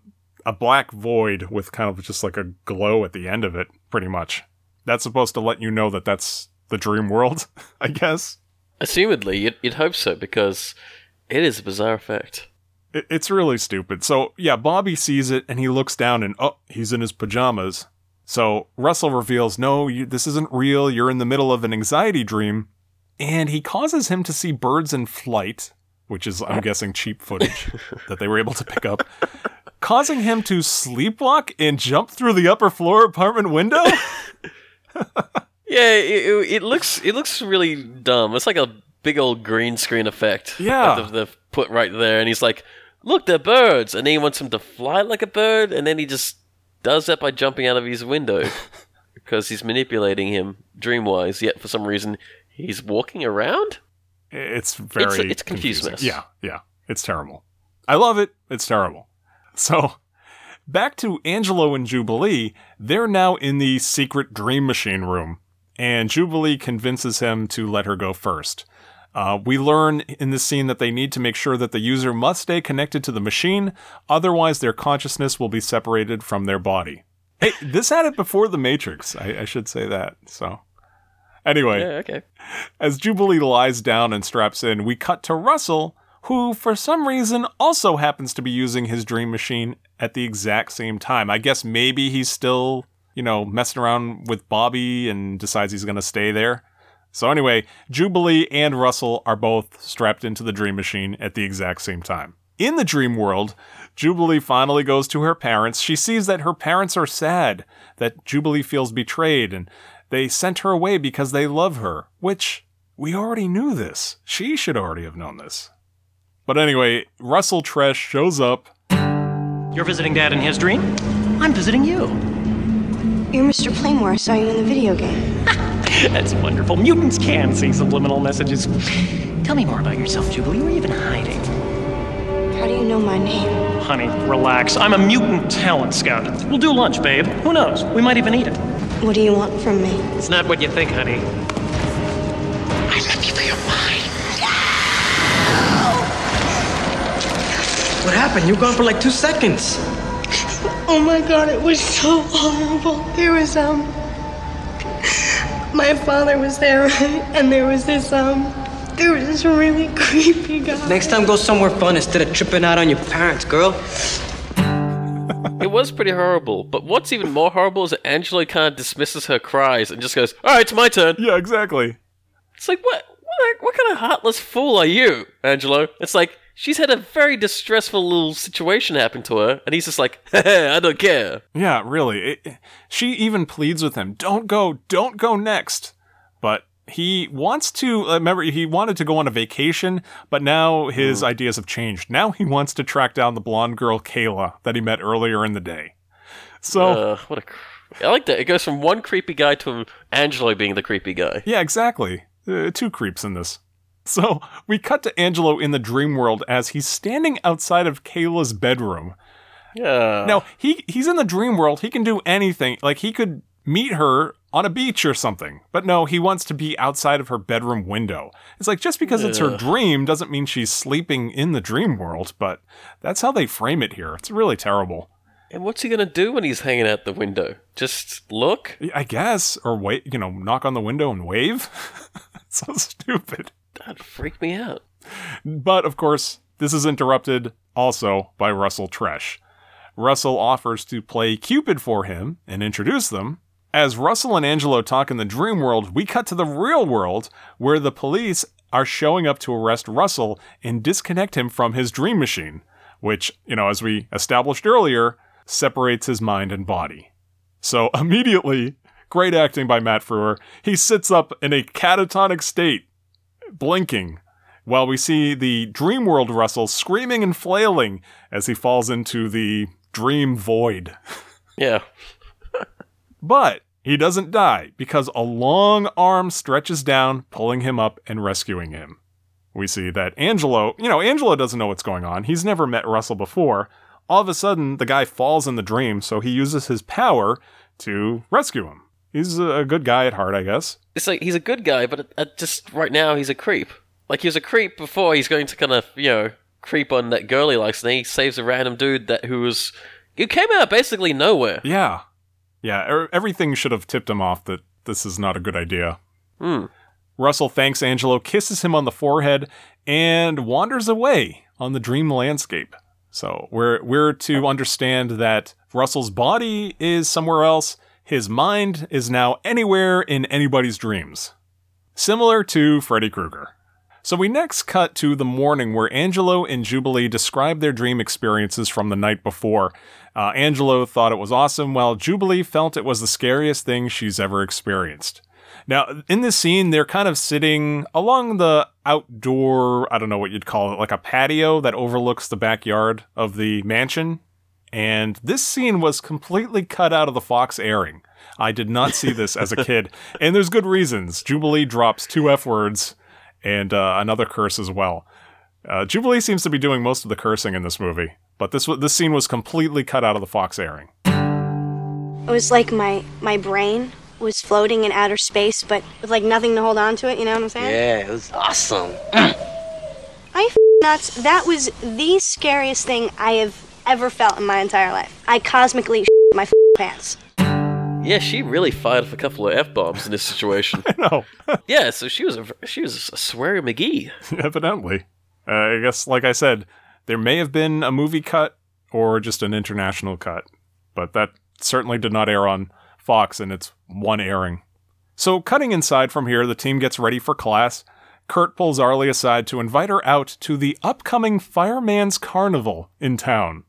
a black void with kind of just like a glow at the end of it, pretty much. That's supposed to let you know that that's the dream world, I guess. Assumedly, you'd, you'd hope so because it is a bizarre effect. It, it's really stupid. So, yeah, Bobby sees it and he looks down and, oh, he's in his pajamas. So Russell reveals, no, you, this isn't real. You're in the middle of an anxiety dream. And he causes him to see birds in flight, which is, I'm guessing, cheap footage that they were able to pick up, causing him to sleepwalk and jump through the upper floor apartment window. Yeah, it, it, it looks it looks really dumb. It's like a big old green screen effect. Yeah. that they've, they've put right there, and he's like, "Look, they're birds," and then he wants him to fly like a bird, and then he just does that by jumping out of his window because he's manipulating him dreamwise. Yet for some reason, he's walking around. It's very it's a confused mess. Yeah, yeah. It's terrible. I love it. It's terrible. So, back to Angelo and Jubilee, they're now in the secret dream machine room, and Jubilee convinces him to let her go first. Uh, we learn in this scene that they need to make sure that the user must stay connected to the machine, otherwise, their consciousness will be separated from their body. Hey, this had it before The Matrix. I, I should say that. So, anyway. Yeah, okay. As Jubilee lies down and straps in, we cut to Russell, who for some reason also happens to be using his dream machine at the exact same time. I guess maybe he's still, you know, messing around with Bobby and decides he's going to stay there. So, anyway, Jubilee and Russell are both strapped into the dream machine at the exact same time. In the dream world, Jubilee finally goes to her parents. She sees that her parents are sad, that Jubilee feels betrayed, and they sent her away because they love her, which we already knew this. She should already have known this. But anyway, Russell Tresh shows up. You're visiting Dad in his dream? I'm visiting you. You're Mr. Playmore. I saw you in the video game. That's wonderful. Mutants can see subliminal messages. Tell me more about yourself, Jubilee. Where you been hiding? How do you know my name? Honey, relax. I'm a mutant talent scout. We'll do lunch, babe. Who knows? We might even eat it. What do you want from me? It's not what you think, honey. I love you for your mind. What happened? You were gone for like two seconds. Oh my god, it was so horrible. There was, um. My father was there, and there was this, um. There was this really creepy guy. Next time, go somewhere fun instead of tripping out on your parents, girl. It was pretty horrible, but what's even more horrible is that Angelo kind of dismisses her cries and just goes, "All right, it's my turn." Yeah, exactly. It's like what? What, what kind of heartless fool are you, Angelo? It's like she's had a very distressful little situation happen to her, and he's just like, I don't care. Yeah, really. It, she even pleads with him, "Don't go, don't go next." But he wants to. Uh, remember, he wanted to go on a vacation, but now his ideas have changed. Now he wants to track down the blonde girl Kayla that he met earlier in the day. So Uh, what a. Cr- I like that. It goes from one creepy guy to Angelo being the creepy guy. Yeah, exactly. Uh, two creeps in this. So we cut to Angelo in the dream world as he's standing outside of Kayla's bedroom. Yeah. Now he he's in the dream world. He can do anything. Like he could meet her on a beach or something. But no, he wants to be outside of her bedroom window. It's like just because it's her dream doesn't mean she's sleeping in the dream world. But that's how they frame it here. It's really terrible. And what's he gonna do when he's hanging out the window? Just look? I guess, or wait, you know, knock on the window and wave. so stupid. Freak me out. But of course, this is interrupted also by Russell Tresh. Russell offers to play Cupid for him and introduce them. As Russell and Angelo talk in the dream world, we cut to the real world where the police are showing up to arrest Russell and disconnect him from his dream machine, which, you know, as we established earlier, separates his mind and body. So immediately, great acting by Matt Frewer, he sits up in a catatonic state, blinking, while we see the dream world Russell screaming and flailing as he falls into the dream void. Yeah. But he doesn't die because a long arm stretches down, pulling him up and rescuing him. We see that Angelo, you know, Angelo doesn't know what's going on. He's never met Russell before. All of a sudden, the guy falls in the dream, so he uses his power to rescue him. He's a good guy at heart, I guess. It's like he's a good guy, but uh, just right now he's a creep. Like he was a creep before. He's going to kind of you know creep on that girl he likes, and he saves a random dude that who was who came out of basically nowhere. Yeah. Yeah, er- everything should have tipped him off that this is not a good idea. Hmm. Russell thanks Angelo, kisses him on the forehead, and wanders away on the dream landscape. So we're we're to understand that Russell's body is somewhere else. His mind is now anywhere in anybody's dreams. Similar to Freddy Krueger. So we next cut to the morning where Angelo and Jubilee describe their dream experiences from the night before. Uh, Angelo thought it was awesome, while Jubilee felt it was the scariest thing she's ever experienced. Now, in this scene, they're kind of sitting along the outdoor, I don't know what you'd call it, like a patio that overlooks the backyard of the mansion. And this scene was completely cut out of the Fox airing. I did not see this as a kid. And there's good reasons. Jubilee drops two F words and uh, another curse as well. Uh, Jubilee seems to be doing most of the cursing in this movie, but this this scene was completely cut out of the Fox airing. It was like my my brain was floating in outer space, but with like nothing to hold on to it. You know what I'm saying? Yeah, it was awesome. I f- nuts. That was the scariest thing I have ever felt in my entire life. I cosmically sh- my pants. Yeah, she really fired off a couple of f bombs in this situation. I know. yeah, so she was a she was a sweary McGee. Evidently. Uh, I guess, like I said, there may have been a movie cut or just an international cut, but that certainly did not air on Fox in its one airing. So, cutting inside from here, the team gets ready for class. Kurt pulls Arlie aside to invite her out to the upcoming Fireman's Carnival in town.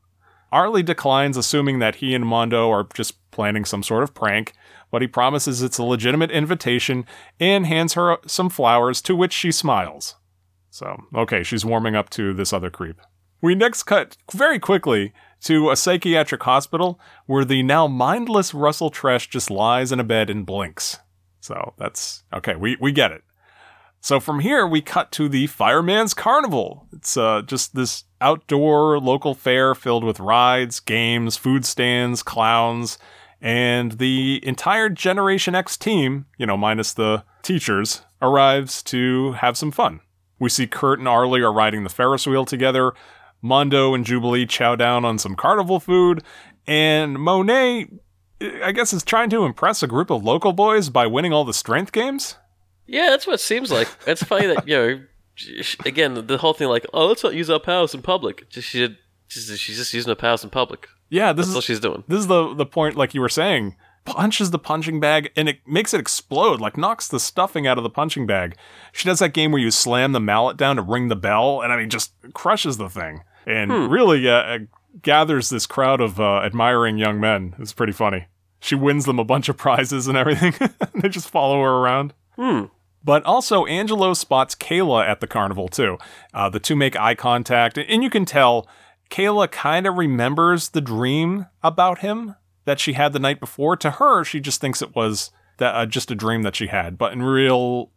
Arlie declines, assuming that he and Mondo are just planning some sort of prank, but he promises it's a legitimate invitation and hands her some flowers, to which she smiles. So, okay, she's warming up to this other creep. We next cut very quickly to a psychiatric hospital where the now mindless Russell Tresh just lies in a bed and blinks. So that's okay, we, we get it. So from here, we cut to the Fireman's Carnival. It's uh, just this outdoor local fair filled with rides, games, food stands, clowns, and the entire Generation X team, you know, minus the teachers, arrives to have some fun. We see Kurt and Arlie are riding the Ferris wheel together. Mondo and Jubilee chow down on some carnival food, and Monet, I guess, is trying to impress a group of local boys by winning all the strength games. Yeah, that's what it seems like. It's funny that you know, again, the whole thing like, oh, let's not use our powers in public. Just she did, she's just using her powers in public. Yeah, this That's is what she's doing. This is the the point, like you were saying. Punches the punching bag and it makes it explode, like knocks the stuffing out of the punching bag. She does that game where you slam the mallet down to ring the bell, and I mean, just crushes the thing, and Hmm. really uh, uh, gathers this crowd of uh, admiring young men. It's pretty funny. She wins them a bunch of prizes and everything. they just follow her around. Hmm. But also, Angelo spots Kayla at the carnival too. Uh, the two make eye contact, and you can tell Kayla kind of remembers the dream about him that she had the night before. To her, she just thinks it was that uh, just a dream that she had. But in real,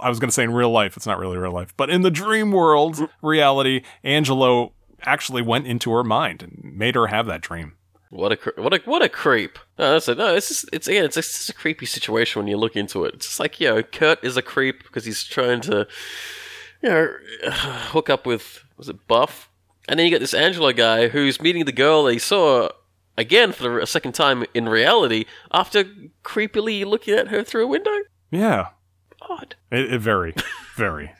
I was going to say in real life, it's not really real life. But in the dream world, reality, Angelo actually went into her mind and made her have that dream. What a cre- what a what a creep! No, that's a, no. It's just it's again it's just a creepy situation when you look into it. It's just like you know, Kurt is a creep because he's trying to you know hook up with was it Buff, and then you get this Angelo guy who's meeting the girl that he saw again for a second time in reality after creepily looking at her through a window. Yeah. Odd. It, it very, very.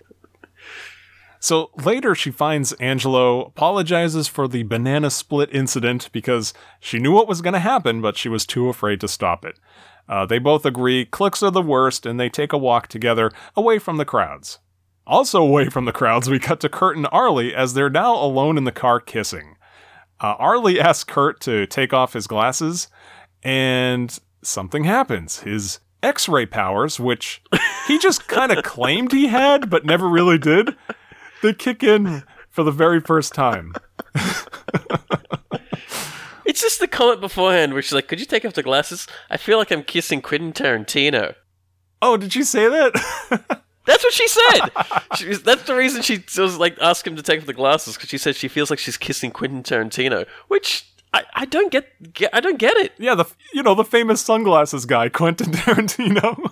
So later, she finds Angelo apologizes for the banana split incident because she knew what was going to happen, but she was too afraid to stop it. Uh, they both agree clicks are the worst, and they take a walk together away from the crowds. Also, away from the crowds, we cut to Kurt and Arlie as they're now alone in the car kissing. Uh, Arlie asks Kurt to take off his glasses, and something happens. His X ray powers, which he just kind of claimed he had, but never really did, they kick in for the very first time. It's just the comment beforehand where she's like, "Could you take off the glasses? I feel like I'm kissing Quentin Tarantino." Oh, did she say that? That's what she said. she was, that's the reason she was like ask him to take off the glasses because she said she feels like she's kissing Quentin Tarantino, which I, I don't get, get. I don't get it. Yeah, the you know the famous sunglasses guy, Quentin Tarantino.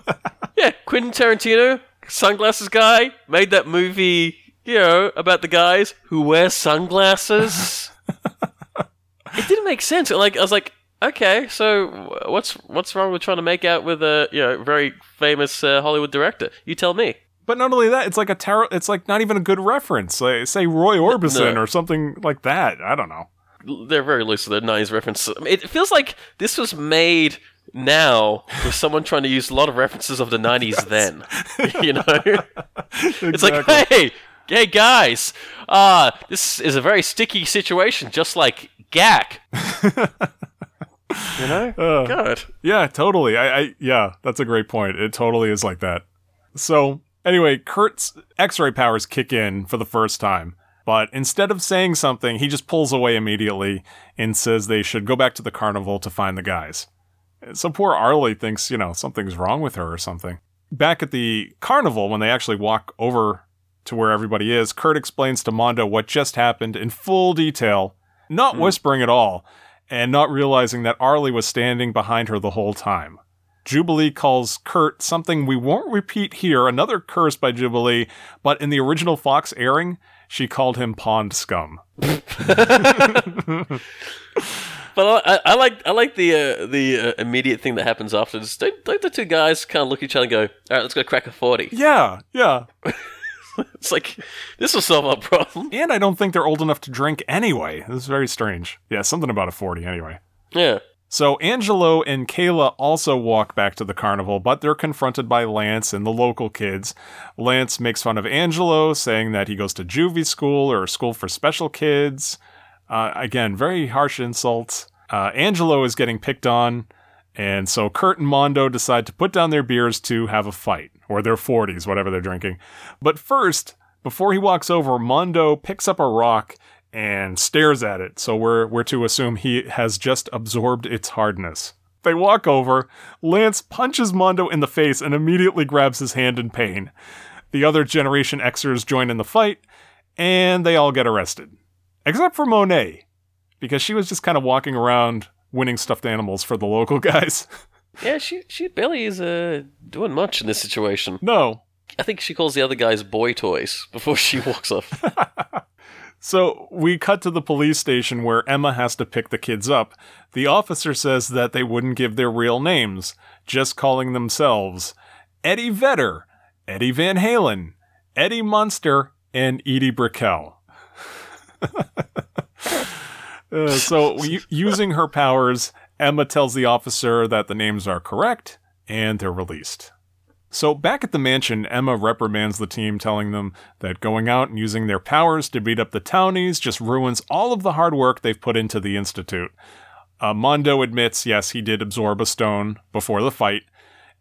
Yeah, Quentin Tarantino, sunglasses guy, made that movie, you know, about the guys who wear sunglasses. it didn't make sense. Like I was like, okay, so what's what's wrong with trying to make out with a you know very famous uh, Hollywood director? You tell me. But not only that, it's like a tar- It's like not even a good reference. Like, say Roy Orbison No. or something like that. I don't know. They're very loose with their '90s references. It feels like this was made now with someone trying to use a lot of references of the '90s. Then, you know, it's like, hey, hey guys, uh, this is a very sticky situation, just like Gak. you know, Uh, God. Yeah, totally. I, I yeah, that's a great point. It totally is like that. So anyway, Kurt's X-ray powers kick in for the first time, but instead of saying something, he just pulls away immediately and says they should go back to the carnival to find the guys. So poor Arlie thinks, you know, something's wrong with her or something. Back at the carnival, when they actually walk over to where everybody is, Kurt explains to Mondo what just happened in full detail, not whispering at all, and not realizing that Arlie was standing behind her the whole time. Jubilee calls Kurt something we won't repeat here, another curse by Jubilee, but in the original Fox airing, she called him pond scum. But I, I like I like the uh, the uh, immediate thing that happens after. Don't, don't the two guys kind of look at each other and go, "All right, let's go crack a 40. Yeah, yeah. it's like this will solve our problem. And I don't think they're old enough to drink anyway. This is very strange. Yeah, something about a 40 anyway. Yeah. So Angelo and Kayla also walk back to the carnival, but they're confronted by Lance and the local kids. Lance makes fun of Angelo, saying that he goes to juvie school or school for special kids. Uh, again, very harsh insults. Uh, Angelo is getting picked on, and so Kurt and Mondo decide to put down their beers to have a fight, or their 40s, whatever they're drinking. But first, before he walks over, Mondo picks up a rock and stares at it, so we're, we're to assume he has just absorbed its hardness. They walk over, Lance punches Mondo in the face and immediately grabs his hand in pain. The other Generation Xers join in the fight, and they all get arrested. Except for Monet, because she was just kind of walking around winning stuffed animals for the local guys. Yeah, she she barely is uh, doing much in this situation. No. I think she calls the other guys boy toys before she walks off. So we cut to the police station where Emma has to pick the kids up. The officer says that they wouldn't give their real names, just calling themselves Eddie Vedder, Eddie Van Halen, Eddie Munster, and Edie Brickell. Uh, so, u- using her powers, Emma tells the officer that the names are correct and they're released. So, back at the mansion, Emma reprimands the team, telling them that going out and using their powers to beat up the townies just ruins all of the hard work they've put into the Institute. Uh, Mondo admits, yes, he did absorb a stone before the fight.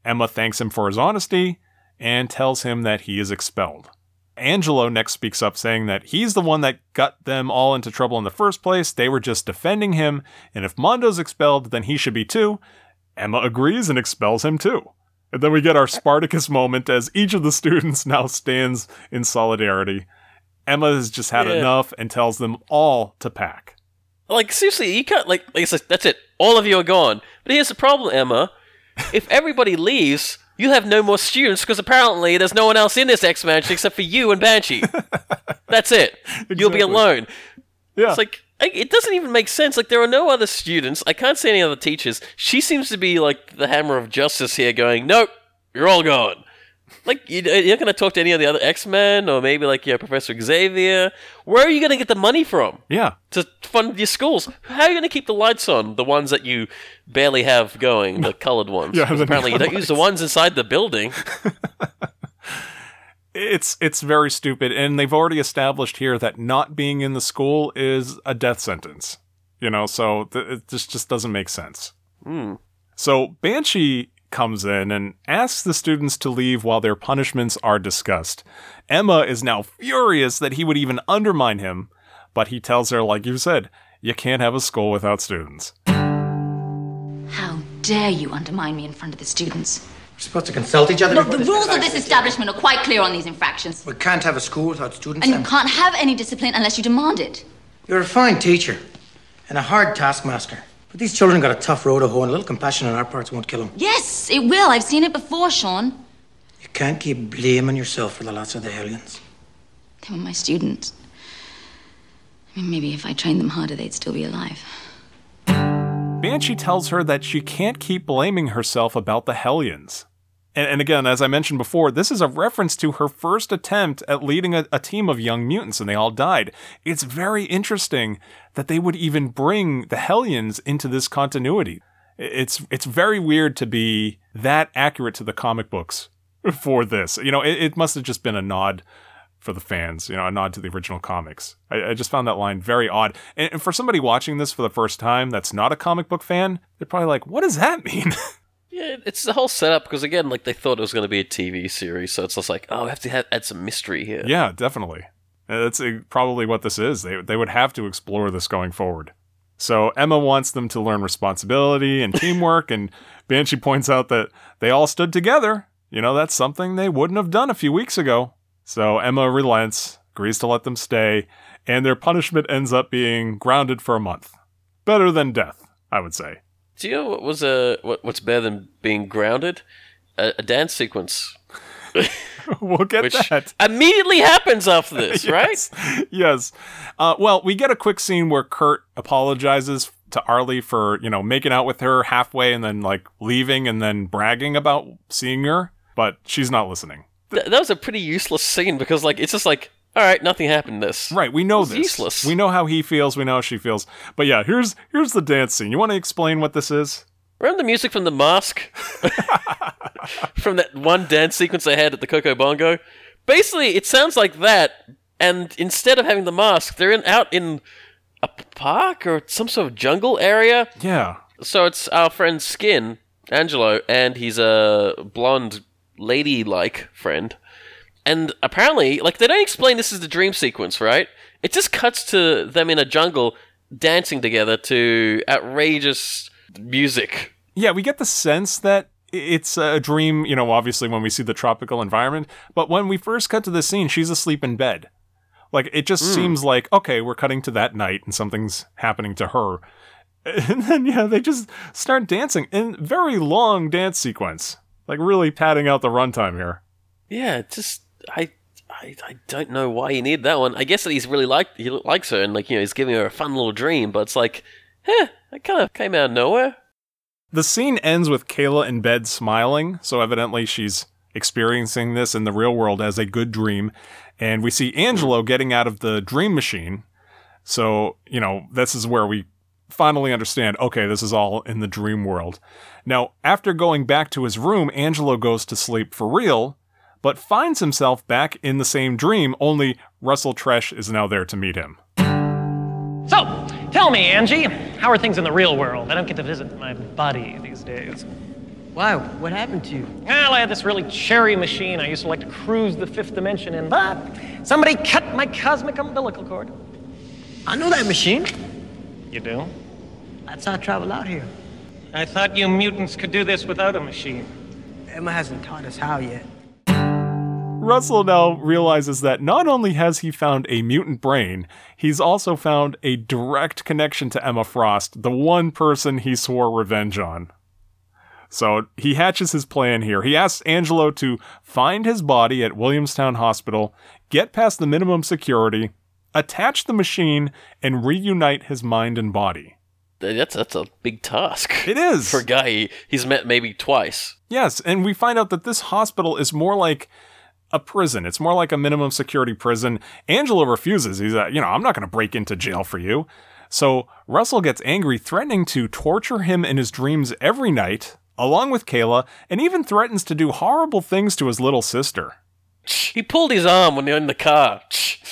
Emma thanks him for his honesty and tells him that he is expelled. Angelo next speaks up, saying that he's the one that got them all into trouble in the first place. They were just defending him, and if Mondo's expelled, then he should be too. Emma agrees and expels him too. And then we get our Spartacus moment as each of the students now stands in solidarity. Emma has just had Yeah. enough and tells them all to pack. like seriously, you can't like like it's like that's it. All of you are gone. But here's the problem, Emma. If everybody leaves, you have no more students because apparently there's no one else in this X Mansion except for you and Banshee. That's it. You'll be alone. Yeah. It's like it doesn't even make sense. Like there are no other students. I can't see any other teachers. She seems to be like the hammer of justice here, going, "Nope, you're all gone." Like you- you're not going to talk to any of the other X Men, or maybe like yeah, Professor Xavier. Where are you going to get the money from? Yeah. to fund your schools. How are you going to keep the lights on? The ones that you barely have going, the colored ones. Yeah, apparently you don't use the ones inside the building. It's it's very stupid, and they've already established here that not being in the school is a death sentence. You know, so th- it just just doesn't make sense. Hmm. So Banshee comes in and asks the students to leave while their punishments are discussed. Emma is now furious that he would even undermine him, but he tells her, like you said, you can't have a school without students. How dare you undermine me in front of the students? We're supposed to consult each other. Look, the rules of this establishment are quite clear on these infractions. We can't have a school without students. And you can't have any discipline unless you demand it. You're a fine teacher and a hard taskmaster. But these children got a tough road to hoe, and a little compassion on our parts won't kill them. Yes, it will. I've seen it before, Sean. You can't keep blaming yourself for the loss of the hellions. They were my students. I mean, maybe if I trained them harder, they'd still be alive. Banshee tells her that she can't keep blaming herself about the Hellions. And, and again, as I mentioned before, this is a reference to her first attempt at leading a, a team of young mutants, and they all died. It's very interesting that they would even bring the Hellions into this continuity. It's it's very weird to be that accurate to the comic books for this. You know, it, it must have just been a nod for the fans, you know, a nod to the original comics. I, I just found that line very odd. And, and for somebody watching this for the first time that's not a comic book fan, they're probably like, what does that mean? Yeah, it's the whole setup because again, like they thought it was going to be a TV series, so it's just like, oh, we have to have, add some mystery here. yeah, definitely. Uh, That's probably what this is. They, they would have to explore this going forward. So Emma wants them to learn responsibility and teamwork, and Banshee points out that they all stood together. You know, that's something they wouldn't have done a few weeks ago. So Emma relents, agrees to let them stay, and their punishment ends up being grounded for a month. Better than death, I would say. Do you know what was a what, what's better than being grounded? A, a dance sequence. we'll get Which that. immediately happens after this, right? yes. Yes. Uh, well, we get a quick scene where Kurt apologizes to Arlie for, you know, making out with her halfway and then like leaving and then bragging about seeing her, but she's not listening. Th- that was a pretty useless scene because like it's just like all right, nothing happened. This Right, we know this. useless. We know how he feels. We know how she feels. But yeah, here's here's the dance scene. You want to explain what this is? Remember the music from The Mask? from that one dance sequence they had at the Coco Bongo? Basically, it sounds like that, and instead of having the mask, they're in out in a park or some sort of jungle area. Yeah. So it's our friend Skin, Angelo, and he's a blonde lady-like friend. And apparently, like they don't explain this is the dream sequence, right? It just cuts to them in a jungle dancing together to outrageous music. Yeah, we get the sense that it's a dream, you know, obviously when we see the tropical environment, but when we first cut to this scene, she's asleep in bed. Like it just Mm. seems like okay, we're cutting to that night and something's happening to her. And then yeah, they just start dancing in very long dance sequence. Like really padding out the runtime here. Yeah, just I, I I don't know why he needed that one. I guess that he's really like he likes her and like you know he's giving her a fun little dream, but it's like, eh, it kind of came out of nowhere. The scene ends with Kayla in bed smiling, so evidently she's experiencing this in the real world as a good dream. And we see Angelo getting out of the dream machine. So, you know, this is where we finally understand okay, this is all in the dream world. Now, after going back to his room, Angelo goes to sleep for real, but finds himself back in the same dream, only Russell Tresh is now there to meet him. So, tell me, Angie, how are things in the real world? I don't get to visit my buddy these days. Wow, what happened to you? Well, I had this really cherry machine I used to like to cruise the fifth dimension in, but somebody cut my cosmic umbilical cord. I know that machine. You do? That's how I travel out here. I thought you mutants could do this without a machine. Emma hasn't taught us how yet. Russell now realizes that not only has he found a mutant brain, he's also found a direct connection to Emma Frost, the one person he swore revenge on. So he hatches his plan here. He asks Angelo to find his body at Williamstown Hospital, get past the minimum security, attach the machine, and reunite his mind and body. That's that's a big task. It is for a guy he- he's met maybe twice. Yes, and we find out that this hospital is more like a prison. It's more like a minimum security prison. Angelo refuses. He's like, you know, I'm not going to break into jail for you. So Russell gets angry, threatening to torture him in his dreams every night, along with Kayla, and even threatens to do horrible things to his little sister. He pulled his arm when they're in the car.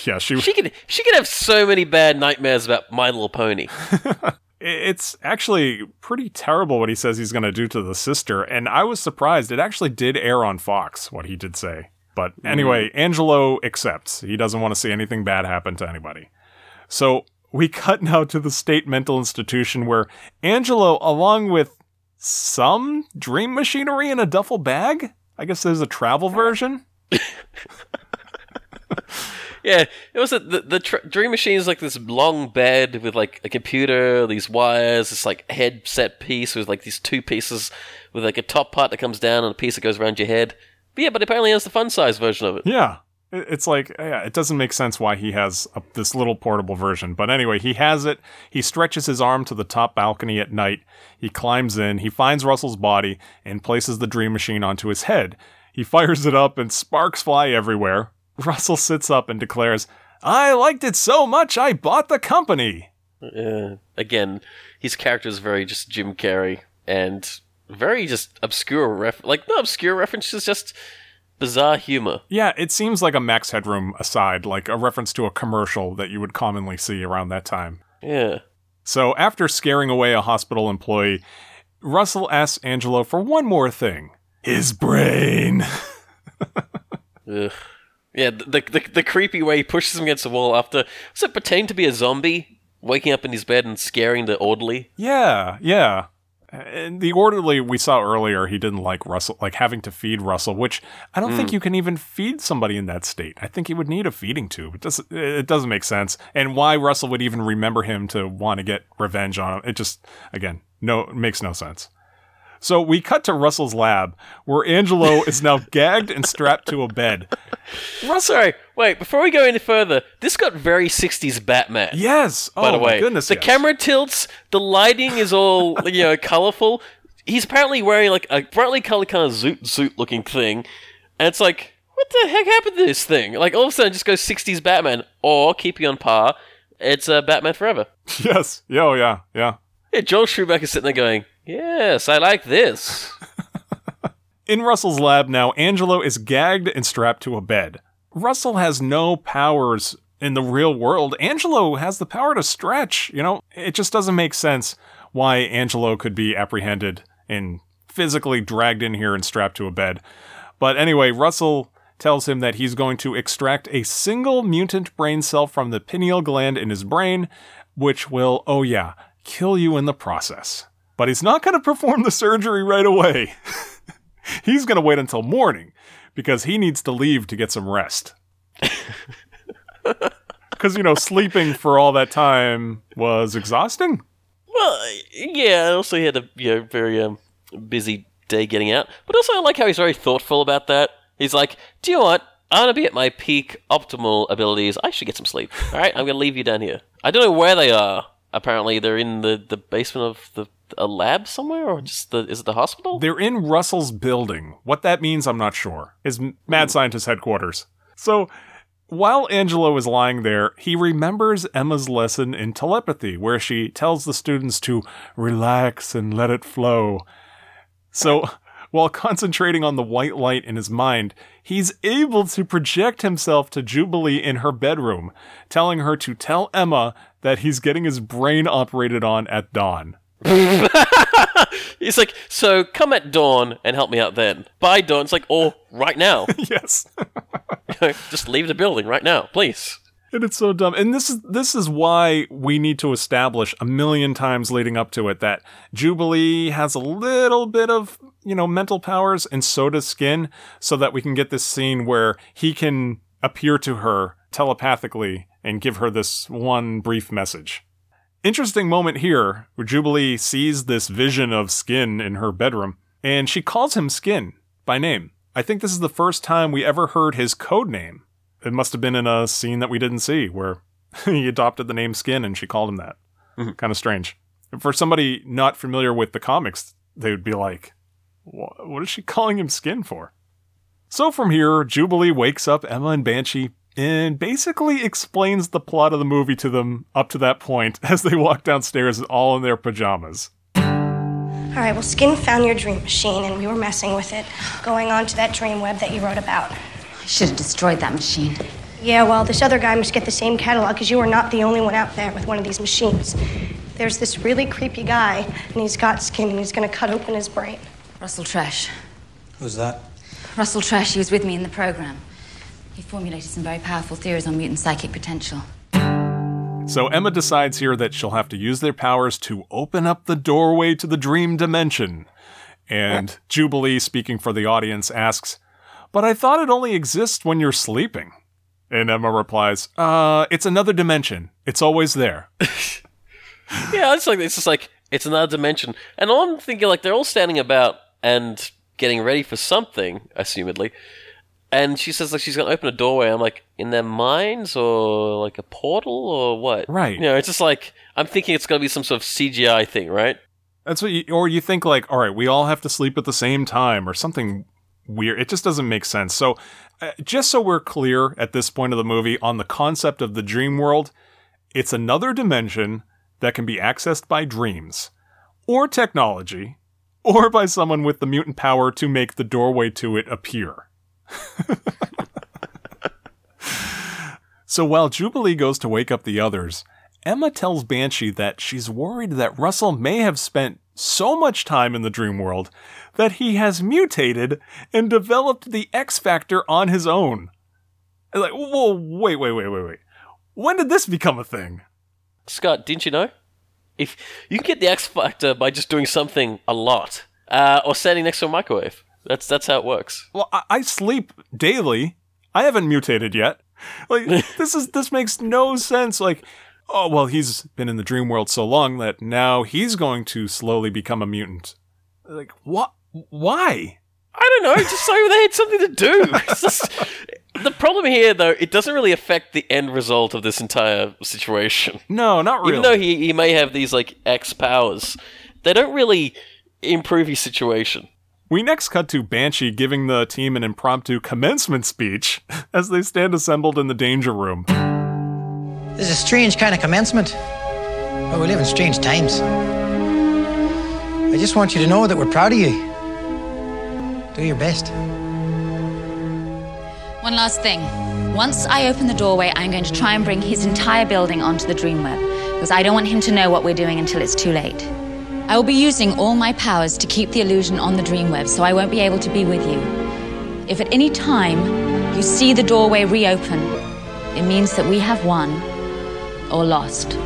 Yeah, she. She could she could have so many bad nightmares about My Little Pony. It's actually pretty terrible what he says he's going to do to the sister, and I was surprised. It actually did air on Fox, what he did say. But mm. anyway, Angelo accepts. He doesn't want to see anything bad happen to anybody. So we cut now to the state mental institution where Angelo, along with some dream machinery in a duffel bag, I guess there's a travel version. Yeah, it was a, the the tr- Dream Machine is like this long bed with like a computer, these wires, this like headset piece with like these two pieces with like a top part that comes down and a piece that goes around your head. But yeah, but apparently has the fun size version of it. Yeah. It's like, yeah, it doesn't make sense why he has a, this little portable version. But anyway, he has it. He stretches his arm to the top balcony at night. He climbs in. He finds Russell's body and places the dream machine onto his head. He fires it up and sparks fly everywhere. Russell sits up and declares, I liked it so much I bought the company. Uh, again, his character is very just Jim Carrey and very just obscure ref like not obscure references, just bizarre humor. Yeah, it seems like a Max Headroom aside, like a reference to a commercial that you would commonly see around that time. Yeah. So after scaring away a hospital employee, Russell asks Angelo for one more thing his brain. Ugh. Yeah, the, the the creepy way he pushes him against the wall after does it pretend to be a zombie waking up in his bed and scaring the orderly? yeah, yeah. And the orderly we saw earlier, he didn't like Russell, like having to feed Russell, which I don't think Mm. you can even feed somebody in that state. I think he would need a feeding tube. It doesn't, it doesn't make sense. And why Russell would even remember him to want to get revenge on him, it just, again, no, makes no sense. So we cut to Russell's lab, where Angelo is now gagged and strapped to a bed. Russell, sorry, wait. Before we go any further, this got very '60s Batman. Yes. by Oh, the my way, goodness, the yes. camera tilts, the lighting is all you know colorful. He's apparently wearing like a brightly colored kind of zoot zoot looking thing, and it's like, what the heck happened to this thing? Like all of a sudden, it just goes '60s Batman, or keep you on par. It's uh, Batman Forever. yes. Yeah, oh, yeah. Yeah. Yeah, Joel Schumacher sitting there going, "Yes, I like this." In Russell's lab now, Angelo is gagged and strapped to a bed. Russell has no powers in the real world. Angelo has the power to stretch. You know, it just doesn't make sense why Angelo could be apprehended and physically dragged in here and strapped to a bed. But anyway, Russell tells him that he's going to extract a single mutant brain cell from the pineal gland in his brain, which will, oh yeah, kill you in the process. But he's not going to perform the surgery right away. he's going to wait until morning because he needs to leave to get some rest. Because, you know, sleeping for all that time was exhausting. Well, yeah, and also he had a you know very um, busy day getting out. But also, I like how he's very thoughtful about that. He's like, "Do you know what? I'm gonna be at my peak optimal abilities. I should get some sleep. All right, I'm gonna leave you down here. I don't know where they are. Apparently, they're in the, the basement of the a lab somewhere, or just the is it the hospital? They're in Russell's building. What that means, I'm not sure. Is mad scientist headquarters. So while Angelo is lying there, he remembers Emma's lesson in telepathy, where she tells the students to relax and let it flow. So, while concentrating on the white light in his mind, he's able to project himself to Jubilee in her bedroom, telling her to tell Emma that he's getting his brain operated on at dawn. He's like, so come at dawn and help me out then. By dawn, it's like, or right now. yes. Just leave the building right now, please. And it's so dumb. And this is this is why we need to establish a million times leading up to it that Jubilee has a little bit of, you know, mental powers and so does Skin, so that we can get this scene where he can appear to her telepathically and give her this one brief message. Interesting moment here where Jubilee sees this vision of Skin in her bedroom, and she calls him Skin by name. I think this is the first time we ever heard his code name. It must have been in a scene that we didn't see where he adopted the name Skin and she called him that. Mm-hmm. kind of strange. For somebody not familiar with the comics, they would be like, what is she calling him Skin for? So from here, Jubilee wakes up Emma and Banshee and basically explains the plot of the movie to them up to that point as they walk downstairs all in their pajamas. All right, well, Skin found your dream machine and we were messing with it, going on to that dream web that you wrote about. I should have destroyed that machine. Yeah, well, this other guy must get the same catalog because you are not the only one out there with one of these machines. There's this really creepy guy, and he's got skin, and he's gonna cut open his brain. Russell Tresh. Who's that? Russell Tresh, he was with me in the program. He formulated some very powerful theories on mutant psychic potential. So Emma decides here that she'll have to use their powers to open up the doorway to the dream dimension. And Jubilee, speaking for the audience, asks, But I thought it only exists when you're sleeping. And Emma replies, Uh, it's another dimension. It's always there. yeah, it's like it's just like it's another dimension, and I'm thinking like they're all standing about and getting ready for something, assumedly. And she says like she's gonna open a doorway. I'm like, in their minds or like a portal or what? Right. You know, it's just like I'm thinking it's gonna be some sort of CGI thing, right? That's what you, or you think like, all right, we all have to sleep at the same time or something weird. It just doesn't make sense. So, uh, just so we're clear at this point of the movie on the concept of the dream world, it's another dimension that can be accessed by dreams or technology or by someone with the mutant power to make the doorway to it appear. so while Jubilee goes to wake up the others, Emma tells Banshee that she's worried that Russell may have spent so much time in the dream world that he has mutated and developed the X Factor on his own. Like, whoa, wait, wait, wait, wait, wait. When did this become a thing? Scott, didn't you know? If you can get the X Factor by just doing something a lot, uh, or standing next to a microwave. That's that's how it works. Well, I, I sleep daily. I haven't mutated yet. Like this is this makes no sense. Like, oh well, he's been in the dream world so long that now he's going to slowly become a mutant. Like, what? Why? I don't know. Just so they had something to do. Just- the problem here, though, it doesn't really affect the end result of this entire situation. No, not really. Even though he, he may have these like X powers, they don't really improve his situation. We next cut to Banshee giving the team an impromptu commencement speech as they stand assembled in the danger room. This is a strange kind of commencement. But we live in strange times. I just want you to know that we're proud of you. Do your best. One last thing. Once I open the doorway, I'm going to try and bring his entire building onto the Dreamweb, because I don't want him to know what we're doing until it's too late. I will be using all my powers to keep the illusion on the Dreamweb, so I won't be able to be with you. If at any time you see the doorway reopen, it means that we have won or lost.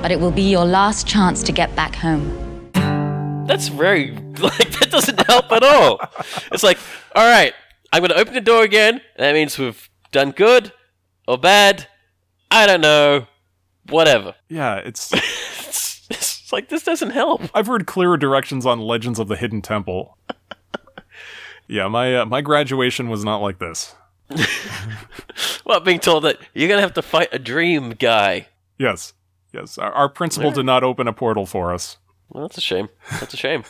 But it will be your last chance to get back home. That's very like that doesn't help at all. It's like, all right, I'm going to open the door again. That means we've done good or bad. I don't know. Whatever. Yeah, it's it's, like this doesn't help. I've heard clearer directions on Legends of the Hidden Temple. yeah, my uh, my graduation was not like this. Well, being told that you're going to have to fight a dream guy. Yes, yes. Our, our principal did not open a portal for us. Well, that's a shame. That's a shame.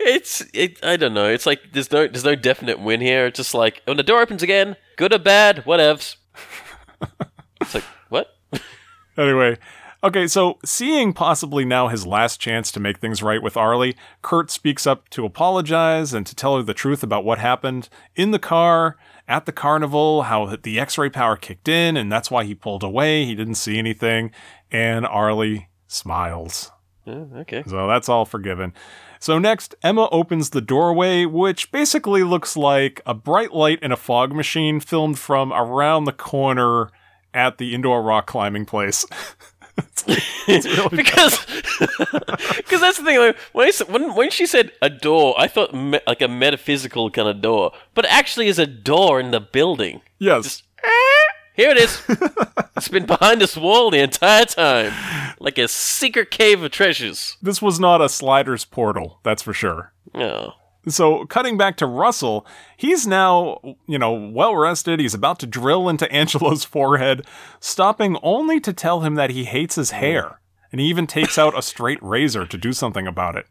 it's it. I don't know. It's like there's no there's no definite win here. It's just like when the door opens again, good or bad, whatevs. it's like what? Anyway, okay, so seeing possibly now his last chance to make things right with Arlie, Kurt speaks up to apologize and to tell her the truth about what happened in the car, at the carnival, how the x ray power kicked in, and that's why he pulled away. He didn't see anything. And Arlie smiles. Okay. So that's all forgiven. So next, Emma opens the doorway, which basically looks like a bright light in a fog machine filmed from around the corner at the indoor rock climbing place. because because that's the thing. Like, when, I, when when she said a door, I thought me, like a metaphysical kind of door, but it actually is a door in the building. Yes. Ah, here it is. it's been behind this wall the entire time, like a secret cave of treasures. This was not a sliders portal, that's for sure. No. So, cutting back to Russell, he's now, you know, well rested. He's about to drill into Angelo's forehead, stopping only to tell him that he hates his hair. And he even takes out a straight razor to do something about it.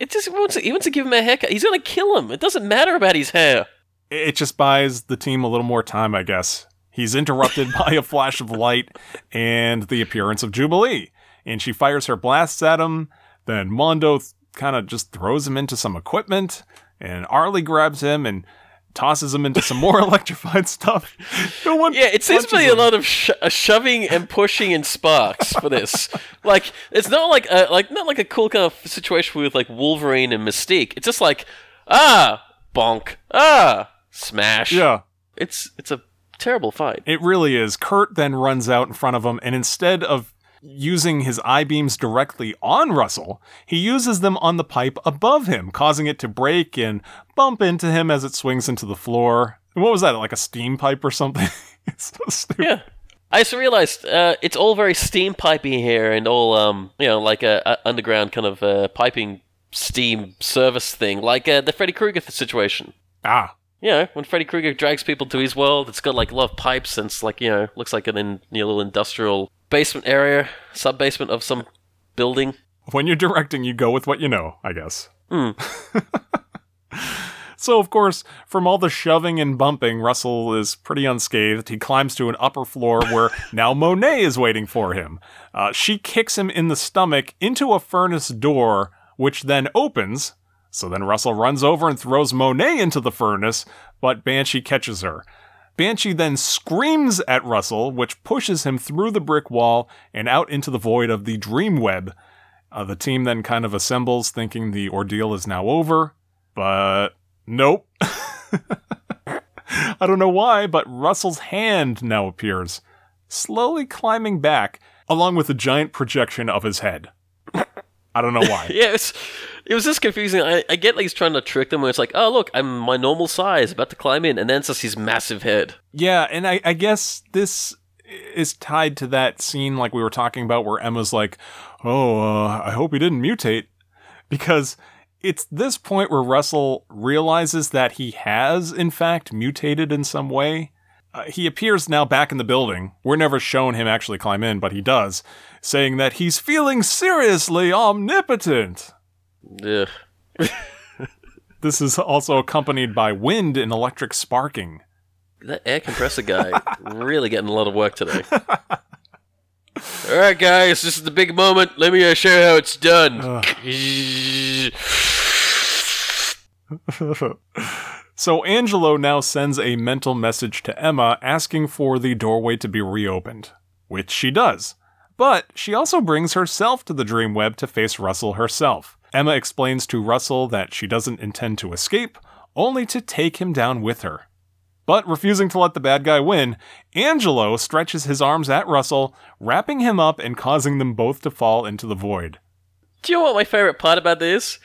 It just he wants to, he wants to give him a haircut. He's gonna kill him. It doesn't matter about his hair. It just buys the team a little more time, I guess. He's interrupted by a flash of light and the appearance of Jubilee. And she fires her blasts at him. Then Mondo kind of just throws him into some equipment. And Arlie grabs him and tosses him into some more electrified stuff. No one Yeah, it seems to be a lot of sh- uh, shoving and pushing and sparks for this. like, it's not like a, like not like a cool kind of situation with like Wolverine and Mystique. It's just like ah, bonk, ah, smash. Yeah. It's it's a terrible fight. It really is. Kurt then runs out in front of him, and instead of using his eye beams directly on Russell, he uses them on the pipe above him, causing it to break and bump into him as it swings into the floor. What was that? Like a steam pipe or something? it's so stupid. Yeah. I just realized uh, it's all very steam piping here and all, um, you know, like a, a underground kind of uh, piping steam service thing, like uh, the Freddy Krueger situation. Ah. You know, when Freddy Krueger drags people to his world, it's got like a lot of pipes and it's like, you know, looks like an in, you know, little industrial basement area, sub basement of some building. When you're directing, you go with what you know, I guess. Hmm. So, of course, from all the shoving and bumping, Russell is pretty unscathed. He climbs to an upper floor where now Monet is waiting for him. Uh, she kicks him in the stomach into a furnace door, which then opens. So then Russell runs over and throws Monet into the furnace, but Banshee catches her. Banshee then screams at Russell, which pushes him through the brick wall and out into the void of the dream web. Uh, the team then kind of assembles, thinking the ordeal is now over, but nope. I don't know why, but Russell's hand now appears, slowly climbing back, along with a giant projection of his head. I don't know why. yeah, it's, it was just confusing. I, I get like he's trying to trick them where it's like, oh, look, I'm my normal size, about to climb in, and then it's just his massive head. Yeah, and I, I guess this is tied to that scene like we were talking about where Emma's like, "Oh, uh, I hope he didn't mutate," because it's this point where Russell realizes that he has in fact mutated in some way. Uh, he appears now back in the building. We're never shown him actually climb in, but he does, saying that he's feeling seriously omnipotent. This is also accompanied by wind and electric sparking. That air compressor guy really getting a lot of work today. All right, guys, this is the big moment. Let me uh, show you how it's done. so Angelo now sends a mental message to Emma asking for the doorway to be reopened, which she does. But she also brings herself to the dream web to face Russell herself. Emma explains to Russell that she doesn't intend to escape, only to take him down with her. But refusing to let the bad guy win, Angelo stretches his arms at Russell, wrapping him up and causing them both to fall into the void. Do you know what my favorite part about this?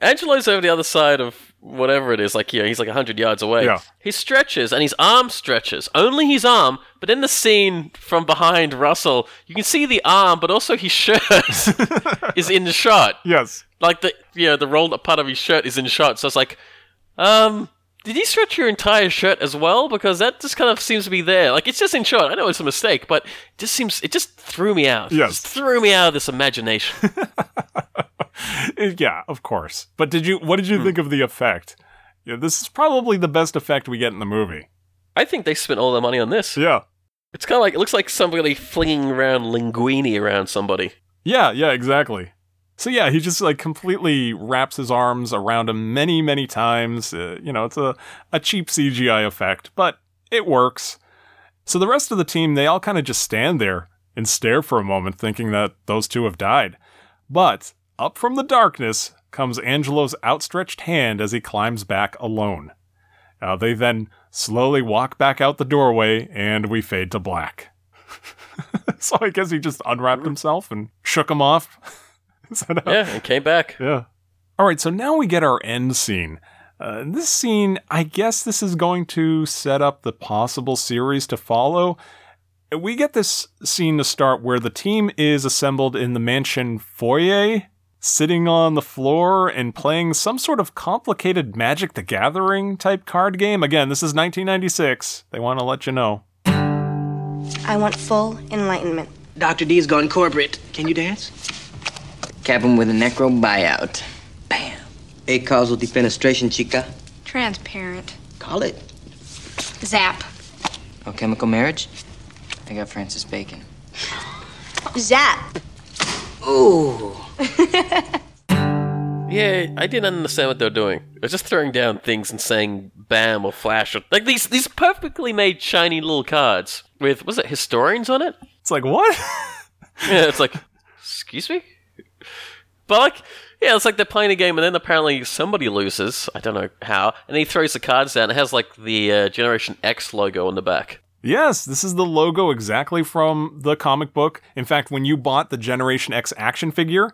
Angelo's over the other side of whatever it is, like here, he's like 100 yards away. Yeah. He stretches and his arm stretches. Only his arm, but in the scene from behind Russell, you can see the arm, but also his shirt is in the shot. Yes. Like the you know, the rolled up part of his shirt is in shot. So it's like, um, did he stretch your entire shirt as well? Because that just kind of seems to be there. Like it's just in shot. I know it's a mistake, but it just seems it just threw me out. Yes. Just threw me out of this imagination. yeah, of course. But did you what did you think of the effect? Yeah, this is probably the best effect we get in the movie. I think they spent all their money on this. Yeah. It's kind of like it looks like somebody flinging around linguini around somebody. Yeah, yeah, exactly. So yeah, he just like completely wraps his arms around him many, many times. Uh, you know, it's a a cheap CGI effect, but it works. So the rest of the team, they all kind of just stand there and stare for a moment, thinking that those two have died. But up from the darkness comes Angelo's outstretched hand as he climbs back alone. Uh, they then slowly walk back out the doorway, and we fade to black. so I guess he just unwrapped himself and shook him off. Is that how- Yeah, and came back. yeah. All right, so now we get our end scene. Uh, this scene, I guess this is going to set up the possible series to follow. We get this scene to start where the team is assembled in the mansion foyer, sitting on the floor and playing some sort of complicated Magic the Gathering type card game. Again, this is 1996. They want to let you know. I want full enlightenment. Dr. D's gone corporate. Can you dance? Cap him with a necro buyout. Bam. A causal defenestration, chica. Transparent. Call it. Zap. Oh, chemical marriage? I got Francis Bacon. Zap. Ooh. Yeah, I didn't understand what they were doing. They were just throwing down things and saying "bam" or "flash" or like these these perfectly made shiny little cards with was it historians on it? It's like what? Yeah, it's like, excuse me, but like, yeah, it's like they're playing a game and then apparently somebody loses. I don't know how, and he throws the cards down. It has like the uh, Generation X logo on the back. Yes, this is the logo exactly from the comic book. In fact, when you bought the Generation X action figure,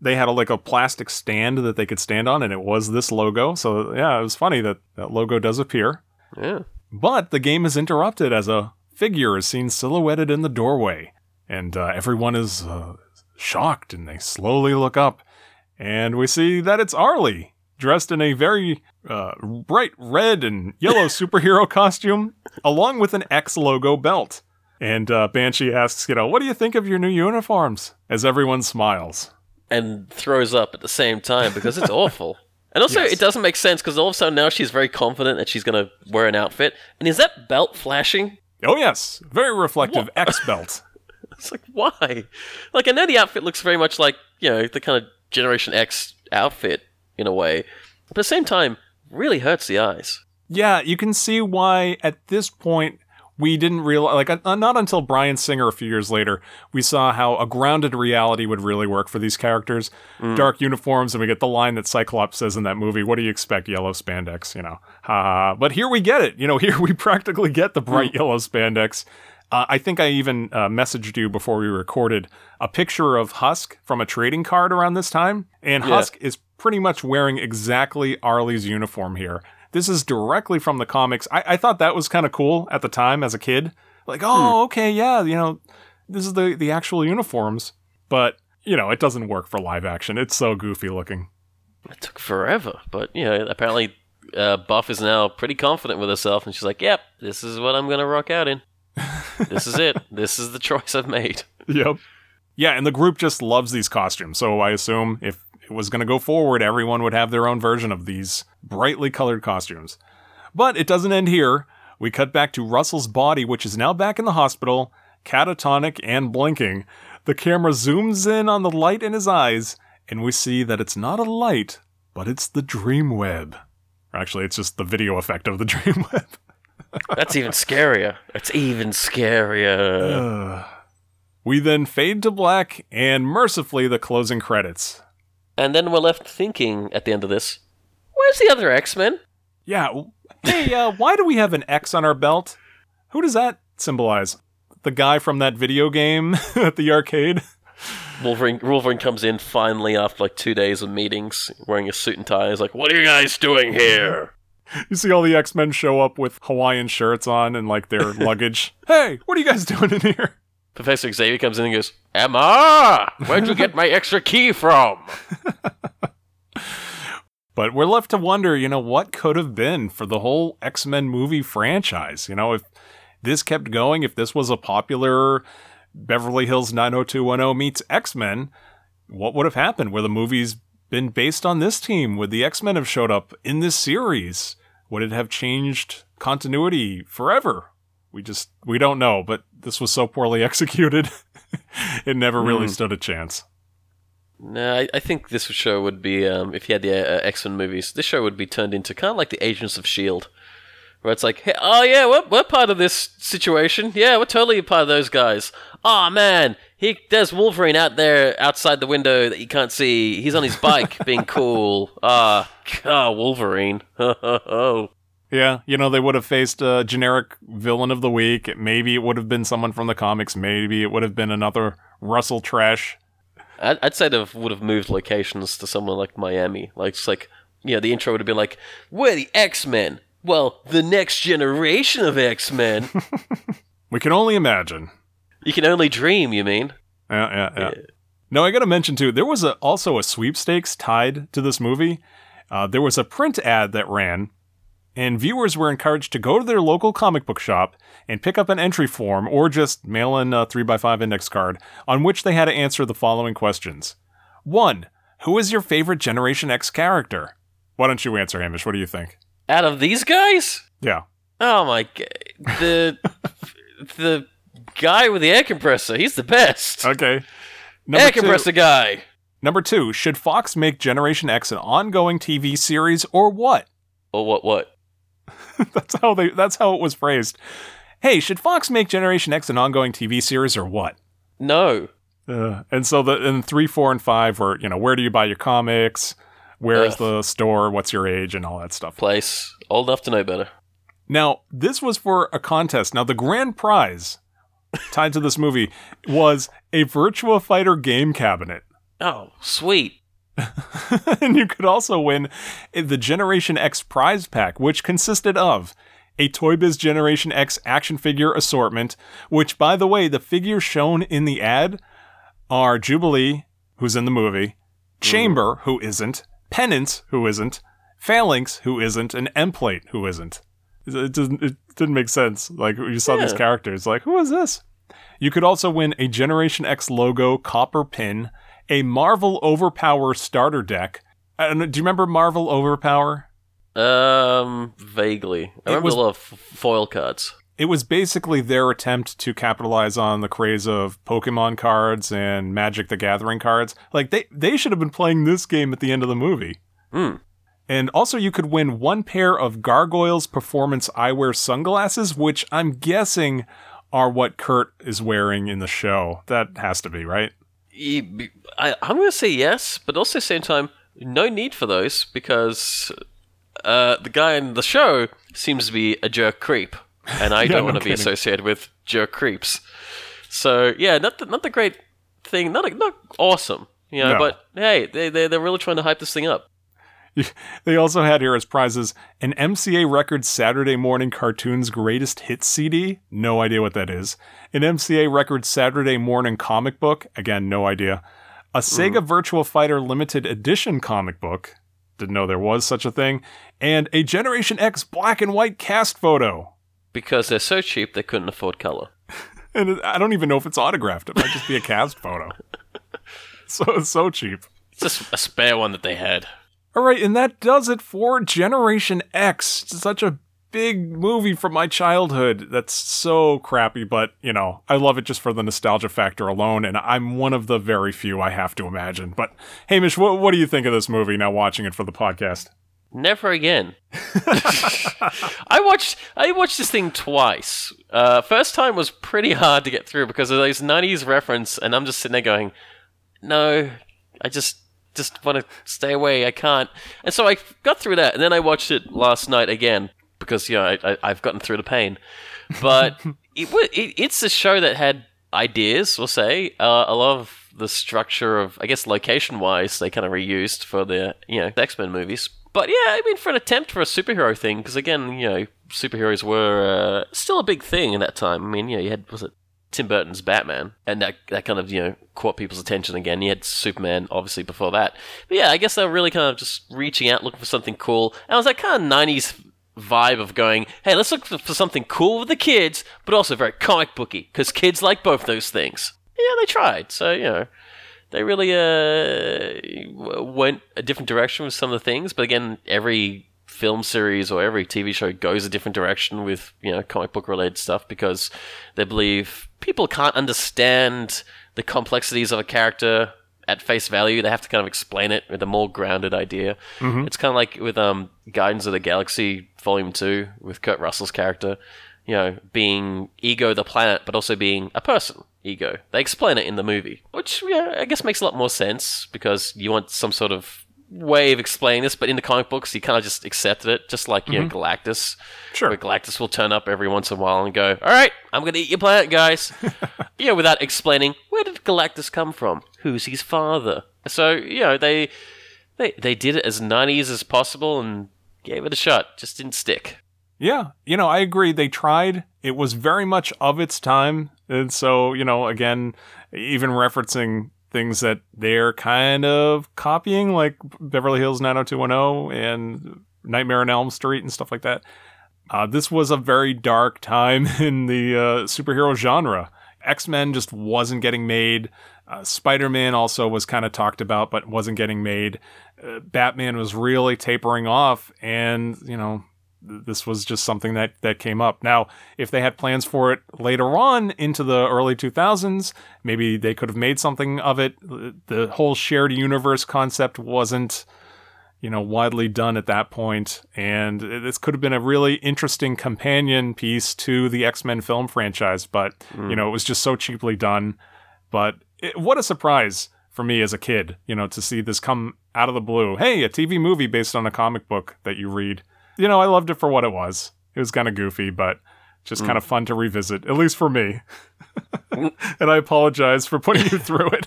they had a, like a plastic stand that they could stand on, and it was this logo. So yeah, it was funny that that logo does appear. Yeah. But the game is interrupted as a figure is seen silhouetted in the doorway, and uh, everyone is uh, shocked, and they slowly look up, and we see that it's Arlie, dressed in a very uh, bright red and yellow superhero costume, along with an X logo belt. And uh, Banshee asks, you know, what do you think of your new uniforms? As everyone smiles. and throws up at the same time because it's awful. And also, Yes. it doesn't make sense because all of a sudden now she's very confident that she's going to wear an outfit. And is that belt flashing? Oh yes, very reflective X belt. It's like, why? Like, I know the outfit looks very much like, you know, the kind of Generation X outfit in a way. But at the same time, really hurts the eyes. Yeah, you can see why at this point we didn't realize, like, uh, not until Bryan Singer a few years later, we saw how a grounded reality would really work for these characters. Dark uniforms, and we get the line that Cyclops says in that movie, What do you expect? Yellow spandex, you know. Ha ha. But here we get it. You know, here we practically get the bright yellow spandex. Uh, I think I even uh, messaged you before we recorded a picture of Husk from a trading card around this time. And Yeah. Husk is pretty much wearing exactly Arlie's uniform here. This is directly from the comics. I, I thought that was kind of cool at the time as a kid. Like, oh, okay, yeah, you know, this is the, the actual uniforms. But, you know, it doesn't work for live action. It's so goofy looking. It took forever. But, you know, apparently uh, Buff is now pretty confident with herself. And she's like, yep, this is what I'm going to rock out in. this is it. This is the choice I've made. Yep. Yeah, and the group just loves these costumes. So I assume if was going to go forward. Everyone would have their own version of these brightly colored costumes. But it doesn't end here. We cut back to Russell's body, which is now back in the hospital, catatonic and blinking. The camera zooms in on the light in his eyes, and we see that it's not a light, but it's the dream web. Actually, it's just the video effect of the dream web. That's even scarier. That's even scarier. we then fade to black, and mercifully, the closing credits. And then we're left thinking at the end of this, where's the other X Men? Yeah. Hey, uh, why do we have an X on our belt? Who does that symbolize? The guy from that video game at the arcade? Wolverine, Wolverine comes in finally after like two days of meetings, wearing a suit and tie. He's like, "What are you guys doing here?" You see all the X Men show up with Hawaiian shirts on and like their luggage. Hey, what are you guys doing in here? Professor Xavier comes in and goes, "Emma, where'd you get my extra key from?" But we're left to wonder, you know, what could have been for the whole X Men movie franchise. You know, if this kept going, if this was a popular Beverly Hills 90210 meets X Men, what would have happened? Where the movie's been based on this team? Would the X Men have showed up in this series? Would it have changed continuity forever? We just, we don't know, but this was so poorly executed, it never really Hmm. stood a chance. No, I, I think this show would be um, if you had the uh, X Men movies. This show would be turned into kind of like the Agents of Shield, where it's like, hey, oh yeah, we're, we're part of this situation. Yeah, we're totally a part of those guys. Oh man, he there's Wolverine out there outside the window that you can't see. He's on his bike, being cool. Ah, ah, Wolverine. Yeah, you know, they would have faced a generic villain of the week. Maybe it would have been someone from the comics. Maybe it would have been another Russell Tresh. I'd, I'd say they would have moved locations to somewhere like Miami. Like, it's like, you know, the intro would have been like, "We're the X Men." Well, the next generation of X Men. We can only imagine. you can only dream. You mean? Yeah, yeah, yeah. No, I got to mention too. There was a, also a sweepstakes tied to this movie. Uh, there was a print ad that ran, and viewers were encouraged to go to their local comic book shop and pick up an entry form or just mail in a three x five index card on which they had to answer the following questions: One, who is your favorite Generation X character? Why don't you answer, Hamish? What do you think? Out of these guys? Yeah. Oh my god, the the guy with the air compressor. He's the best. Okay. air compressor guy. Number two, should Fox make Generation X an ongoing TV series or what? Or what? What? that's how they. That's how it was phrased. Hey, should Fox make Generation X an ongoing TV series or what? No. Uh, and so the and three, four, and five were you know where do you buy your comics? Where is the store? What's your age and all that stuff. Place old enough to know better. Now this was for a contest. Now the grand prize tied to this movie was a Virtua Fighter game cabinet. Oh, sweet. and you could also win the Generation X prize pack, which consisted of a Toy Biz Generation X action figure assortment, which, by the way, the figures shown in the ad are Jubilee, who's in the movie, mm-hmm. Chamber, who isn't, Penance, who isn't, Phalanx, who isn't, and Emplate, who isn't. It doesn't. It didn't make sense. Like you saw these characters, like who is this? You could also win a Generation X logo copper pin, a Marvel Overpower starter deck. I don't know, do you remember Marvel Overpower? Um, vaguely. I remember was- a lot of foil cards. It was basically their attempt to capitalize on the craze of Pokemon cards and Magic the Gathering cards. Like they they should have been playing this game at the end of the movie. Hmm. And also you could win one pair of Gargoyles Performance Eyewear sunglasses, which I'm guessing are what Kurt is wearing in the show. That has to be, right? I, I'm going to say yes, but also at the same time, no need for those because uh, the guy in the show seems to be a jerk creep, and I Yeah, don't want to be associated with jerk creeps. So yeah, not the, not the great thing, not not awesome, you know. No. But hey, they they they're really trying to hype this thing up. They also had here as prizes an MCA Records Saturday Morning Cartoons Greatest Hits CD. No idea what that is. An MCA Records Saturday Morning comic book. Again, no idea. A Sega mm. Virtua Fighter Limited Edition comic book. Didn't know there was such a thing. And a Generation X black and white cast photo. Because they're so cheap, they couldn't afford color. And I don't even know if it's autographed. It might just be a cast photo. So it's so cheap. just a spare one that they had. All right, and that does it for Generation X. It's such a big movie from my childhood that's so crappy, but you know, I love it just for the nostalgia factor alone, and I'm one of the very few I have to imagine. But Hamish, what, what do you think of this movie now watching it for the podcast? Never again. I watched I watched this thing twice. Uh, first time was pretty hard to get through because of those '90s reference, and I'm just sitting there going, "No, I just just want to stay away. I can't." And so I got through that, and then I watched it last night again because you know I, I, I've gotten through the pain. But it, it it's a show that had ideas. We'll say uh, a lot of the structure of I guess location wise they kind of reused for the you know X Men movies. But yeah, I mean, for an attempt for a superhero thing, because again, you know, superheroes were uh, still a big thing in that time. I mean, you know, you had was it Tim Burton's Batman, and that that kind of you know caught people's attention again. You had Superman, obviously, before that. But yeah, I guess they were really kind of just reaching out, looking for something cool. And it was that kind of '90s vibe of going, hey, let's look for for something cool with the kids, but also very comic booky, because kids like both those things. Yeah, they tried. So you know they really uh, went a different direction with some of the things. But again, every film series or every TV show goes a different direction with you know comic book related stuff because they believe people can't understand the complexities of a character at face value. They have to kind of explain it with a more grounded idea. Mhm. It's kind of like with um, Guardians of the Galaxy Volume Two with Kurt Russell's character. You know, being Ego the planet, but also being a person, Ego. They explain it in the movie, which yeah, I guess makes a lot more sense because you want some sort of way of explaining this, but in the comic books, you kind of just accepted it, just like you Mhm. know Galactus. Sure. Where Galactus will turn up every once in a while and go, "All right, I'm gonna eat your planet, guys." you know, without explaining where did Galactus come from, who's his father. So you know they they they did it as '90s as possible and gave it a shot. Just didn't stick. Yeah, you know, I agree. They tried. It was very much of its time. And so, you know, again, even referencing things that they're kind of copying, like Beverly Hills 90210 and Nightmare on Elm Street and stuff like that. Uh, this was a very dark time in the uh, superhero genre. X Men just wasn't getting made. Uh, Spider Man also was kind of talked about, but wasn't getting made. Uh, Batman was really tapering off, and, you know, this was just something that that came up. Now, if they had plans for it later on into the early 2000s, maybe they could have made something of it. The whole shared universe concept wasn't you know widely done at that point and this could have been a really interesting companion piece to the X-Men film franchise, but hmm. you know, it was just so cheaply done. But it, what a surprise for me as a kid, you know, to see this come out of the blue. Hey, a TV movie based on a comic book that you read you know, I loved it for what it was. It was kind of goofy, but just Mm. kind of fun to revisit, at least for me. and I apologize for putting you through it.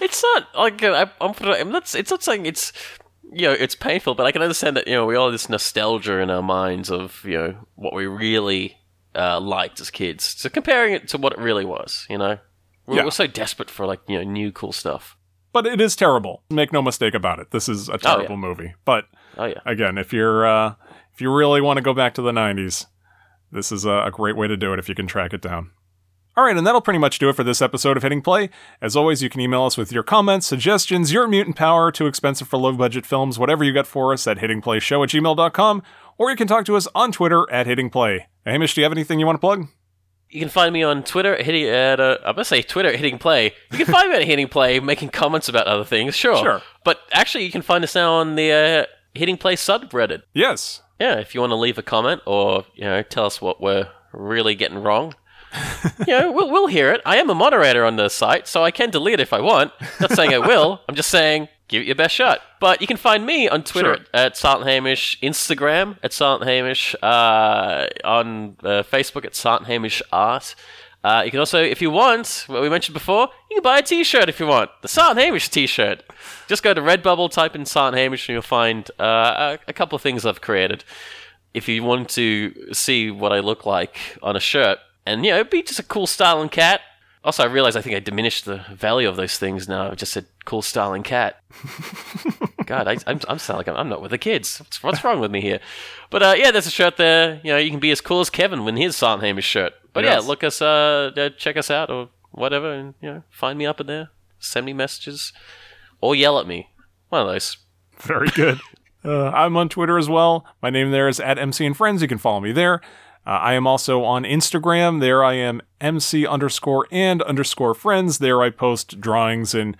It's not like uh, I, I'm, I'm not. It's not saying it's you know it's painful, but I can understand that you know we all have this nostalgia in our minds of you know what we really uh, liked as kids. So comparing it to what it really was, you know, we're, Yeah. we're so desperate for like you know new cool stuff. But it is terrible. Make no mistake about it. This is a terrible movie. But Oh yeah. again, if you're uh, if you really want to go back to the '90s, this is a, a great way to do it if you can track it down. All right, and that'll pretty much do it for this episode of Hitting Play. As always, you can email us with your comments, suggestions, your mutant power, too expensive for low budget films, whatever you got for us at hittingplayshow at gmail.com, or you can talk to us on Twitter at Hitting Play. Hamish, do you have anything you want to plug? You can find me on Twitter at hitting at uh, I'm gonna say Twitter at hitting play. You can find me at hitting play, making comments about other things. Sure, Sure. But actually, you can find us now on the uh, hitting play subreddit. Yes. Yeah, if you want to leave a comment or you know tell us what we're really getting wrong, you know we'll we'll hear it. I am a moderator on the site, so I can delete it if I want. Not saying I will. I'm just saying give it your best shot. But you can find me on Twitter Sure. at Silent Hamish, Instagram at Silent Hamish, uh, on uh, Facebook at Silent Hamish Art. Uh, you can also, if you want, what we mentioned before, you can buy a T-shirt if you want. The Silent Hamish T-shirt. Just go to Redbubble, type in Silent Hamish, and you'll find uh, a, a couple of things I've created. If you want to see what I look like on a shirt, and you know, be just a cool styling cat. Also, I realize I think I diminished the value of those things now. I just said cool styling cat. God, I, I'm, I'm sound like I'm, I'm not with the kids. What's, what's wrong with me here? But uh, yeah, there's a shirt there. You know, you can be as cool as Kevin when his Silent Hamish shirt. But Yes. yeah, look us, uh, uh, check us out or whatever, and you know, find me up in there. Send me messages. or yell at me. One of those. Very good. Uh, I'm on Twitter as well. My name there is at MC and Friends. You can follow me there. Uh, I am also on Instagram. There I am MC underscore and underscore friends. There I post drawings and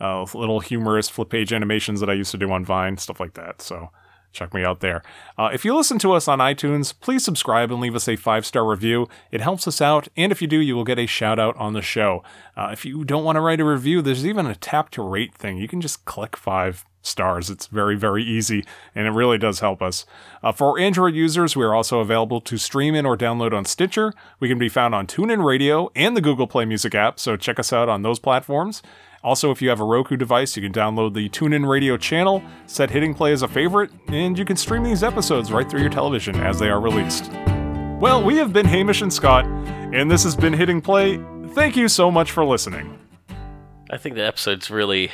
uh, little humorous flip page animations that I used to do on Vine, stuff like that. So check me out there. Uh, if you listen to us on iTunes, please subscribe and leave us a five star review. It helps us out, and if you do, you will get a shout out on the show. Uh, if you don't want to write a review, there's even a tap to rate thing. You can just click five stars. It's very, very easy, and it really does help us. Uh, for Android users, we are also available to stream in or download on Stitcher. We can be found on TuneIn Radio and the Google Play Music app, so check us out on those platforms. Also, if you have a Roku device, you can download the TuneIn Radio channel, set Hitting Play as a favorite, and you can stream these episodes right through your television as they are released. Well, we have been Hamish and Scott, and this has been Hitting Play. Thank you so much for listening. I think the episode's really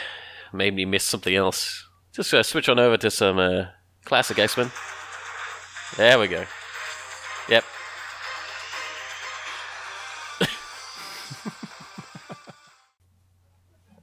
made me miss something else. Just uh, switch on over to some uh, classic X Men. There we go. Yep,